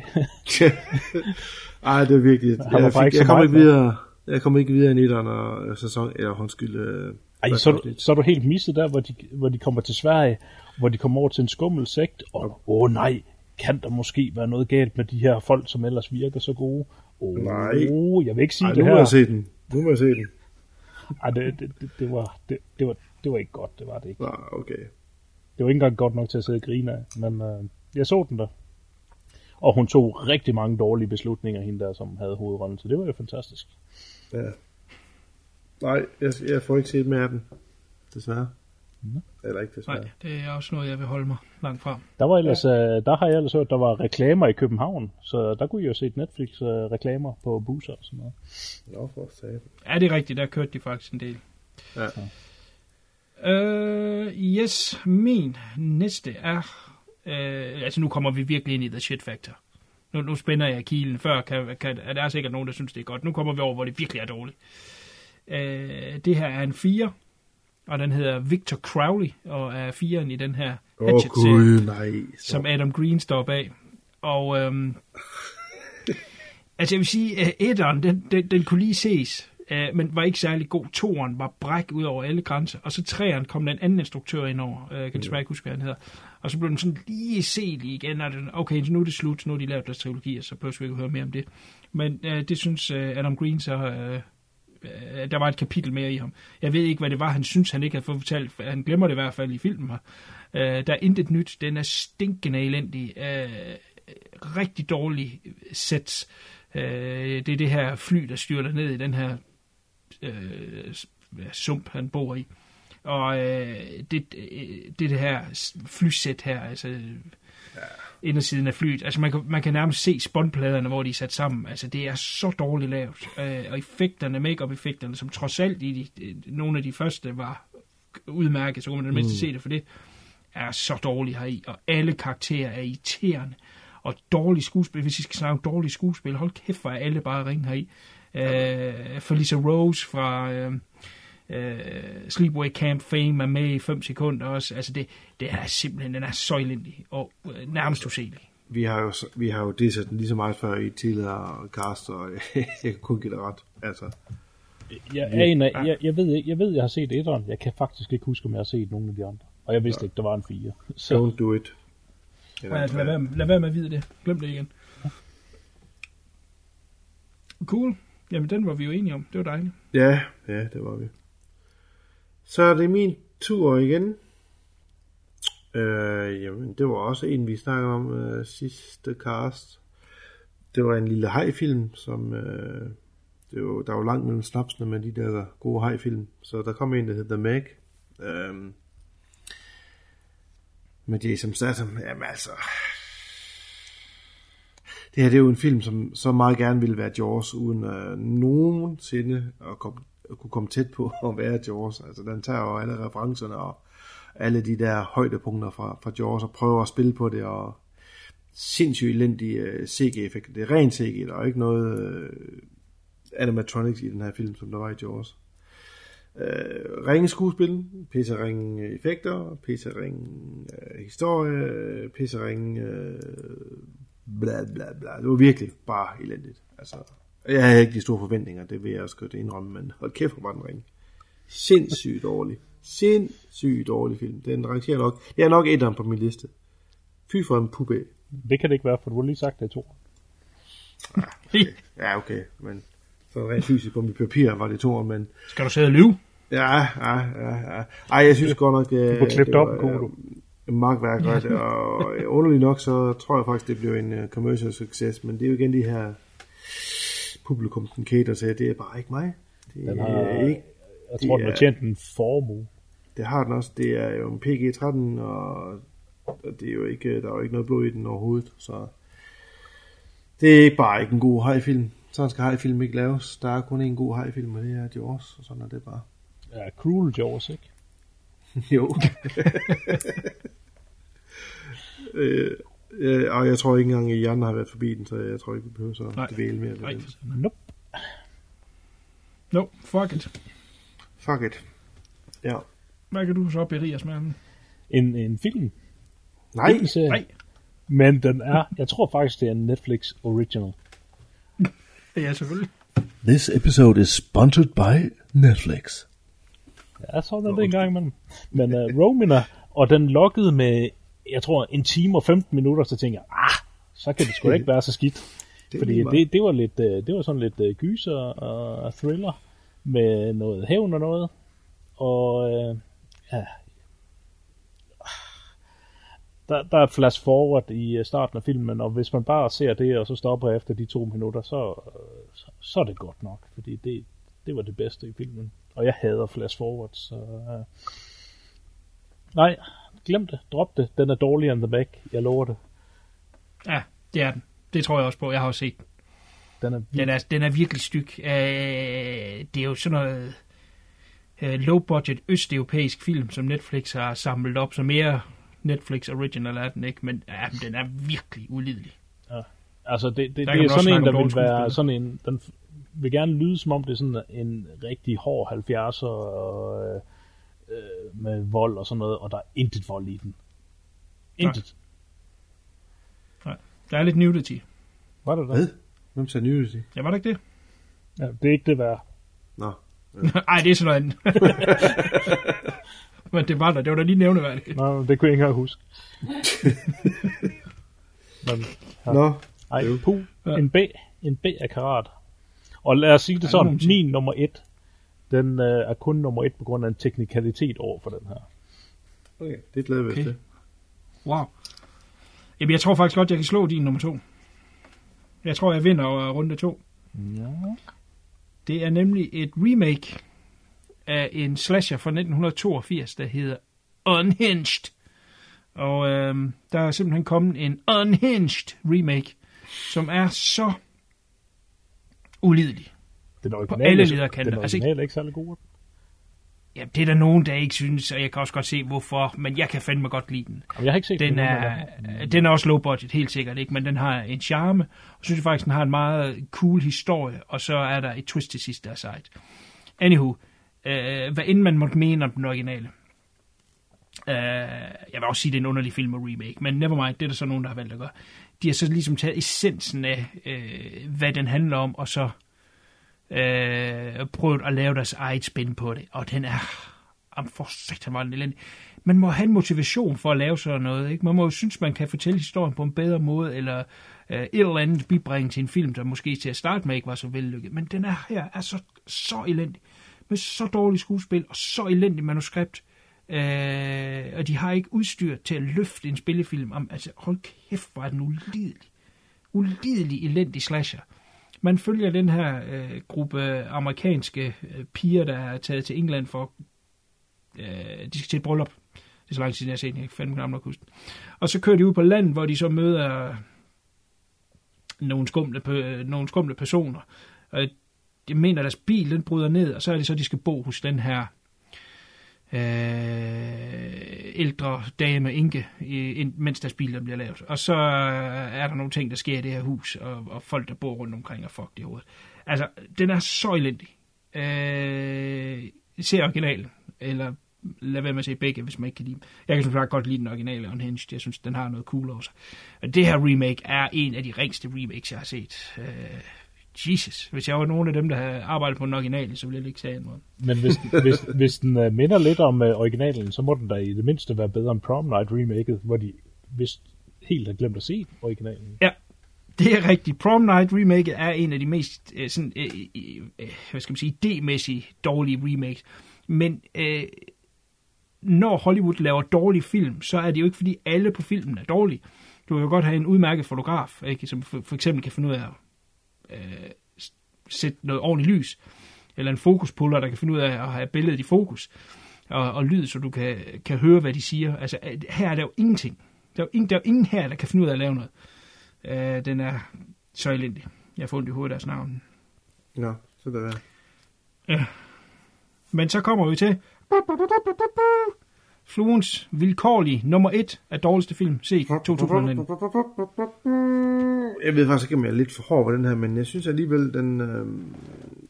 Ej, det er virkelig. Han var Jeg, ikke fik, jeg kom ikke videre. Jeg kom ikke videre i 19'eren og sæson, eller undskyld. Øh, Ej, så, du- så er du helt misset der, hvor de, hvor de kommer til Sverige, hvor de kommer over til en skummel sekt, og åh oh, nej, kan der måske være noget galt med de her folk, som ellers virker så gode? Oh, Nej. jeg vil ikke sige Ej, det nu må her. jeg se den. Nu må jeg se den. Ej, det, det, det, det, var, det, det, var, det var ikke godt, det var det ikke. Nå, okay. Det var ikke engang godt nok til at sidde og grine af, men øh, jeg så den der. Og hun tog rigtig mange dårlige beslutninger, hende der, som havde hovedrollen, så det var jo fantastisk. Ja. Nej, jeg, jeg får ikke set mere af den. Desværre. Nå. Eller ikke desværre. Nej, det er også noget, jeg vil holde mig langt fra. Der var ellers, ja. øh, der har jeg ellers hørt, der var reklamer i København, så der kunne jeg jo set Netflix-reklamer på busser og sådan noget. Nå, for satan. Ja, det er rigtigt, der kørte de faktisk en del. Ja. Øh, yes, min næste er... Øh, altså, nu kommer vi virkelig ind i The Shit Factor. Nu, nu spænder jeg kilen. Før kan, kan, er der sikkert nogen, der synes, det er godt. Nu kommer vi over, hvor det virkelig er dårligt. Øh, det her er en 4, og den hedder Victor Crowley, og er 4'eren i den her Åh, oh, gud, nej. Så. som Adam Green står bag. Og øhm, altså jeg vil sige, at etteren, den, den, den kunne lige ses, øh, men var ikke særlig god. Toeren var bræk ud over alle grænser, og så treeren kom der en anden instruktør ind over, øh, jeg kan desværre ikke huske, hvad han hedder. Og så blev den sådan lige selig igen, og den, okay, så nu er det slut, nu har de lavet deres trilogi, og så behøver vi ikke høre mere om det. Men øh, det synes øh, Adam Green så... Øh, øh, der var et kapitel mere i ham. Jeg ved ikke, hvad det var, han synes, han ikke havde fået fortalt. Han glemmer det i hvert fald i filmen her. Øh, der er intet nyt. Den er stinkende elendig. Øh, rigtig dårlig øh, sæt. Øh, det er det her fly, der styrter ned i den her øh, sump, han bor i. Og øh, det, øh, det, det her flysæt her, altså ja. indersiden af flyet, altså man kan, man kan nærmest se spåndpladerne, hvor de er sat sammen. Altså det er så dårligt lavet. Øh, og effekterne, make-up-effekterne, som trods alt i de, nogle af de første var udmærket, så kunne man det mindste Mm. se det for det, er så dårligt heri. Og alle karakterer er irriterende. Og dårlig skuespil, hvis vi skal snakke om dårlig skuespil, hold kæft, hvor er alle bare ringe heri. Øh, Felisa Rose fra øh, øh, Sleepaway Camp Fame er med i 5 sekunder også. Altså det, det er simpelthen, den er så elendig og øh, nærmest uselig. Vi har jo, vi har jo disset den lige så meget før i tidligere cast, og [LAUGHS] jeg kan kun give det ret. Altså, Jeg, aner, jeg, jeg, ved, ikke- jeg ved, jeg har set etteren. Jeg kan faktisk ikke huske, om jeg har set nogen af de andre. Og jeg vidste ikke, der var en fire. [LAUGHS] Så don't do it. Ja, altså, lad, være, lad være med at vide det. Glem det igen. Cool. Jamen, den var vi jo enige om. Det var dejligt. Ja, ja, det var vi. Så er det min tur igen. Øh, jamen, det var også en, vi snakkede om øh, sidste cast. Det var en lille hajfilm, som... Øh, det var, der var langt mellem snapsene med de der gode hajfilm. Så der kom en, der hedder The Meg. Øh, med Jason Statham. Jamen altså... Det her det er jo en film, som så meget gerne ville være Jaws, uden øh, nogensinde at, komme, at kunne komme tæt på at være Jaws. Altså den tager jo alle referencerne og alle de der højdepunkter fra, fra Jaws og prøver at spille på det, og sindssygt elendige øh, CG-effekter. Det er rent CG, der er ikke noget øh, animatronics i den her film, som der var i Jaws. Øh, ringe skuespil, pisse ringe øh, effekter, pisse ringe øh, historie, pisse ringe øh, bla bla bla. Det var virkelig bare elendigt. Altså, jeg havde ikke de store forventninger, det vil jeg også godt indrømme, men hold kæft, hvor var den ringe. Sindssygt dårlig. Sindssygt dårlig film. Den rangerer nok. Det er nok etteren på min liste. Fy for en puppe. det kan det ikke være, for du har lige sagt det i to. Ja, okay, men så rent fysisk på mit papir var det to, men Skal du sidde og lyve? Ja, ja, ja, ja. Ej, jeg synes godt nok... Du får klippet op, Kodo. uh, magtværk, og, [LAUGHS] og øh, underligt nok, så tror jeg faktisk, det blev en uh, commercial succes, men det er jo igen de her publikum, den cater til, det er bare ikke mig. Det Den er har, ikke, jeg tror, det den har er- tjent en formue. det har den også, det er jo en PG-13, og, og det er jo ikke, der er jo ikke noget blod i den overhovedet, så det er bare ikke en god hajfilm. Sådan skal hajfilm ikke laves. Der er kun en god hajfilm, og det er Jaws, og sådan er det bare. Ja, Cruel Jaws, ikke? [LAUGHS] Jo. [LAUGHS] øh, øh, og jeg tror ikke engang, at I andre har været forbi den, så jeg tror ikke, vi behøver så Nej. dvæle mere ved Nej, den. Nope. No, fuck it. Fuck it. Ja. Hvad kan du så berige os med? En, en film. Nej, En serie. Nej. Men den er, jeg tror faktisk, det er en Netflix original. [LAUGHS] Ja, selvfølgelig. This episode is sponsored by Netflix. Ja, sådan er det en gang imellem. Men uh, Romina, og den lokkede med, jeg tror, en time og 15 minutter, så tænker jeg, ah, så kan det sgu ikke være så skidt. [LAUGHS] Det Fordi det, det, var lidt, øh, det var sådan lidt øh, gyser og thriller med noget hævn og noget. Og øh, ja, der, der er et flash forward i starten af filmen, og hvis man bare ser det, og så stopper efter de to minutter, så, så, så er det godt nok, fordi det, det var det bedste i filmen. Og jeg hader flash forward, så... Øh, nej, glem det, drop det, den er dårligere end The Meg, jeg lover det. Ja, det er den. Det tror jeg også på. Jeg har også set den. Den er, Den er, den er virkelig styg. Øh, det er jo sådan noget øh, low-budget østeuropæisk film, som Netflix har samlet op, så mere Netflix original er den ikke, men ja, den er virkelig ulidelig. Altså, det, det, det Der er sådan en, der vil være sådan en, den vil gerne lyde som om det er sådan en rigtig hård 70'er og, øh, med vold og sådan noget, og der er intet vold i den. Intet. Der er lidt nudity. Var det der? Hvad? Hvem sagde nudity? Ja, var det ikke det? Ja, det er ikke det værd. Nå. [LAUGHS] Ej, det er sådan noget. [LAUGHS] Men det var der. Det var da lige nævneværdigt. Nå, det kunne jeg ikke engang huske. [LAUGHS] Men, ja. Nå, Ej, puh, Ja. en B, en B er karat. Og lad os sige det Ja, sådan, min nummer et, den øh, er kun nummer et på grund af en teknikalitet over for den her. okay, det glæder vi Okay. til. Wow. Jamen, jeg tror faktisk godt, jeg kan slå din nummer to. Jeg tror, jeg vinder over runde to. Ja. Det er nemlig et remake af en slasher fra 1982, der hedder Unhinged. Og øh, der er simpelthen kommet en Unhinged remake, som er så ulidelig. Den På originale, alle lederkanter. Den Altså, originale er ikke særlig god. Ja, det er der nogen, der ikke synes, og jeg kan også godt se, hvorfor, men jeg kan fandme godt lide den. Jamen, jeg har ikke set Den den. er, den er også low budget, helt sikkert ikke, men den har en charme, og synes jeg faktisk, den har en meget cool historie, og så er der et twist til sidst, der er sejt. Anywho, øh, hvad end man måtte mene om den originale. Øh, jeg vil også sige, det er en underlig film og remake, men never mind, det er der så nogen, der har valgt at gøre. De har så ligesom taget essensen af, øh, hvad den handler om, og så øh, prøvet at lave deres eget spin på det, og den er am for satan var den elendig. Man må have en motivation for at lave sådan noget, ikke? Man må jo synes, man kan fortælle historien på en bedre måde, eller øh, et eller andet bibringe til en film, der måske til at starte med ikke var så vellykket. Men den er her er så, så elendig. Med så dårligt skuespil, og så elendig manuskript. Øh, og de har ikke udstyr til at løfte en spillefilm om, altså hold kæft, hvor er den ulidelig. Ulidelig elendig slasher. Man følger den her øh, gruppe amerikanske øh, piger, der er taget til England for øh, de skal til et bryllup. Det er så lang tid siden, jeg har set den. Jeg kan fandme knap nok huske. Og så kører de ud på land, hvor de så møder nogle skumle, øh, nogle skumle personer. Og de mener, at deres bil den bryder ned, og så er det så, at de skal bo hos den her øh, ældre dame Inge, i, mens deres bil bliver lavet. Og så øh, er der nogle ting, der sker i det her hus, og, og folk, der bor rundt omkring, og fuck det i hovedet. Altså, den er så elendig. Øh, se originalen, eller lad være med at se begge, hvis man ikke kan lide dem. Jeg kan som sagt godt lide den originale Unhinged. Jeg synes, den har noget cool over sig. Og det her remake er en af de ringste remakes, jeg har set. Øh, Jesus. Hvis jeg var nogen af dem, der havde arbejdet på den originale, så ville jeg ikke sige noget. Men hvis, hvis, hvis den uh, minder lidt om uh, originalen, så må den da i det mindste være bedre end Prom Night remaket, hvor de vist helt har glemt at se originalen. Ja, det er rigtigt. Prom Night remake er en af de mest øh, sådan, øh, øh, hvad skal man sige, idémæssigt dårlige remakes. Men øh, når Hollywood laver dårlige film, så er det jo ikke fordi alle på filmen er dårlige. Du kan jo godt have en udmærket fotograf, ikke, som for, for eksempel kan finde ud af øh, sætte noget ordentligt lys, eller en fokuspuller, der kan finde ud af at have billedet i fokus, og, og lyd, så du kan, kan høre, hvad de siger. Altså, øh, her er der jo ingenting. Der er jo ingen, der er jo ingen her, der kan finde ud af at lave noget. Øh, den er så elendig. Jeg får ondt i hovedet af deres navn. Nå, så det være. Ja. Men så kommer vi til Fluens vilkårlige nummer et af dårligste film set 2019. Jeg ved faktisk ikke, om jeg er lidt for hård på den her, men jeg synes alligevel, den, øh,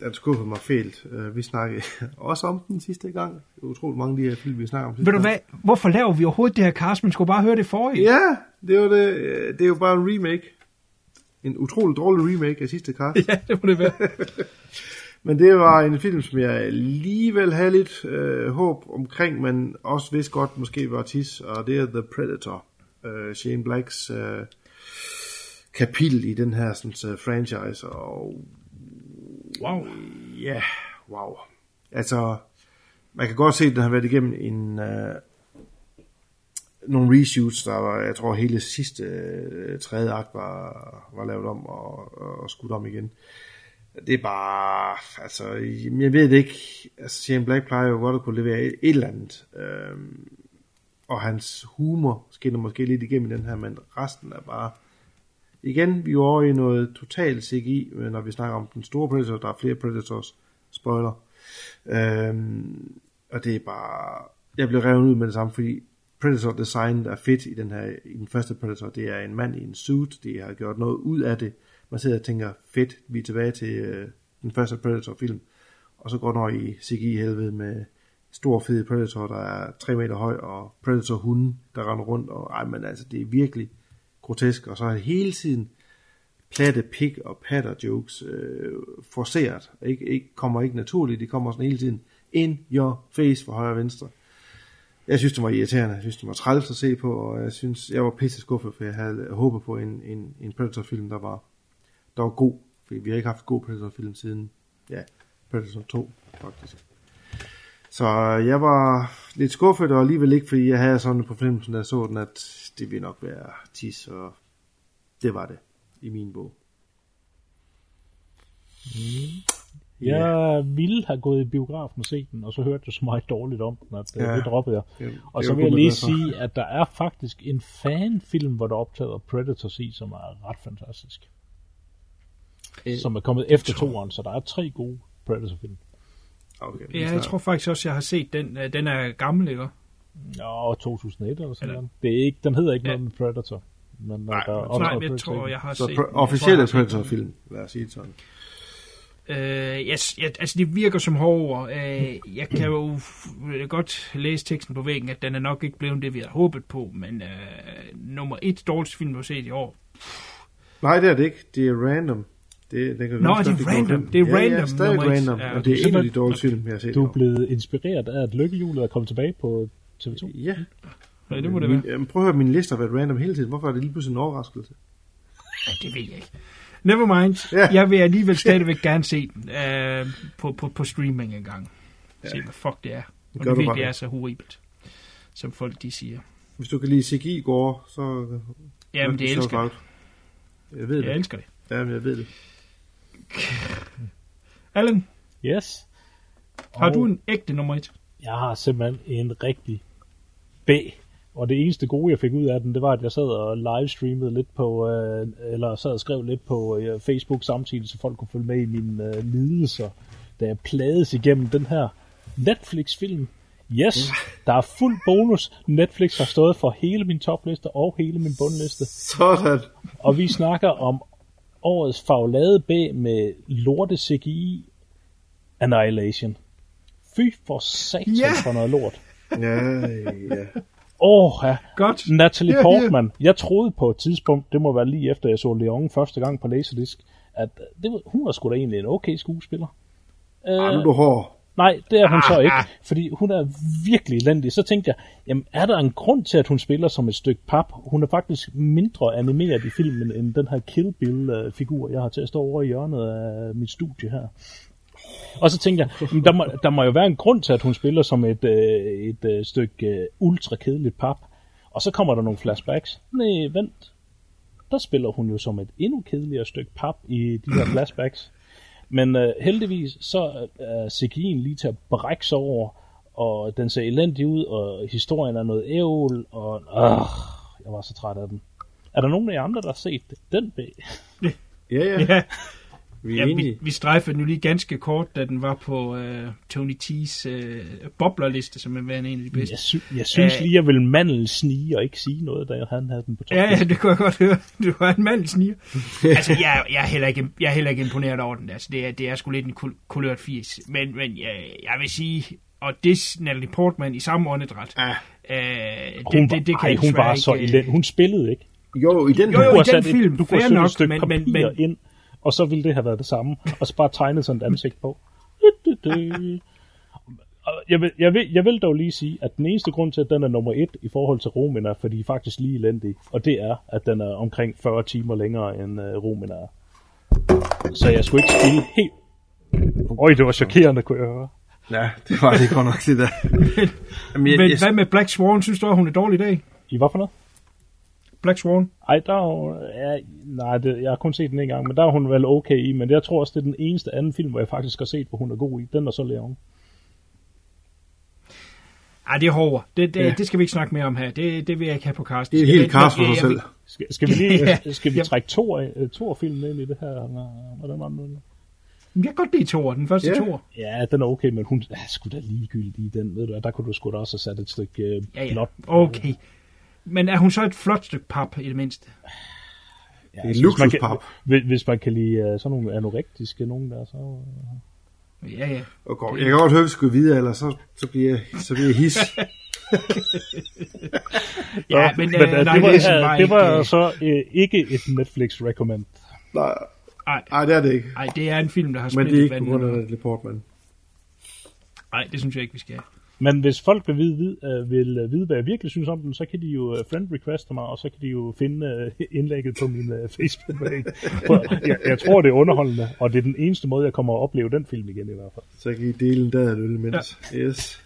den skuffede mig fælt. Øh, vi snakkede [LAUGHS] også om den sidste gang. Utroligt mange af de her film, vi snakker om sidste Ved du hvad? Hvorfor laver vi overhovedet det her cast? Man skulle bare høre det forrige. Ja, det, var det, øh, det er jo bare en remake. En utrolig dårlig remake af sidste cast. [LAUGHS] ja det må det være. [LAUGHS] Men det var en film, som jeg alligevel havde lidt øh, håb omkring, men også vidste godt måske var tis, og det er The Predator. Øh, Shane Blacks øh, kapitel i den her sådan, uh, franchise, og Wow. ja, wow. Altså, man kan godt se, at den har været igennem en, øh, nogle reshoots, der var, jeg tror hele sidste øh, tredje akt var, var lavet om og, og skudt om igen. Det er bare, altså, jeg ved det ikke, altså Shane Black plejer jo godt at kunne levere et, et eller andet, øhm, og hans humor skinner måske lidt igennem i den her, men resten er bare, igen, vi er jo over i noget totalt CGI, øh, når vi snakker om den store Predator, der er flere Predators, spoiler, øhm, og det er bare, jeg blev revet ud med det samme, fordi Predator design er fedt i den her, i den første Predator, det er en mand i en suit, det har gjort noget ud af det, man sidder og tænker, fedt, vi er tilbage til øh, den første Predator-film, og så går der i CGI-helvede med stor fed Predator, der er 3 meter høj, og Predator-hunde, der render rundt, og ej, men altså, det er virkelig grotesk, og så er det hele tiden platte pik og patter jokes øh, forceret, ikke, ikke, kommer ikke naturligt, de kommer sådan hele tiden in your face fra højre og venstre. Jeg synes, det var irriterende, jeg synes, det var træls at se på, og jeg synes, jeg var pisse skuffet, for jeg havde håbet på en, en, en Predator-film, der var, der var god, vi har ikke haft god Predator-film siden, ja, Predator 2, faktisk. Så jeg var lidt skuffet, og alligevel ikke, fordi jeg havde sådan på fornemmelsen, da jeg så den, at det ville nok være tis, og det var det i min bog. Jeg ville have gået i biografen og set den, og så hørte jeg så meget dårligt om den, at ja. Ja. det droppede jeg. Det- Og så vil jeg lige sige, at der er faktisk en fanfilm, hvor der er optaget Predators i, som er ret fantastisk. Som er kommet efter toeren, så der er tre gode Predator-film. Okay, Ja, jeg tror faktisk også, jeg har set den. Øh, Den er gammel, ikke? Ja, 2001 eller sådan noget. Det er ikke, den hedder ikke Ja. noget med Predator. Men Nej, der er Nej, jeg Predator tror, jeg har Så set den. officielle Jeg tror, jeg har set Predator-film, lad os sige det sådan. Øh, yes, ja, altså det virker som hård. Øh, jeg kan jo f- godt læse teksten på væggen, at den er nok ikke blevet det, vi havde håbet på, men øh, nummer et dårligste film, vi har set i år. Nej, det er det ikke. Det er random. Det, det kan Nå, det er random. Det er ja, Ja, random stadig nummer et. random. Ja, og det er en af de dårligste film, jeg har set. Du er blevet inspireret af, at lykkehjulet er kommet tilbage på TV2. Ja. Nej, det må det være. Min, prøv at høre, min liste har været random hele tiden. Hvorfor er det lige pludselig en overraskelse? Ja, det ved jeg ikke. Never mind. Ja. Jeg vil alligevel [LAUGHS] stadigvæk gerne se den øh, på, på, på streaming en gang. Se, hvad fuck det er. Og det du virkelig er så horribelt, som folk de siger. Hvis du kan lide CGI går, så... Jamen, det elsker jeg. Jeg ved det. Jeg elsker det. Jamen, jeg ved det. Allen, Yes. har Og du en ægte nummer et? Jeg har simpelthen en rigtig B. Og det eneste gode, jeg fik ud af den, det var, at jeg sad og livestreamede lidt på, øh, eller sad og skrev lidt på øh, Facebook samtidig, så folk kunne følge med i mine øh, lidelser, da jeg plades igennem den her Netflix-film. Yes, der er fuld bonus. Netflix har stået for hele min topliste og hele min bundliste. Sådan. Og vi snakker om årets faglade B med lorte CGI Annihilation. Fy for satan Ja! for noget lort. Ja, ja. Åh, ja. Godt. Natalie ja. Portman. Jeg troede på et tidspunkt, det må være lige efter jeg så Leon første gang på Laserdisc, at det, var- hun var sgu da egentlig en okay skuespiller. Ej, nu er du hård. Nej, det er hun så Ah, ikke, ah. fordi hun er virkelig elendig. Så tænkte jeg, jamen er der en grund til, at hun spiller som et stykke pap? Hun er faktisk mindre animeret i filmen, end den her Kill Bill-figur, jeg har til at stå over i hjørnet af mit studie her. Og så tænkte jeg, der, må, der må jo være en grund til, at hun spiller som et, øh, et øh, stykke øh, ultra kedeligt pap. Og så kommer der nogle flashbacks. Nej, vent. Der spiller hun jo som et endnu kedeligere stykke pap i de her [CLEARS THROAT] flashbacks. Men øh, heldigvis så er CGI'en lige til at brække sig over, og den ser elendig ud, og historien er noget ævl, og øh, jeg var så træt af den. Er der nogen af jer andre, der har set den B? Ja, ja. Ja, Vi ja vi, vi strejfede den jo lige ganske kort, da den var på øh, Tony T's øh, boblerliste, som er værende en af de bedste. Jeg, sy- jeg synes Øh. lige, jeg vil mandel snige og ikke sige noget, da han havde den på Ja, ja, toppen. det kunne jeg godt høre. [LAUGHS] Du var en mand, sniger. [LAUGHS] altså, jeg, jeg, er heller ikke, jeg er heller ikke imponeret over den. Altså, det er, det er sgu lidt en kul- kulørt fis. Men, men jeg, jeg vil sige, og det Natalie Portman i samme åndedræt, Ja. øh, det, Hun, det, det, kan ej, hun var så ikke, øh, elendig. Hun spillede ikke. Jo, i den Jo, jo, i den film, du kunne fair nok, et stykke men- men- men- ind, og så ville det have været det samme. Og så bare tegnet sådan et ansigt på. Jeg vil, jeg, vil, jeg vil dog lige sige, at den eneste grund til, at den er nummer et i forhold til Romin er, fordi de er faktisk lige elendige. Og det er, at den er omkring 40 timer længere, end uh, Romin er. Så jeg skulle ikke spille helt... Øj, det var chokerende, kunne jeg høre. Ja, det var det godt nok det der. Jamen, jeg, Men jeg, hvad med Black Swan? Synes du, at hun er dårlig i dag? I hvad for noget? Black Swan? Ej, der er jo, ja, nej, det, jeg har kun set den en gang, men der er hun vel okay i, men jeg tror også, det er den eneste anden film, hvor jeg faktisk har set, hvor hun er god i. Den er så Leon. Ej, det er hårdt. Det, det, Ja. det skal vi ikke snakke mere om her. Det, det vil jeg ikke have på cast. det er helt cast for sig selv. Skal, skal vi lige [LAUGHS] Ja. skal vi trække to, øh, to filmen ind i det her? eller Hvordan var nu? Jeg kan godt lide toer, den første Ja. toer. Ja, den er okay, men hun er sgu da ligegyldig i den, ved du Der kunne du sgu da også have sat et stykke øh, Ja, ja. blåt. Okay. Men er hun så et flot stykke pap i det mindste? Ja, Det er altså, hvis man kan- luksuspap. Hvis, hvis man kan lide uh, sådan nogle anorektiske nogen der, så... Uh, Ja, ja. Og godt, jeg kan godt høre, at vi skal videre, eller så, så bliver så bliver jeg his. [LAUGHS] Ja, men, men øh, øh, nej, det var, øh, var det var øh, så øh, ikke et Netflix-recommend. Nej, Ej, nej, det er det ikke. ej, det er en film, der har Men spillet det er ikke på grund af. Natalie Portman. Nej, det synes jeg ikke, vi skal. Men hvis folk vil vide, vid, øh, vil øh, vide, hvad jeg virkelig synes om den, så kan de jo øh, friend requeste mig, og så kan de jo finde øh, [LAUGHS] indlægget på min øh, facebook jeg, jeg tror, det er underholdende, og det er den eneste måde, jeg kommer at opleve den film igen i hvert fald. Så kan I dele en dadøl imens. Ja. Yes.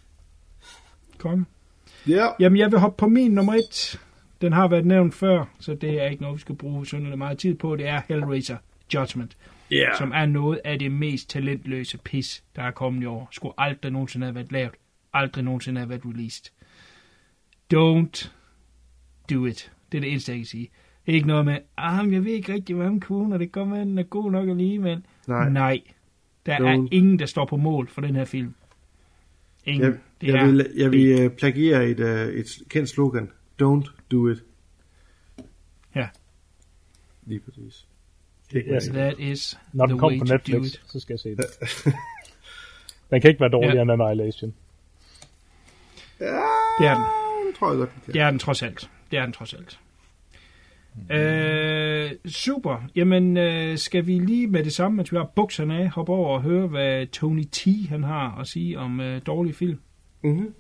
Konge. Ja. Jamen, jeg vil hoppe på min nummer et. Den har været nævnt før, så det er ikke noget, vi skal bruge synderligt meget tid på. Det er Hellraiser Judgment. Ja. som er noget af det mest talentløse pis, der er kommet i år. Skulle aldrig nogensinde have været lavet. Aldrig nogensinde have været released. Don't do it. Det er det eneste, jeg kan sige. Ikke noget med, ah, jeg ved ikke rigtig, hvad kunne, og det kommer med, den er god nok alligevel. Nej. Nej. Der Don't. er ingen, der står på mål for den her film. Ingen. Jeg, det jeg, er vil, jeg vil uh, plagiere et, uh, et kendt slogan. Don't do it. Ja. Lige præcis. Yes. That is Når den kommer på Netflix, så skal jeg se den. [LAUGHS] den kan ikke være dårligere Ja. end Annihilation. Det er den. Det tror jeg godt, den kan. Det er den trods alt. Det er den trods alt. Øh, super. Jamen, øh, skal vi lige med det samme, at vi har bukserne af, hoppe over og høre, hvad Tony T. han har at sige om øh, dårlige film? Mm-hmm.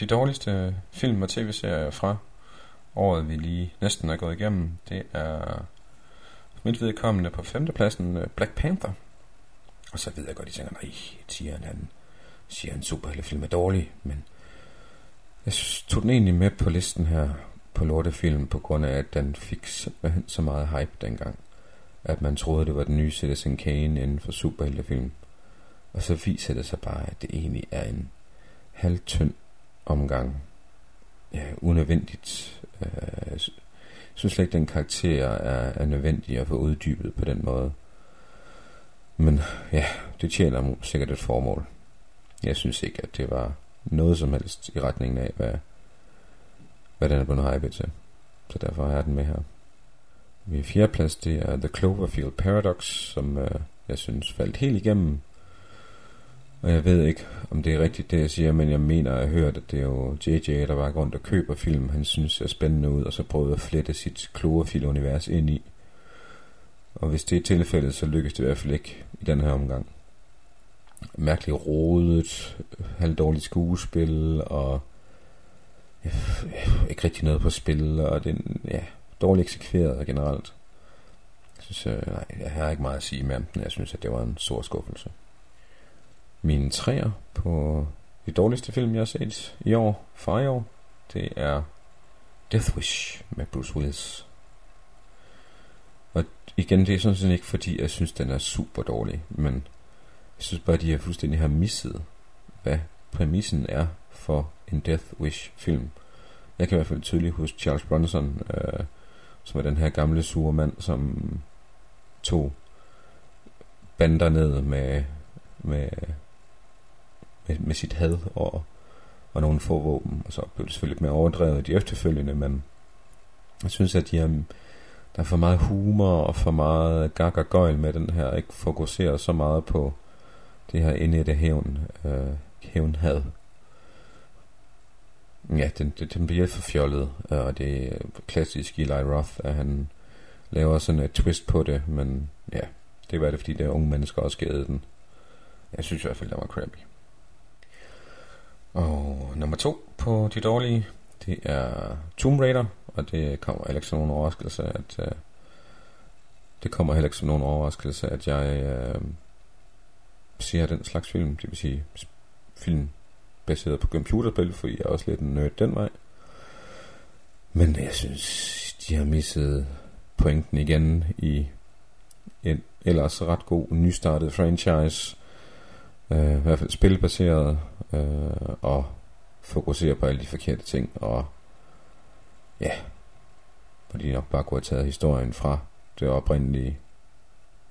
De dårligste film og tv-serier fra året, vi lige næsten er gået igennem, det er mit vedkommende på femtepladsen øh, Black Panther. Og så ved jeg godt, I tænker, nej, siger han, han siger, han superheltefilm er dårlig, men jeg tog den egentlig med på listen her på lortefilm, på grund af, at den fik simpelthen så meget hype dengang, at man troede, det var den nye Citizen Kane inden for superheltefilm. Og så viser det sig bare, at det egentlig er en halvtynd omgang. Ja, unødvendigt. Øh, jeg synes slet ikke, den karakter er, er nødvendig at få uddybet på den måde. Men ja, det tjener sikkert et formål. Jeg synes ikke, at det var noget som helst i retningen af, hvad, hvad den er blevet hypet til. Så derfor har jeg den med her. Min fjerde plads, det er The Cloverfield Paradox, som øh, jeg synes faldt helt igennem. Og jeg ved ikke, om det er rigtigt, det jeg siger, men jeg mener, at jeg har hørt, at det er jo JJ, der var rundt og køber film, han synes ser spændende ud, og så prøvede at flette sit Cloverfield-univers ind i. Og hvis det er tilfældet, så lykkes det i hvert fald ikke i den her omgang. Mærkeligt rodet, halvdårligt skuespil, og ja, ikke rigtig noget på spil, og den, ja, dårligt eksekveret generelt. Jeg synes, øh, nej, jeg har ikke meget at sige med den. Jeg synes, at det var en stor skuffelse. Mine træer på de dårligste film, jeg har set i år, fra i år, det er Death Wish med Bruce Willis. Og igen, det er sådan set ikke fordi, jeg synes, den er super dårlig, men synes bare, de har fuldstændig har misset, hvad præmissen er for en Death Wish film. Jeg kan i hvert fald tydeligt huske Charles Bronson, øh, som er den her gamle sure mand, som tog bander ned med, med, med, med sit had og, og nogle få våben. Og så blev det selvfølgelig lidt mere overdrevet de efterfølgende, men jeg synes, at de har, der er for meget humor og for meget gag og gøjl med den her, ikke fokuserer så meget på det her inde i det hævn, øh, hævnhad. Ja, den, den, den bliver for fjollet, øh, og det er klassisk Eli Roth, at han laver sådan et twist på det, men ja, det var det, fordi der unge mennesker også gædede den. Jeg synes i hvert fald, det var crappy. Og nummer to på de dårlige, det er Tomb Raider, og det kommer heller ikke som nogen overraskelse, at øh, det kommer heller ikke som nogen overraskelse, at jeg øh, ser den slags film, det vil sige film baseret på computerspil, for jeg er også lidt en nørd den vej. Men jeg synes, de har misset pointen igen i en ellers ret god nystartet franchise. Øh, I hvert fald spilbaseret øh, og fokuserer på alle de forkerte ting. Og ja, hvor de nok bare kunne have taget historien fra det oprindelige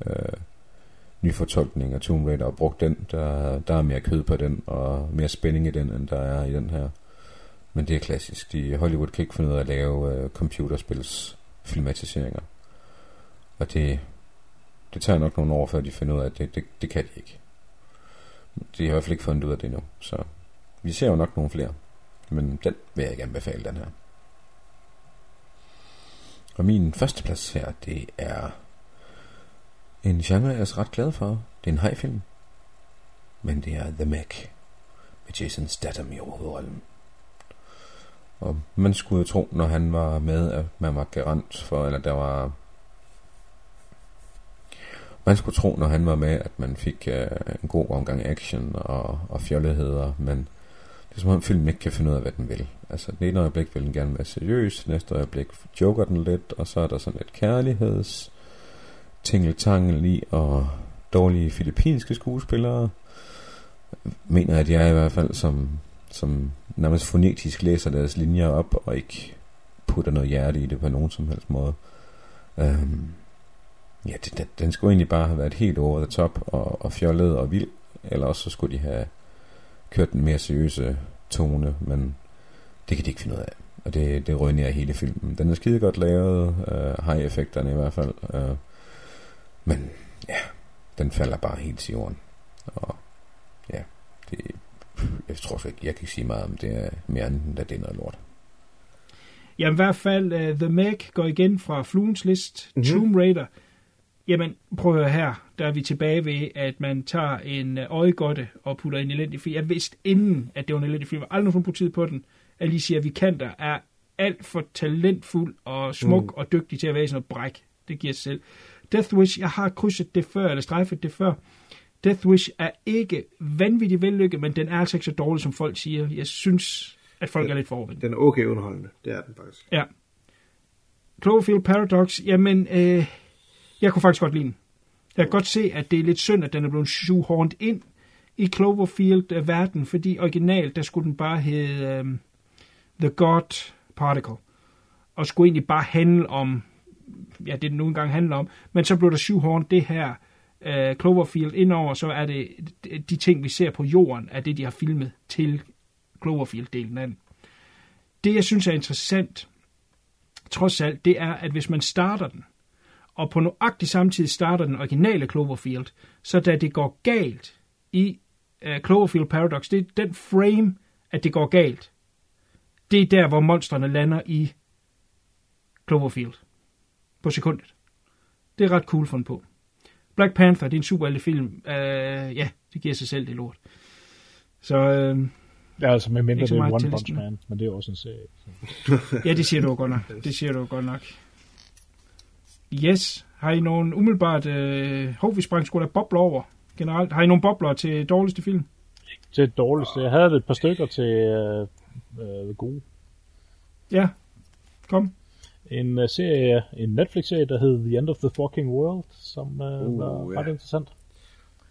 øh, nyfortolkning af Tomb Raider og brugt den. Der, der er mere kød på den og mere spænding i den, end der er i den her. Men det er klassisk. De, Hollywood kan ikke finde ud af at lave øh, computerspils filmatiseringer. Og det, det tager nok nogle år, før de finder ud af, at det, det, det kan de ikke. De har i hvert fald ikke fundet ud af det endnu. Så vi ser jo nok nogle flere. Men den vil jeg ikke anbefale, den her. Og min første plads her, det er en genre, jeg er ret glad for. Det er en hejfilm. Men det er The Mac. med Jason Statham i hovedrollen. Og man skulle jo tro, når han var med, at man var garant for, eller der var... Man skulle tro, når han var med, at man fik uh, en god omgang action og, og fjolligheder, men det er som om filmen ikke kan finde ud af, hvad den vil. Altså, det ene øjeblik vil den gerne være seriøs, næste øjeblik joker den lidt, og så er der sådan et kærligheds tingeltangel i, og dårlige filippinske skuespillere, mener at jeg i hvert fald, som, som nærmest fonetisk læser deres linjer op, og ikke putter noget hjerte i det på nogen som helst måde. Øhm, ja, det, den, den skulle egentlig bare have været helt over the top, og, og fjollet og vild, eller også så skulle de have kørt den mere seriøse tone, men det kan de ikke finde ud af. Og det, det ruinerer hele filmen. Den er skide godt lavet, øh, high effekterne i hvert fald, øh, men ja, den falder bare helt til jorden. Og ja, det, jeg tror sgu ikke, jeg kan ikke sige meget om det er mere end, at det er noget lort. Jamen i hvert fald, uh, The Meg går igen fra Fluens list, mm-hmm. Tomb Raider. Jamen, prøv at høre her, der er vi tilbage ved, at man tager en uh, øjegodte og putter en elendig film. Jeg vidste inden, at det var en elendig film. Jeg har aldrig nogen tid på den. Alicia Vikander er alt for talentfuld og smuk mm. og dygtig til at være sådan noget bræk. Det giver sig selv. Death Wish, jeg har krydset det før, eller strejfet det før. Death Wish er ikke vanvittigt vellykket, men den er altså ikke så dårlig, som folk siger. Jeg synes, at folk den, er lidt forventet. Den er okay underholdende, det er den faktisk. Ja. Cloverfield Paradox, jamen, øh, jeg kunne faktisk godt lide den. Jeg kan godt se, at det er lidt synd, at den er blevet shoehorned ind i Cloverfield-verden, fordi originalt, der skulle den bare hedde um, The God Particle, og skulle egentlig bare handle om, ja, det den nogle gange handler om, men så blev der shoehorned det her øh, Cloverfield indover, så er det de ting, vi ser på jorden, er det, de har filmet til Cloverfield-delen af den. Det, jeg synes er interessant, trods alt, det er, at hvis man starter den, og på nøjagtig samtidig starter den originale Cloverfield, så da det går galt i uh, Cloverfield Paradox, det er den frame, at det går galt. Det er der, hvor monstrene lander i Cloverfield. På sekundet. Det er ret cool fundet på. Black Panther, det er en super film. Uh, ja, det giver sig selv, det lort. Så uh, Ja, altså med mindre det er One Punch Man, men det er også en serie. [LAUGHS] Ja, det siger du godt nok. Det siger du godt nok. Yes. Har I nogen umiddelbart... Øh, hov, vi sprang sgu da bobler over generelt. Har I nogle bobler til dårligste film? Ikke til dårligste. Jeg havde et par stykker til øh, øh, gode. Ja, kom. En uh, serie, en Netflix-serie, der hed The End of the Fucking World, som uh, uh, var ja. ret interessant.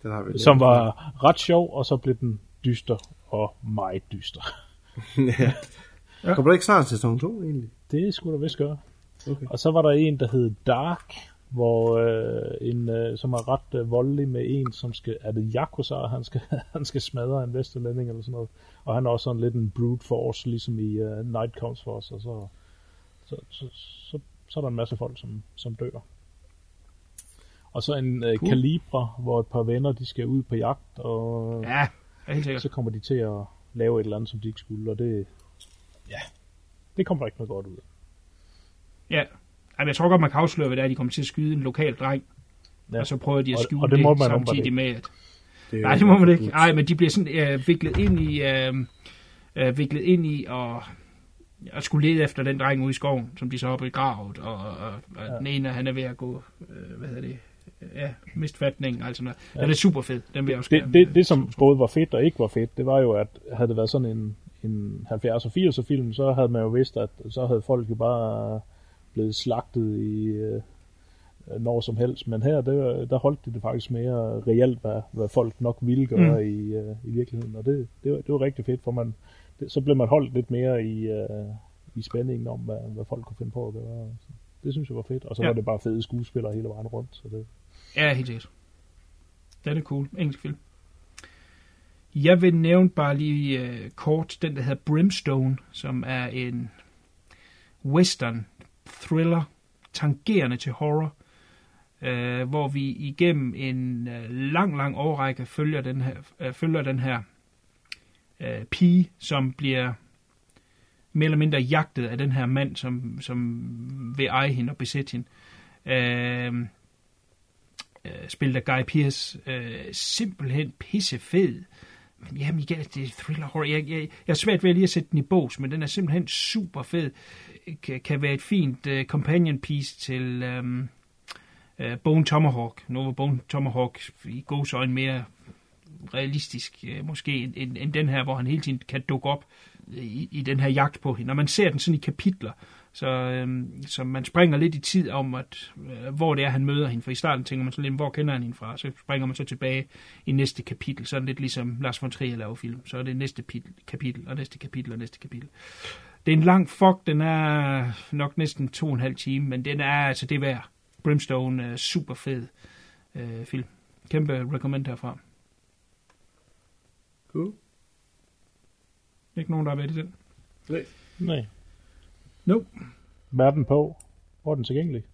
Den har vi som var ret sjov, og så blev den dyster og meget dyster. [LAUGHS] ja. ja. Kommer der ikke snart sæson 2 egentlig? Det skulle der vist gøre. Okay. Og så var der en, der hed Dark, hvor øh, en, øh, som er ret øh, voldelig med en, som skal, er det Yakuza, han skal, [LAUGHS] han skal smadre en vesterlænding eller sådan noget. Og han er også sådan lidt en brute force, ligesom i uh, Night Comes for os, og så, så, så, så, så er der en masse folk, som, som dør. Og så en uh, cool. kalibre, hvor et par venner, de skal ud på jagt, og ja, helt sikkert. så kommer de til at lave et eller andet, som de ikke skulle, og det, ja, det kommer der ikke noget godt ud af. Ja, Jamen, jeg tror godt, man kan afsløre, hvad det er, de kommer til at skyde en lokal dreng. Ja. Og så prøver de at skjule og, og det, må det man samtidig med, at... Det Nej, det må man ikke. Nej, men de bliver sådan øh, viklet ind i... Øh, øh, viklet ind i og at skulle lede efter den dreng ude i skoven, som de så har begravet, og, og, og ja. den ene, han er ved at gå, øh, hvad hedder det, ja, mistfatning, altså noget. Ja. Den er super fed, den vil jeg også det, gerne. Det, det, som både var fedt og ikke var fedt, det var jo, at havde det været sådan en, en 70'er og 80'er film, så havde man jo vidst, at så havde folk jo bare blevet slagtet i øh, når som helst. Men her, der, der holdt de det faktisk mere reelt, hvad, hvad folk nok ville gøre mm. i, øh, i virkeligheden. Og det, det, var, det var rigtig fedt, for man, det, så blev man holdt lidt mere i, øh, i spændingen om, hvad, hvad folk kunne finde på at gøre. Så det synes jeg var fedt. Og så ja. var det bare fede skuespillere hele vejen rundt. Så det... Ja, helt sikkert. Det er cool. Engelsk film. Jeg vil nævne bare lige uh, kort den, der hedder Brimstone, som er en western thriller, tangerende til horror, uh, hvor vi igennem en uh, lang, lang årrække følger den her, uh, følger den her øh, pige, som bliver mere eller mindre jagtet af den her mand, som, som vil eje hende og besætte hende. Øh, øh uh, spillet af Guy Pearce. øh, simpelthen pissefed. Men jamen igen, det er thriller horror. Jeg, jeg, jeg er svært ved lige at sætte den i bås, men den er simpelthen super fed. Kan, kan være et fint øh, companion piece til øh, øh, Bone Tomahawk. Nu var Bone Tomahawk i gods øjne mere realistisk uh, måske end, end, den her, hvor han hele tiden kan dukke op øh, i, i den her jagt på hende. Når man ser den sådan i kapitler, Så, øh, så man springer lidt i tid om, at, øh, hvor det er, han møder hende. For i starten tænker man så lidt, hvor kender han hende fra? Så springer man så tilbage i næste kapitel. Så lidt ligesom Lars von Trier laver film. Så er det næste kapitel, og næste kapitel, og næste kapitel. Det er en lang fuck, den er nok næsten to og en halv time, men den er altså det værd. Brimstone er super fed øh, film. Kæmpe recommend herfra. Cool. Ikke nogen, der har været i den? Nej. Nej. Nope. Hvad er den på? Hvor er den tilgængelig?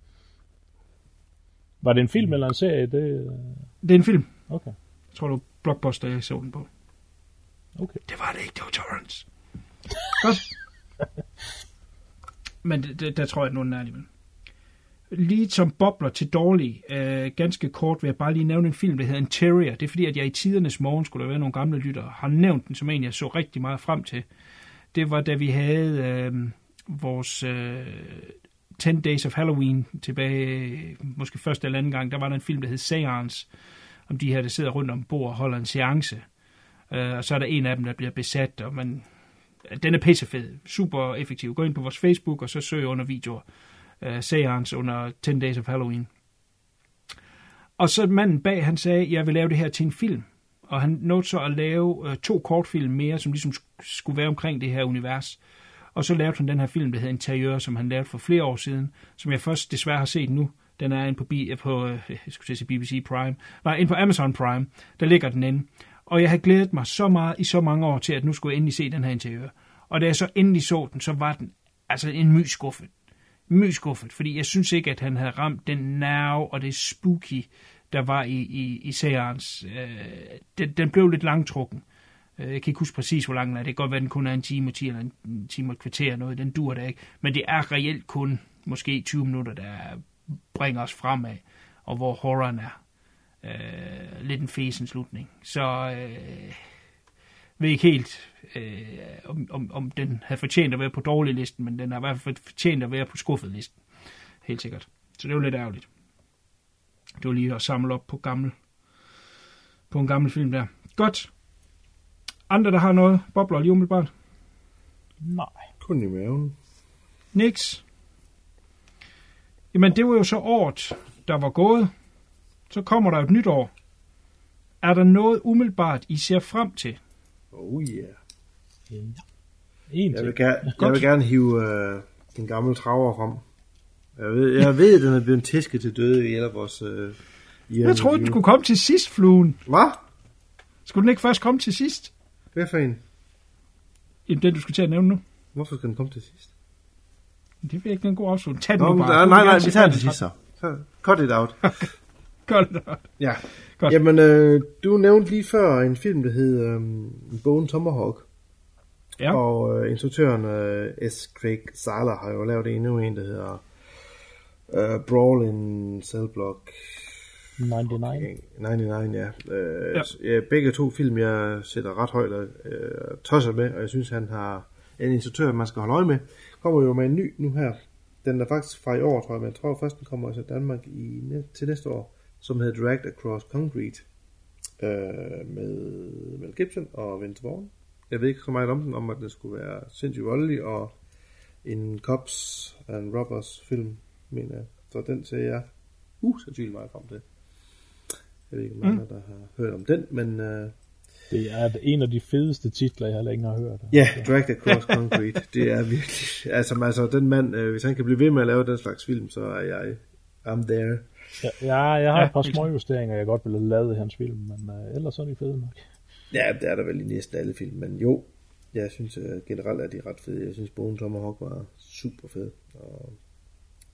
Var det en film eller en serie? Det... Det er en film. Okay. Jeg tror, det var Blockbuster, jeg så den på. Okay. Det var det ikke, det var Torrance. Godt. [LAUGHS] Men det, det, der tror jeg, at nogen er alligevel. Lige som bobler til dårlig, øh, ganske kort vil jeg bare lige nævne en film, der hedder Interior. Det er fordi, at jeg i tidernes morgen, skulle der være nogle gamle lyttere, har nævnt den, som en jeg så rigtig meget frem til. Det var, da vi havde øh, vores øh, 10 Days of Halloween tilbage, måske første eller anden gang, der var der en film, der hed Seance, om de her, der sidder rundt om bord og holder en seance. Øh, og så er der en af dem, der bliver besat, og man, den er pissefed, super effektiv. Gå ind på vores Facebook, og så søg under videoer øh, Seance under 10 Days of Halloween. Og så manden bag, han sagde, jeg vil lave det her til en film. Og han nåede så at lave øh, to kortfilm mere, som ligesom skulle være omkring det her univers. Og så lavede han den her film, der hedder Interiør, som han lavede for flere år siden, som jeg først desværre har set nu. Den er inde på, øh, på øh, jeg skulle sige BBC Prime. Nej, inde på Amazon Prime. Der ligger den inde. Og jeg har glædet mig så meget i så mange år til, at nu skulle jeg endelig se den her interiør. Og da jeg så endelig så den, så var den altså en my skuffet. My skuffet, fordi jeg synes ikke, at han havde ramt den nerve og det spooky, der var i, i, i seriens. Øh, den, den blev lidt langtrukken. Øh, jeg kan ikke huske præcis, hvor lang den er. Det kan godt være, at den kun er en time og 10 eller en time og et kvarter noget. Den dur da ikke. Men det er reelt kun måske 20 minutter, der bringer os fremad, og hvor horroren er øh, lidt en fesen slutning. Så øh, ved ikke helt, øh, om, om, om den havde fortjent at være på dårlig listen, men den har i hvert fald fortjent at være på skuffet listen. Helt sikkert. Så det var lidt ærgerligt. Det var lige at samle op på gammel, på en gammel film der. Godt. Andre, der har noget, bobler lige umiddelbart? Nej. Kun i maven. Niks. Jamen, det var jo så året, der var gået. Så kommer der et nyt år. Er der noget umiddelbart, I ser frem til? Oh yeah. Ja. En jeg, vil gerne, jeg vil gerne hive uh, den gamle traver frem. Jeg ved, jeg ved, at den er blevet tæsket til døde i alle vores... Uh, jeg troede, den skulle komme til sidst, fluen. Hvad? Skulle den ikke først komme til sidst? Hvad for en? Jamen, den du skal til at nævne nu. Hvorfor skal den komme til sidst? Det vil ikke, den god afslutning. Tag den Nå, nu bare. Nej, nej, nej, vi tager den til sidst så. Cut it out. Cut [LAUGHS] [LAUGHS] out. Ja. Godt. Jamen, øh, du nævnte lige før en film, der hed øh, Bone Tomahawk. Ja. Og øh, instruktøren øh, S. Craig Zahler har jo lavet endnu en, der hedder øh, Brawl in Cell Block 99. 99, ja. Øh, Ja. ja. Begge to film, jeg sætter ret højt og øh, tosser med, og jeg synes, han har en instruktør, man skal holde øje med. Kommer jo med en ny nu her. Den er faktisk fra i år, tror jeg, men jeg tror først, den kommer til Danmark i, til næste år, som hedder Dragged Across Concrete øh, med Mel Gibson og Vince Vaughn. Jeg ved ikke så meget om den, om at det skulle være sindssygt voldelig, og en Cops and Robbers film, mener jeg. Så den ser jeg usandsynligt meget frem til. Jeg ved ikke, om mm. der har hørt om den, men... Uh... Det er en af de fedeste titler, jeg længere har hørt. Ja, yeah, Dragged Across Concrete. det er virkelig... Altså, altså den mand, øh, hvis han kan blive ved med at lave den slags film, så er jeg... I'm there. Ja, ja jeg har ja, et par små justeringer, jeg godt ville have lavet i hans film, men uh, ellers er de fede nok. Ja, det er der vel i næsten alle film, men jo, jeg synes uh, generelt er de ret fede. Jeg synes Bone Tomahawk var super fed, og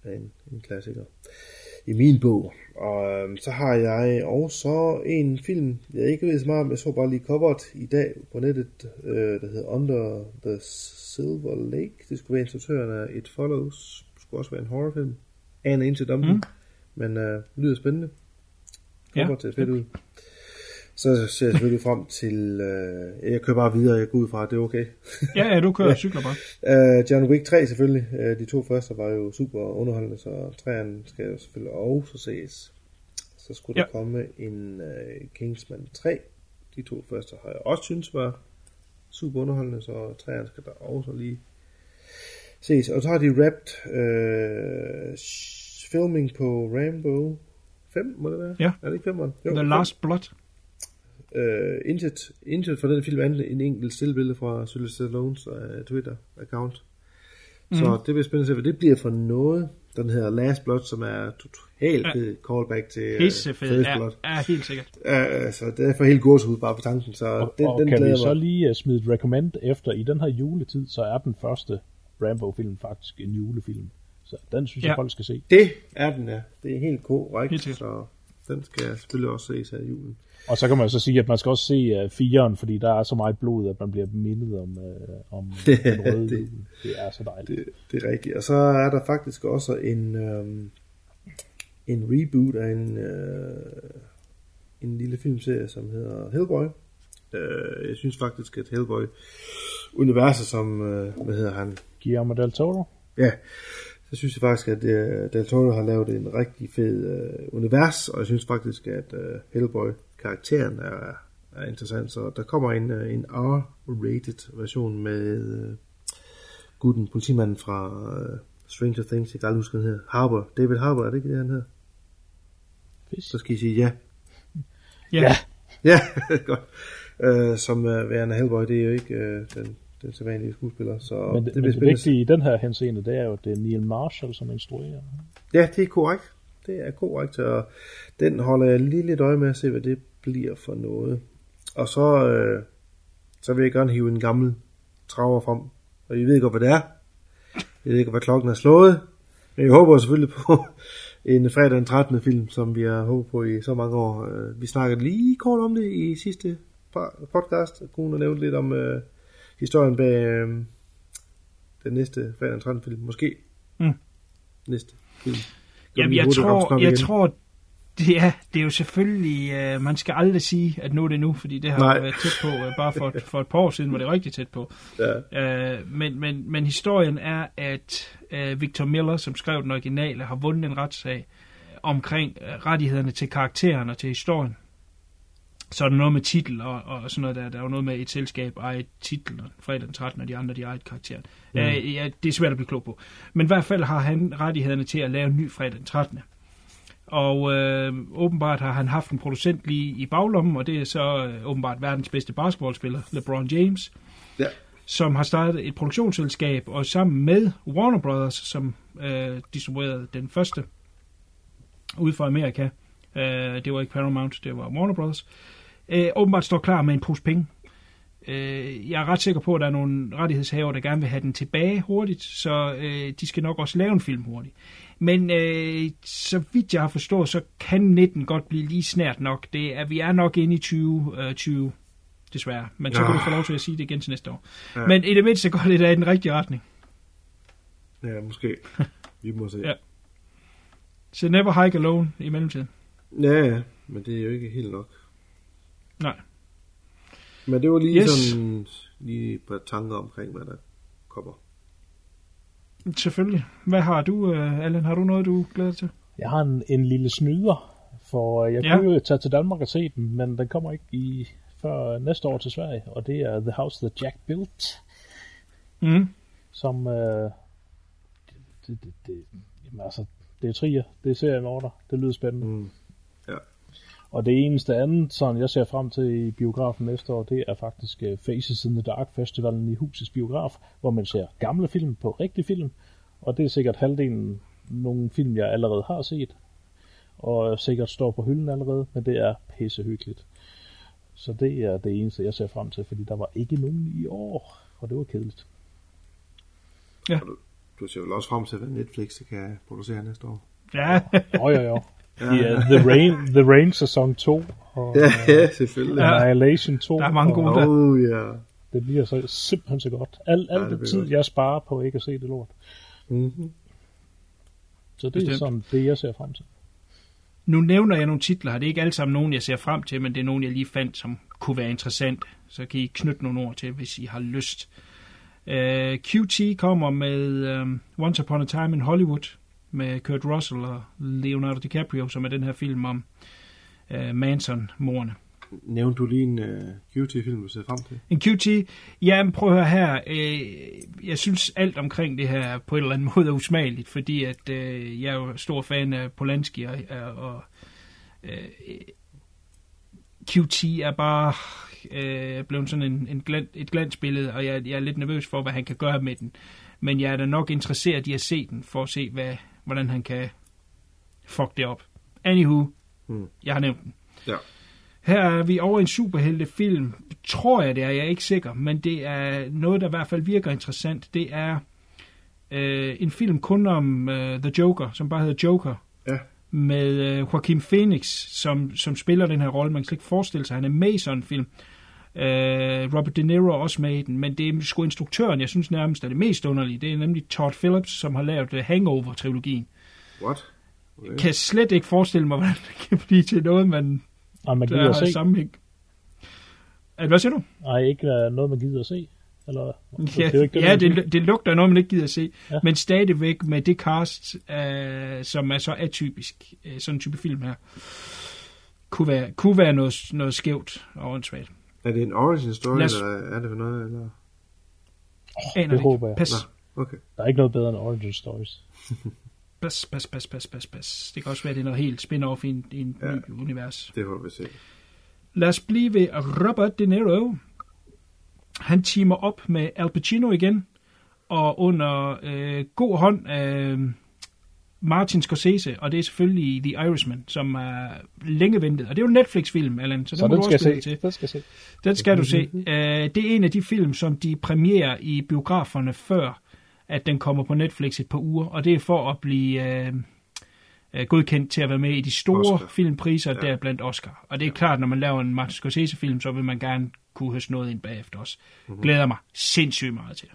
er en, en klassiker i min bog. Og øhm, så har jeg også en film, jeg ikke ved så meget om, jeg så bare lige coveret i dag på nettet, øh, der hedder Under the Silver Lake. Det skulle være instruktøren af It Follows. Det skulle også være en horrorfilm. Indtil dommen. Mm. Men øh, lyder spændende. Håber ja. til fedt ud. Så ser jeg selvfølgelig frem til... Øh, jeg kører bare videre, jeg går ud fra, det er okay. ja, ja, du kører [LAUGHS] ja. cykler bare. Uh, John Wick 3 selvfølgelig. Uh, de to første var jo super underholdende, så træerne skal jo selvfølgelig også ses. Så skulle ja. der komme en uh, Kingsman 3. De to første har jeg også synes var super underholdende, så træerne skal der også lige ses. Og så har de rapt øh, filming på Rambo 5, må det være? Ja. Er det ikke 5? Jo, The fem. Last Blood. Øh, intet, intet for den film andet en enkelt stillbillede fra Sylvester Stallones uh, Twitter-account. Mm. Så Mhm. det bliver spændende at se, hvad det bliver for noget. Den hedder Last Blood, som er totalt Ja. callback til øh, Pissefed. First Ja, Blood. ja, helt sikkert. Ja, altså, det er for helt gåsehud bare på tanken, så Og, den, og den kan vi så mig. lige uh, smide et recommend efter, i den her juletid, så er den første Rambo-film faktisk en julefilm. Så den synes ja. Jeg, folk skal se. Det er den, ja. Det er helt korrekt, Helt sikkert. så den skal jeg selvfølgelig også ses her i julen. Og så kan man så sige, at man skal også se uh, firen, fordi der er så meget blod, at man bliver mindet om, uh, om [LAUGHS] Det- den røde det- jul. Det er så dejligt. Det, det er rigtigt. Og så er der faktisk også en, øhm, en reboot af en, øh, en lille filmserie, som hedder Hellboy. Øh, jeg synes faktisk, at Hellboy-universet, som, øh, hvad hedder han? Guillermo del Toro. Ja, så synes jeg faktisk, at øh, Del Toro har lavet en rigtig fed øh, univers, og jeg synes faktisk, at øh, Hellboy-karakteren er, er interessant. Så der kommer en, øh, en R-rated version med øh, gutten, politimanden fra øh, Stranger Things, jeg kan aldrig huske, han hedder. Harbour. David Harbour, er det ikke det, han hedder? Fisk. Så skal I sige ja. Ja. Ja, [LAUGHS] [LAUGHS] godt. Øh, som øh, værende Hellboy, det er jo ikke øh, den, den sædvanlige skuespiller, så Men, det det, men det vigtige i den her henseende, det er jo, at det er Neil Marshall, som instruerer. Ja, det er korrekt. Det er korrekt, og den holder jeg lige lidt øje med at se, hvad det bliver for noget. Og så, øh, så vil jeg gerne hive en gammel traver frem. Og I ved godt, hvad det er. Jeg ved ikke, hvad klokken er slået. Men jeg håber selvfølgelig på [LAUGHS] en fredag den 13. film, som vi har håbet på i så mange år. Øh, Vi snakkede lige kort om det i sidste podcast. Kunne have nævnt lidt om øh, historien bag øh, den næste fredag den 13. film. Måske Mm. næste film. Jamen, jeg tror, jeg igen. tror, det er, det er jo selvfølgelig, øh, man skal aldrig sige, at nu er det nu, fordi det har Nej. Været tæt på, øh, bare for, et- for et par år siden var det rigtig tæt på. Ja. Øh, men, men, men historien er, at øh, Victor Miller, som skrev den originale, har vundet en retssag omkring øh, rettighederne til karakteren og til historien. Så er der noget med titel og, og sådan noget der. Der er jo noget med et selskab ejet titlen, og fredag den 13. og de andre, de ejet karakteren. Mm. Øh, ja, det er svært at blive klog på. Men i hvert fald har han rettighederne til at lave en ny fredag den 13. Og øh, åbenbart har han haft en producent lige i baglommen, og det er så øh, åbenbart verdens bedste basketballspiller, LeBron James, Ja. som har startet et produktionsselskab, og sammen med Warner Brothers, som øh, distribuerede den første ud fra Amerika, øh, det var ikke Paramount, det var Warner Brothers, øh, åbenbart står klar med en pose penge. Øh, jeg er ret sikker på, at der er nogle rettighedshaver, der gerne vil have den tilbage hurtigt, så øh, de skal nok også lave en film hurtigt. Men øh, så vidt jeg har forstået, så kan 19 godt blive lige snært nok. Det er, vi er nok inde i 2020, øh, 20, desværre. Men så kan Ja. du få lov til at sige det igen til næste år. Ja. Ja. Men i det mindste går det da i den rigtige retning. Ja, måske. [LAUGHS] Vi må se. Ja. Så never hike alone i mellemtiden. ja, ja, men det er jo ikke helt nok. Nej. Men det var lige Yes. sådan lige et par tanker omkring, hvad der kommer. Selvfølgelig. Hvad har du, uh, Allan? Har du noget, du glæder dig til? Jeg har en, en lille snyder, for jeg Ja. kunne jo tage til Danmark og se den, men den kommer ikke i før næste år til Sverige, og det er The House That Jack Built, Mm. som... Øh, det, det, det, det, jamen altså, det er trier, det er seriemorder, det lyder spændende. Mm. Og det eneste andet, sådan jeg ser frem til i biografen næste år, det er faktisk uh, Faces in the Dark Festivalen i Husets Biograf, hvor man ser gamle film på rigtig film, og det er sikkert halvdelen nogle film, jeg allerede har set, og sikkert står på hylden allerede, men det er pissehyggeligt. Så det er det eneste, jeg ser frem til, fordi der var ikke nogen i år, og det var kedeligt. Ja. Du ser vel også frem til, hvad Netflix kan producere næste år. Ja. [LAUGHS] Jo, jo, jo. Ja, The Rain, The Rain sæson 2, og Ja, ja selvfølgelig. Ja. Annihilation 2. Der er mange gode og, der. Oh, ja. Det bliver så simpelthen så godt. Al, al Ja, det tid, godt. jeg sparer på ikke at se det lort. Mm-hmm. Så det er Bestemt. sådan det, jeg ser frem til. Nu nævner jeg nogle titler her. Det er ikke alle sammen nogen, jeg ser frem til, men det er nogen, jeg lige fandt, som kunne være interessant. Så kan I knytte nogle ord til, hvis I har lyst. Uh, QT kommer med um, Once Upon a Time in Hollywood med Kurt Russell og Leonardo DiCaprio, som er den her film om uh, Manson-morerne. Nævnte du lige en uh, QT-film, du ser frem til? En QT, jamen prøv at høre her, øh, jeg synes alt omkring det her på en eller anden [LAUGHS] måde er usmageligt, fordi at øh, jeg er jo stor fan af Polanski, og, og øh, QT er bare øh, blevet sådan en, en glan, et glansbillede, og jeg, jeg er lidt nervøs for, hvad han kan gøre med den. Men jeg er da nok interesseret i at se den, for at se, hvad, hvordan han kan fuck det op. Anywho, Hmm. jeg har nævnt den. Ja. Her er vi over i en superheltefilm. Tror jeg det er, jeg er ikke sikker, men det er noget, der i hvert fald virker interessant. Det er øh, en film kun om øh, The Joker, som bare hedder Joker. Ja. Med øh, Joaquin Phoenix, som, som spiller den her rolle. Man kan slet ikke forestille sig, han er med i sådan en film. Øh, Robert De Niro er også med i den, men det er sgu instruktøren, jeg synes nærmest er det mest underlige. Det er nemlig Todd Phillips, som har lavet øh, Hangover-trilogien. What? Okay. Kan slet ikke forestille mig, hvordan det kan blive til noget, man Og man der har se. sammenhæng. At, hvad siger du? Nej, ikke uh, noget, man gider at se. Eller, Ja, det er ikke det, ja det, det lugter noget, man ikke gider at se. Ja. Ja. Men stadigvæk med det cast, øh, som er så atypisk, øh, sådan en type film her, kunne være, kunne være noget, noget skævt og åndssvagt. Er det en origin story, os- eller er det for noget? Eller? Aner det ikke. håber jeg. Pas, Nå, okay. Der er ikke noget bedre end Origin Stories. [LAUGHS] pas, pas, pas, pas, pas, pas. Det kan også være, det er noget helt spin-off i en, i en Ja. ny univers. Det får vi se. Lad os blive ved Robert De Niro. Han teamer op med Al Pacino igen, og under øh, god hånd af Martin Scorsese, og det er selvfølgelig The Irishman, som er længe ventet. Og det er jo en Netflix-film, Allan, så, Så den må den du skal se. til. Den skal se. Den skal du se. Uh, det er en af de film, som de premierer i biograferne før, at den kommer på Netflix et par uger, og det er for at blive uh, uh, godkendt til at være med i de store Oscar. Filmpriser, Ja. ja. der blandt Oscar. Og det er klart, når man laver en Martin Scorsese-film, så vil man gerne kunne høste noget ind bagefter også. Mm-hmm. Glæder mig sindssygt meget til.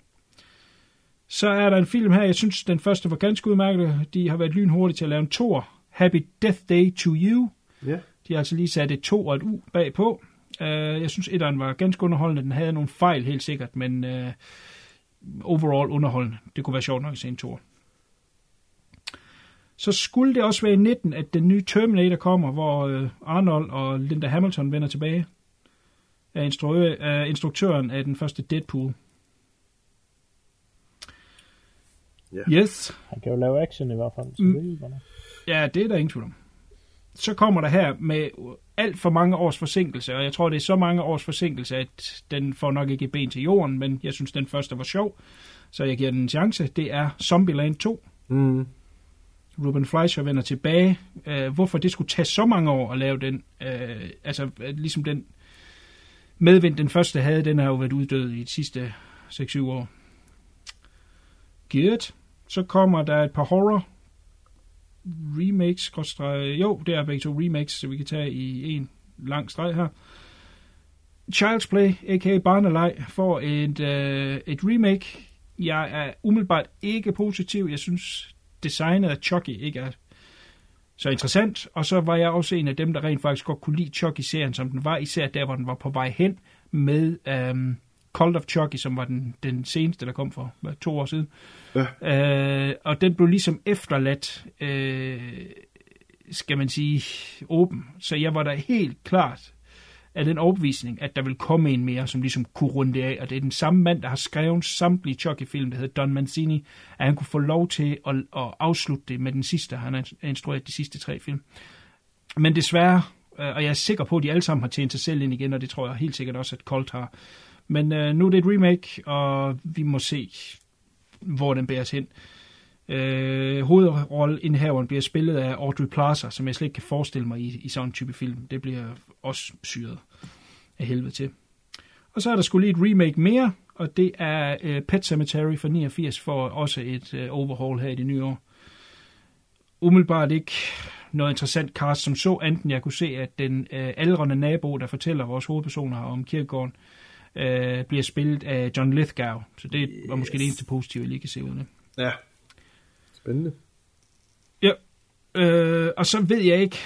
Så er der en film her, jeg synes, den første var ganske udmærket. De har været lynhurtige til at lave en tor. Happy Death Day to You. Ja. De har altså lige sat et 2 og et U bagpå. Uh, jeg synes, etteren var ganske underholdende. Den havde nogle fejl helt sikkert, men uh, overall underholdende. Det kunne være sjovt nok at se en tor. Så skulle det også være i 19, at den nye Terminator kommer, hvor uh, Arnold og Linda Hamilton vender tilbage af, instru- af instruktøren af den første Deadpool. Ja. Yes. Han kan jo lave action i hvert fald. Så Mm. det er. Ja, det er der ingen tvivl om. Så kommer der her med alt for mange års forsinkelse, og jeg tror, det er så mange års forsinkelse, at den får nok ikke ben til jorden, men jeg synes, den første var sjov, så jeg giver den en chance. Det er Zombieland 2. Mm. Ruben Fleischer vender tilbage. Uh, hvorfor det skulle tage så mange år at lave den, uh, altså øh, ligesom den medvind, den første havde, den har jo været uddød i de sidste 6-7 år. Good. Så kommer der et par horror remakes, jo, det er begge to remakes, så vi kan tage i en lang streg her. Child's Play, a.k.a. Barnelej, får et, øh, et remake. Jeg er umiddelbart ikke positiv. Jeg synes, designet af Chucky ikke er så interessant. Og så var jeg også en af dem, der rent faktisk godt kunne lide Chucky-serien, som den var, især der, hvor den var på vej hen med øhm, Cult of Chucky, som var den, den seneste, der kom for hvad, to år siden. Øh, og den blev ligesom efterladt, øh, skal man sige, åben. Så jeg var da helt klart af den overbevisning, at der vil komme en mere, som ligesom kunne runde det af. Og det er den samme mand, der har skrevet samtlige Chucky-film, der hedder Don Mancini, at han kunne få lov til at, at afslutte det med den sidste. Han har instrueret de sidste tre film. Men desværre, øh, og jeg er sikker på, at de alle sammen har tjent sig selv ind igen, og det tror jeg helt sikkert også, at Colt har. Men øh, nu er det et remake, og vi må se, hvor den bæres hen. Øh, hovedrolleindhaveren bliver spillet af Audrey Plaza, som jeg slet ikke kan forestille mig i, i sådan en type film. Det bliver også syret af helvede til. Og så er der skulle lige et remake mere, og det er øh, Pet Cemetery fra 89 for også et øh, overhaul her i det nye år. Umiddelbart ikke noget interessant cast som så, enten jeg kunne se, at den øh, aldrende nabo, der fortæller vores hovedpersoner om kirkegården, øh, bliver spillet af John Lithgow. Så det var måske det eneste positive, jeg lige kan se ud af. Ja. Spændende. Ja, øh, og så ved jeg ikke,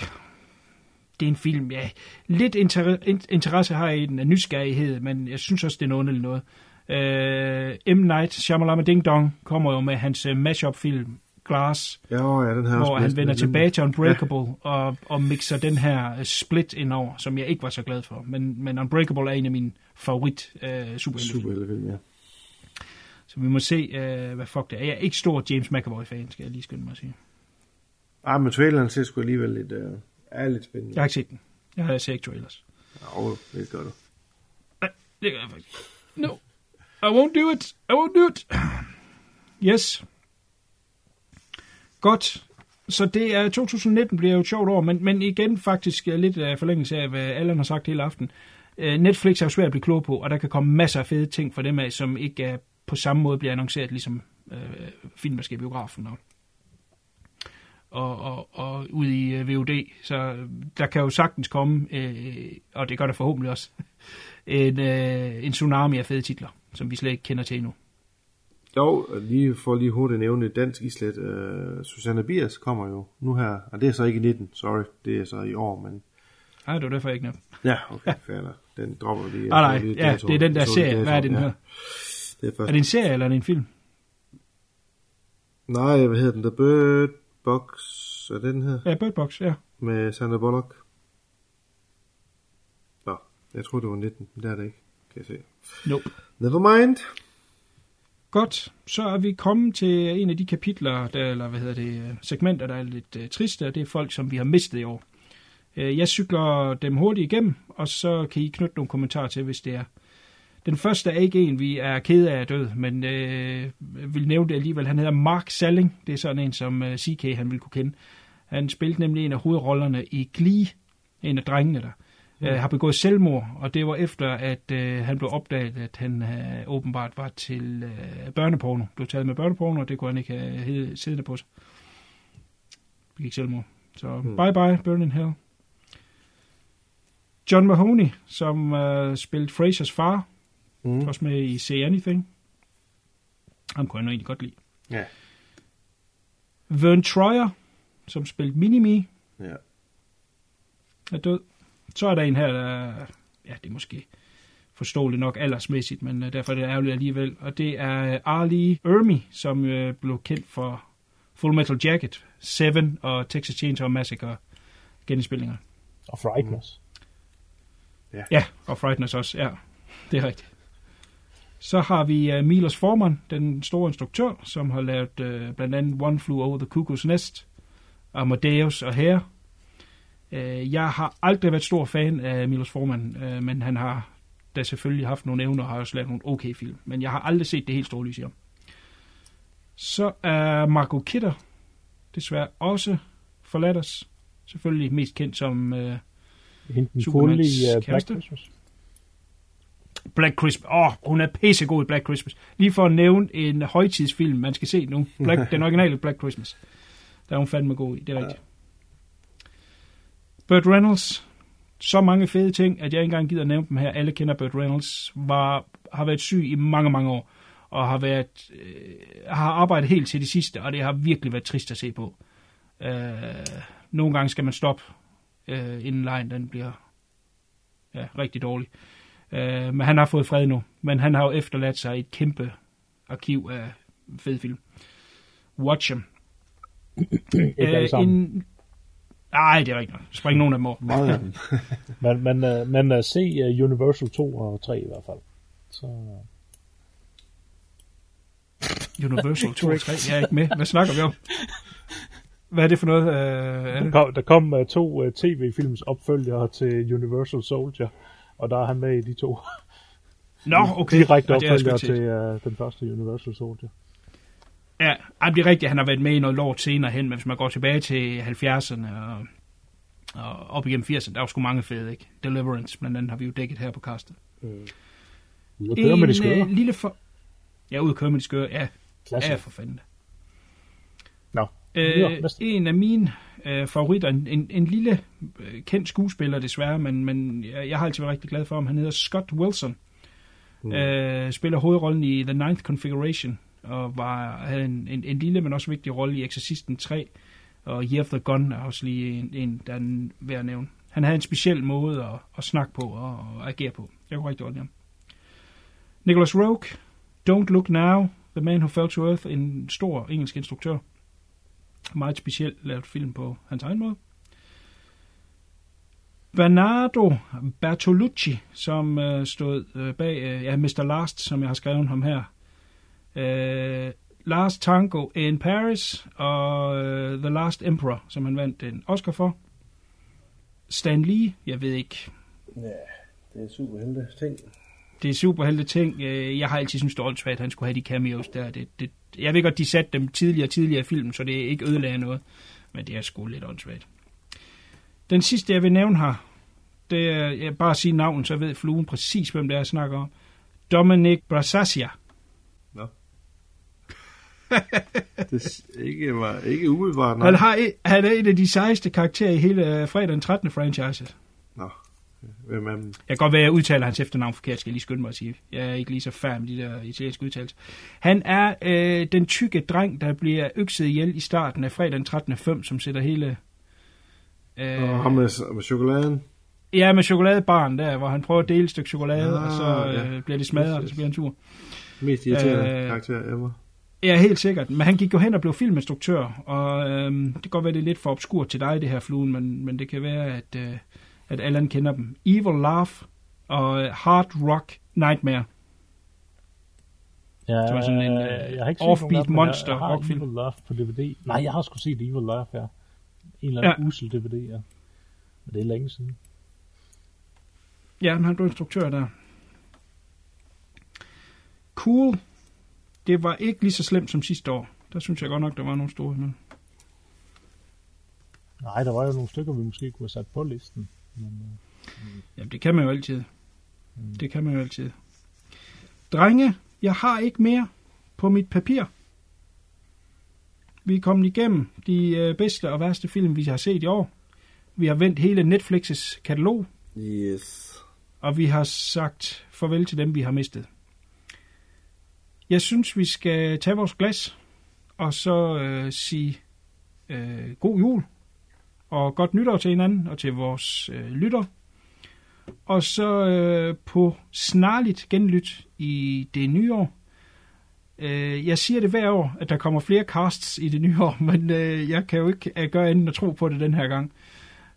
det er en film, ja, lidt inter- in- interesse har jeg i den af nysgerrighed, men jeg synes også, det er noget underligt noget. Øh, M. Night Shyamalan Ding Dong kommer jo med hans uh, mashup film Glass, Ja, ja, den her hvor han vender tilbage til Unbreakable og, og mixer den her øh, split ind over, som jeg ikke var så glad for. Men, men Unbreakable er en af mine favorit øh, superheltefilm. Ja. Så vi må se, øh, hvad fuck det er. Jeg er ikke stor James McAvoy-fan, skal jeg lige skynde mig at sige. Ah, men traileren ser sgu alligevel lidt, uh, er lidt spændende. Jeg har ikke set den. Jeg har set ikke trailers. Ja, oh, det gør du. Det gør jeg faktisk. No. I won't do it. I won't do it. Yes. Godt. Så det er 2019 bliver jo et sjovt år, men, men igen faktisk øh, lidt af forlængelse af, hvad Allan har sagt hele aften. Øh, Netflix er jo svært at blive klog på, og der kan komme masser af fede ting fra dem af, som ikke er på samme måde bliver annonceret, ligesom øh, film, der skal i biografen og, og, og, og ud i øh, VOD. Så øh, der kan jo sagtens komme, øh, og det gør der forhåbentlig også, [LAUGHS] en, øh, en tsunami af fede titler, som vi slet ikke kender til endnu. Jo, lige for lige hurtigt at nævne dansk islet. Uh, Susanne Biers kommer jo nu her, og det er så ikke i 19, sorry, det er så i år, men... Nej, det var derfor jeg ikke nævnte. Ja, okay, fair nok. Den dropper vi lige. Ah, nej, lige ja, det er den der serie. Hvad er det, den her? Det er, først. Er det en serie, eller er det en film? Nej, hvad hedder den? The Bird Box, er det den her? Ja, Bird Box, ja. Med Sandra Bullock. Nå, jeg tror det var 19, men det er det ikke, kan jeg se. Nope. Never mind. Godt, så er vi kommet til en af de kapitler, der, eller hvad hedder det, segmenter, der er lidt uh, triste, og det er folk, som vi har mistet i år. Uh, jeg cykler dem hurtigt igennem, og så kan I knytte nogle kommentarer til, hvis det er. Den første er ikke en, vi er kede af at død, men øh, vil nævne det alligevel. Han hedder Mark Salling. Det er sådan en, som øh, uh, CK han vil kunne kende. Han spillede nemlig en af hovedrollerne i Glee, en af drengene der. Mm. Uh, har begået selvmord, og det var efter, at uh, han blev opdaget, at han uh, åbenbart var til uh, børneporno. Blev taget med børneporno, og det kunne han ikke have hed- siddende på sig. Begik selvmord. Så mm. bye bye, Burning Hell. John Mahoney, som uh, spillede Frasers far, Mm. også med i Say Anything. Ham kunne jeg egentlig godt lide. Ja. Vern Troyer, som spillede Minimi, Ja. er død. Så er der en her, der, ja, det er måske forståeligt nok aldersmæssigt, men øh, derfor er det ærgerligt alligevel. Og det er Arlie Ermy, som øh, blev kendt for Full Metal Jacket, Seven og Texas Chainsaw Massacre genindspillinger. Og Frighteners. Ja, og Frighteners også, ja. Det er rigtigt. Så har vi uh, Milos Forman, den store instruktør, som har lavet uh, blandt andet One Flew Over the Cuckoo's Nest, Amadeus og Hair. Uh, jeg har aldrig været stor fan af Milos Forman, uh, men han har da selvfølgelig haft nogle evner og har også lavet nogle okay film. Men jeg har aldrig set det helt store lys i ham. Så er Marco Kidder desværre også forladt os. Selvfølgelig mest kendt som den Supermans i uh, Black kæreste. Christmas. Black Christmas. Åh, oh, hun er pissegod i Black Christmas. Lige for at nævne en højtidsfilm, man skal se nu. Black, [LAUGHS] den originale Black Christmas. Der er hun fandme god i, det er rigtigt. Burt Reynolds. Så mange fede ting, at jeg ikke engang gider nævne dem her. Alle kender Burt Reynolds. Var, har været syg i mange, mange år. Og har været øh, har arbejdet helt til det sidste, og det har virkelig været trist at se på. Øh, nogle gange skal man stoppe, øh, inden lejen den bliver ja, rigtig dårlig. Øh, men han har fået fred nu. Men han har jo efterladt sig et kæmpe arkiv af fed film. Watch them. Ikke alle sammen. en... Nej, det er rigtigt. nok. Spring nogen af dem over. Meget [LAUGHS] af dem. Men, men, uh, men uh, se uh, Universal 2 og 3 i hvert fald. Så, Universal 2 og 3. Jeg er ikke med. Hvad snakker vi om? Hvad er det for noget? Øh, er der det? kom, der kom uh, to uh, tv-films opfølgere til Universal Soldier, og der er han med i de to. Nå, okay. Direkte set. til uh, den første Universal Soldier. Ja, det er rigtigt. Han har været med i noget lort senere hen, men hvis man går tilbage til 70'erne og, og op igennem 80'erne, der var sgu mange fede, ikke? Deliverance, blandt andet har vi jo dækket her på castet. Ude at køre med de skøre. øh, lille for... Ja, ud at køre med de skøre, ja. Klasse. Ja, for fanden. Nå, Øh, videre. Næste. en af mine øh, favoritter, en, en, en lille øh, kendt skuespiller desværre, men, men jeg, jeg har altid været rigtig glad for ham. Han hedder Scott Wilson. Mm. Øh, spiller hovedrollen i The Ninth Configuration, og var, havde en, en, en lille, men også vigtig rolle i Exorcisten 3, og Year of the Gun er også lige en, en der er værd at nævne. Han havde en speciel måde at, at snakke på og, og agere på. Jeg kunne rigtig godt lide ham. Nicholas Rogue, Don't Look Now, The Man Who Fell to Earth, en stor engelsk instruktør. Meget specielt lavet film på hans egen måde. Bernardo Bertolucci, som øh, stod øh, bag øh, ja, Mr. Last, som jeg har skrevet ham her. Øh, Last Tango in Paris og øh, The Last Emperor, som han vandt en Oscar for. Stan Lee, jeg ved ikke. Ja, det er super heldig ting. Det er super heldige ting. Øh, Jeg har altid syntes, det at han skulle have de cameos der. Det, det, jeg ved godt, de satte dem tidligere og tidligere i filmen, så det er ikke ødelagde noget. Men det er sgu lidt åndssvagt. Den sidste, jeg vil nævne her, det er jeg bare sige navnet, så ved fluen præcis, hvem det er, jeg snakker om. Dominic Brasasia. [LAUGHS] Det er ikke, var ikke umiddelbart, nej. Han, har, et- han er en af de sejeste karakterer i hele øh, fredag den 13. franchise. Nå. Hvem er dem? Jeg kan godt være, at jeg udtaler hans efternavn forkert, skal jeg lige skynde mig at sige. Jeg er ikke lige så færdig med de der italienske udtalelser. Han er øh, den tykke dreng, der bliver økset ihjel i starten af fredag den 13. 5, som sætter hele... Øh, Og ham med, med chokoladen. Ja, med chokoladebarn der, hvor han prøver at dele et stykke chokolade, Ah, og så øh, ja. bliver det smadret, og så bliver han sur. Mest irriterende øh, karakter ever. Ja, helt sikkert. Men han gik jo hen og blev filminstruktør, og øhm, det kan godt være, det er lidt for obskurt til dig, det her fluen, men, men det kan være, at, øh, at Allan kender dem. Evil Laugh og øh, Hard Rock Nightmare. Ja, Det var sådan en, øh, jeg har ikke set offbeat men monster jeg, jeg har rockfilm. Evil Laugh på DVD. Nej, jeg har sgu set Evil Laugh, ja. En eller anden ja. usel DVD, ja. Men det er længe siden. Ja, men han blev instruktør der. Cool. Det var ikke lige så slemt som sidste år. Der synes jeg godt nok, der var nogle store men Nej, der var jo nogle stykker, vi måske kunne have sat på listen. Men, øh, Jamen, det kan man jo altid. Det kan man jo altid. Drenge, jeg har ikke mere på mit papir. Vi er kommet igennem de øh, bedste og værste film, vi har set i år. Vi har vendt hele Netflix's katalog, Yes. og vi har sagt farvel til dem, vi har mistet. Jeg synes, vi skal tage vores glas, og så øh, sige øh, god jul, og godt nytår til hinanden, og til vores øh, lytter. Og så øh, på snarligt genlyt i det nye år. Øh, jeg siger det hver år, at der kommer flere casts i det nye år, [LAUGHS] men øh, jeg kan jo ikke øh, gøre andet end at tro på det den her gang.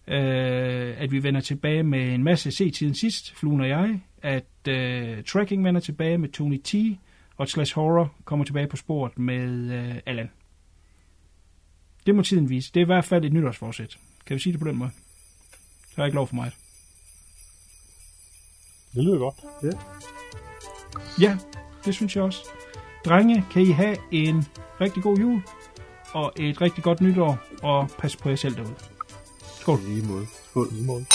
Øh, at vi vender tilbage med en masse se-tiden sidst, Fluen og jeg. At øh, Tracking vender tilbage med Tony T. Og Slash Horror kommer tilbage på sporet med øh, Allan. Det må tiden vise. Det er i hvert fald et nytårsforsæt. Kan vi sige det på den måde? Så jeg ikke lov for mig. det lyder godt. Ja. Ja, det synes jeg også. Drenge, kan I have en rigtig god jul, og et rigtig godt nytår, og pas på jer selv derude. Skål. I lige måde. Skål. Lige måde.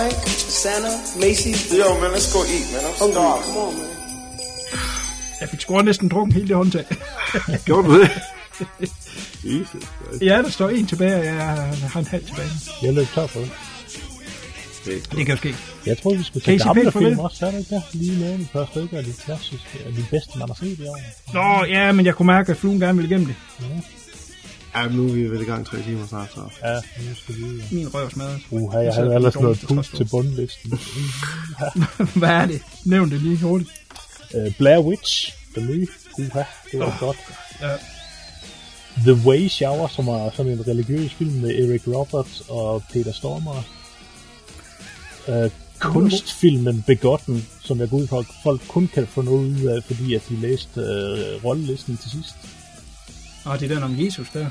Night? Santa, Macy's. Yo, man, let's go eat, man. I'm starving. Come on, man. Jeg fik også næsten drukket hele det håndtag. [LAUGHS] Gjorde du det? Jesus Christ. Ja, der står en tilbage, og jeg har en halv tilbage. Jeg løb tør for det. Det kan jo ske. Jeg tror, vi skulle I tage gamle film også, er det ikke det? Lige nævne et par stykker af de klassiske, af de bedste, man har set i år. Nå, ja, men jeg kunne mærke, at fluen gerne ville igennem det. Ja, nu er vi vel i gang tre timer snart, så. Ja, nu skal vi... Min røv smadret. Uha, jeg Så havde ellers noget til pus til bundlisten. [LAUGHS] Hvad er det? Nævn det lige hurtigt. Uh, Blair Witch, den nye. Uha, det var Åh, godt. Ja. The Way Shower, som er sådan en religiøs film med Eric Roberts og Peter Stormare. Uh, kunstfilmen Begotten, som jeg går ud fra, at folk kun kan få noget ud af, fordi at de læste uh, rollelisten til sidst. Og det er den om Jesus der.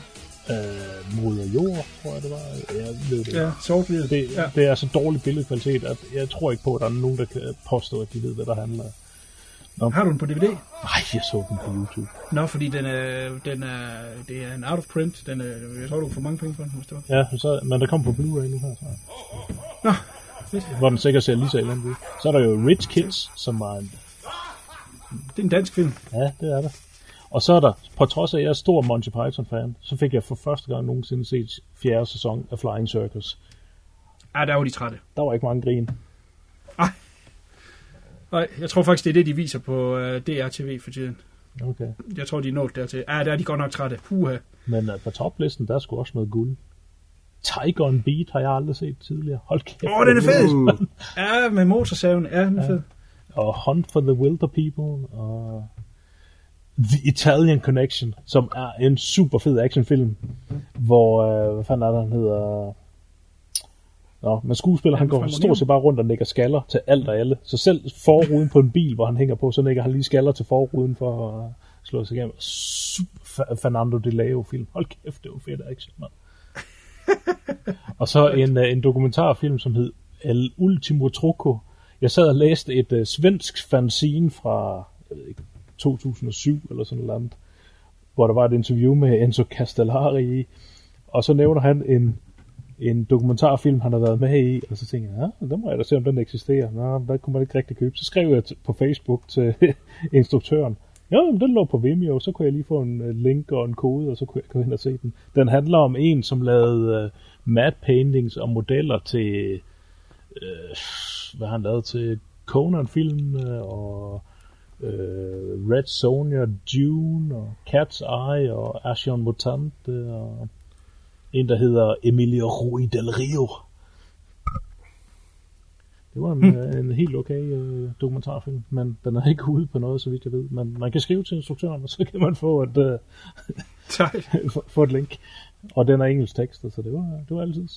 Uh, Moder Jord, tror jeg det var. Jeg ved det Ja, sort det, Ja. det er så dårlig billedkvalitet, at jeg tror ikke på, at der er nogen, der kan påstå, at de ved, hvad der handler. Nå. Har du den på DVD? Nej, jeg så den på YouTube. Nå, fordi den er, den er, det er en out of print. Den er, jeg tror, du får mange penge for den, hvis det var. Ja, så, men der kommer på Blu-ray nu her. Så. Nå, fedt. Hvor den sikkert ser lige så elendig ud. Så er der jo Rich Kids, som er en... Det er en dansk film. Ja, det er det. Og så er der, på trods af, at jeg er stor Monty Python-fan, så fik jeg for første gang nogensinde set fjerde sæson af Flying Circus. Ja, der var de trætte. Der var ikke mange grin. Nej, jeg tror faktisk, det er det, de viser på uh, DRTV for tiden. Okay. Jeg tror, de er nået dertil. Ja, der er de godt nok trætte. Puha. Men uh, på toplisten, der er sgu også noget guld. Tiger on Beat har jeg aldrig set tidligere. Hold kæft. Åh, den er fed! Uh, Ja, med motorsaven. Ja, den er fed. og Hunt for the Wilder People, og The Italian Connection, som er en super fed actionfilm, hvor, øh, hvad fanden er det, han hedder... Nå, men skuespiller, han går stort set bare rundt og nikker skaller til alt og alle. Så selv forruden på en bil, hvor han hænger på, så nikker han lige skaller til forruden for at slå sig igennem. Super Fernando de Leo film. Hold kæft, det var fedt action, mand. [LAUGHS] og så en, øh, en dokumentarfilm, som hed El Ultimo Truco. Jeg sad og læste et uh, svensk fanzine fra jeg ved ikke, 2007 eller sådan noget, andet, hvor der var et interview med Enzo Castellari i, og så nævner han en, en dokumentarfilm, han har været med i, og så tænker jeg, ah, ja, den må jeg da se, om den eksisterer. Nå, hvad kunne man ikke rigtig købe? Så skrev jeg t- på Facebook til [LAUGHS] instruktøren, ja, men den lå på Vimeo, så kunne jeg lige få en øh, link og en kode, og så kunne jeg gå ind og se den. Den handler om en, som lavede uh, matte paintings og modeller til, uh, hvad han lavede til Conan-film og øh, Red Sonja, Dune og Cat's Eye og Action Mutante og en, der hedder Emilio Rui del Rio. Det var en, øh, en helt okay øh, dokumentarfilm, men den er ikke ude på noget, så vidt jeg ved. Men man kan skrive til instruktøren, og så kan man få et, øh, få- [LAUGHS] få et link. Og den er engelsk tekst, så det var, det var altid.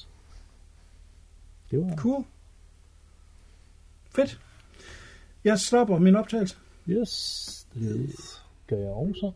Det var, Cool. Fedt. Jeg stopper min optagelse. Yes, det gør jeg også.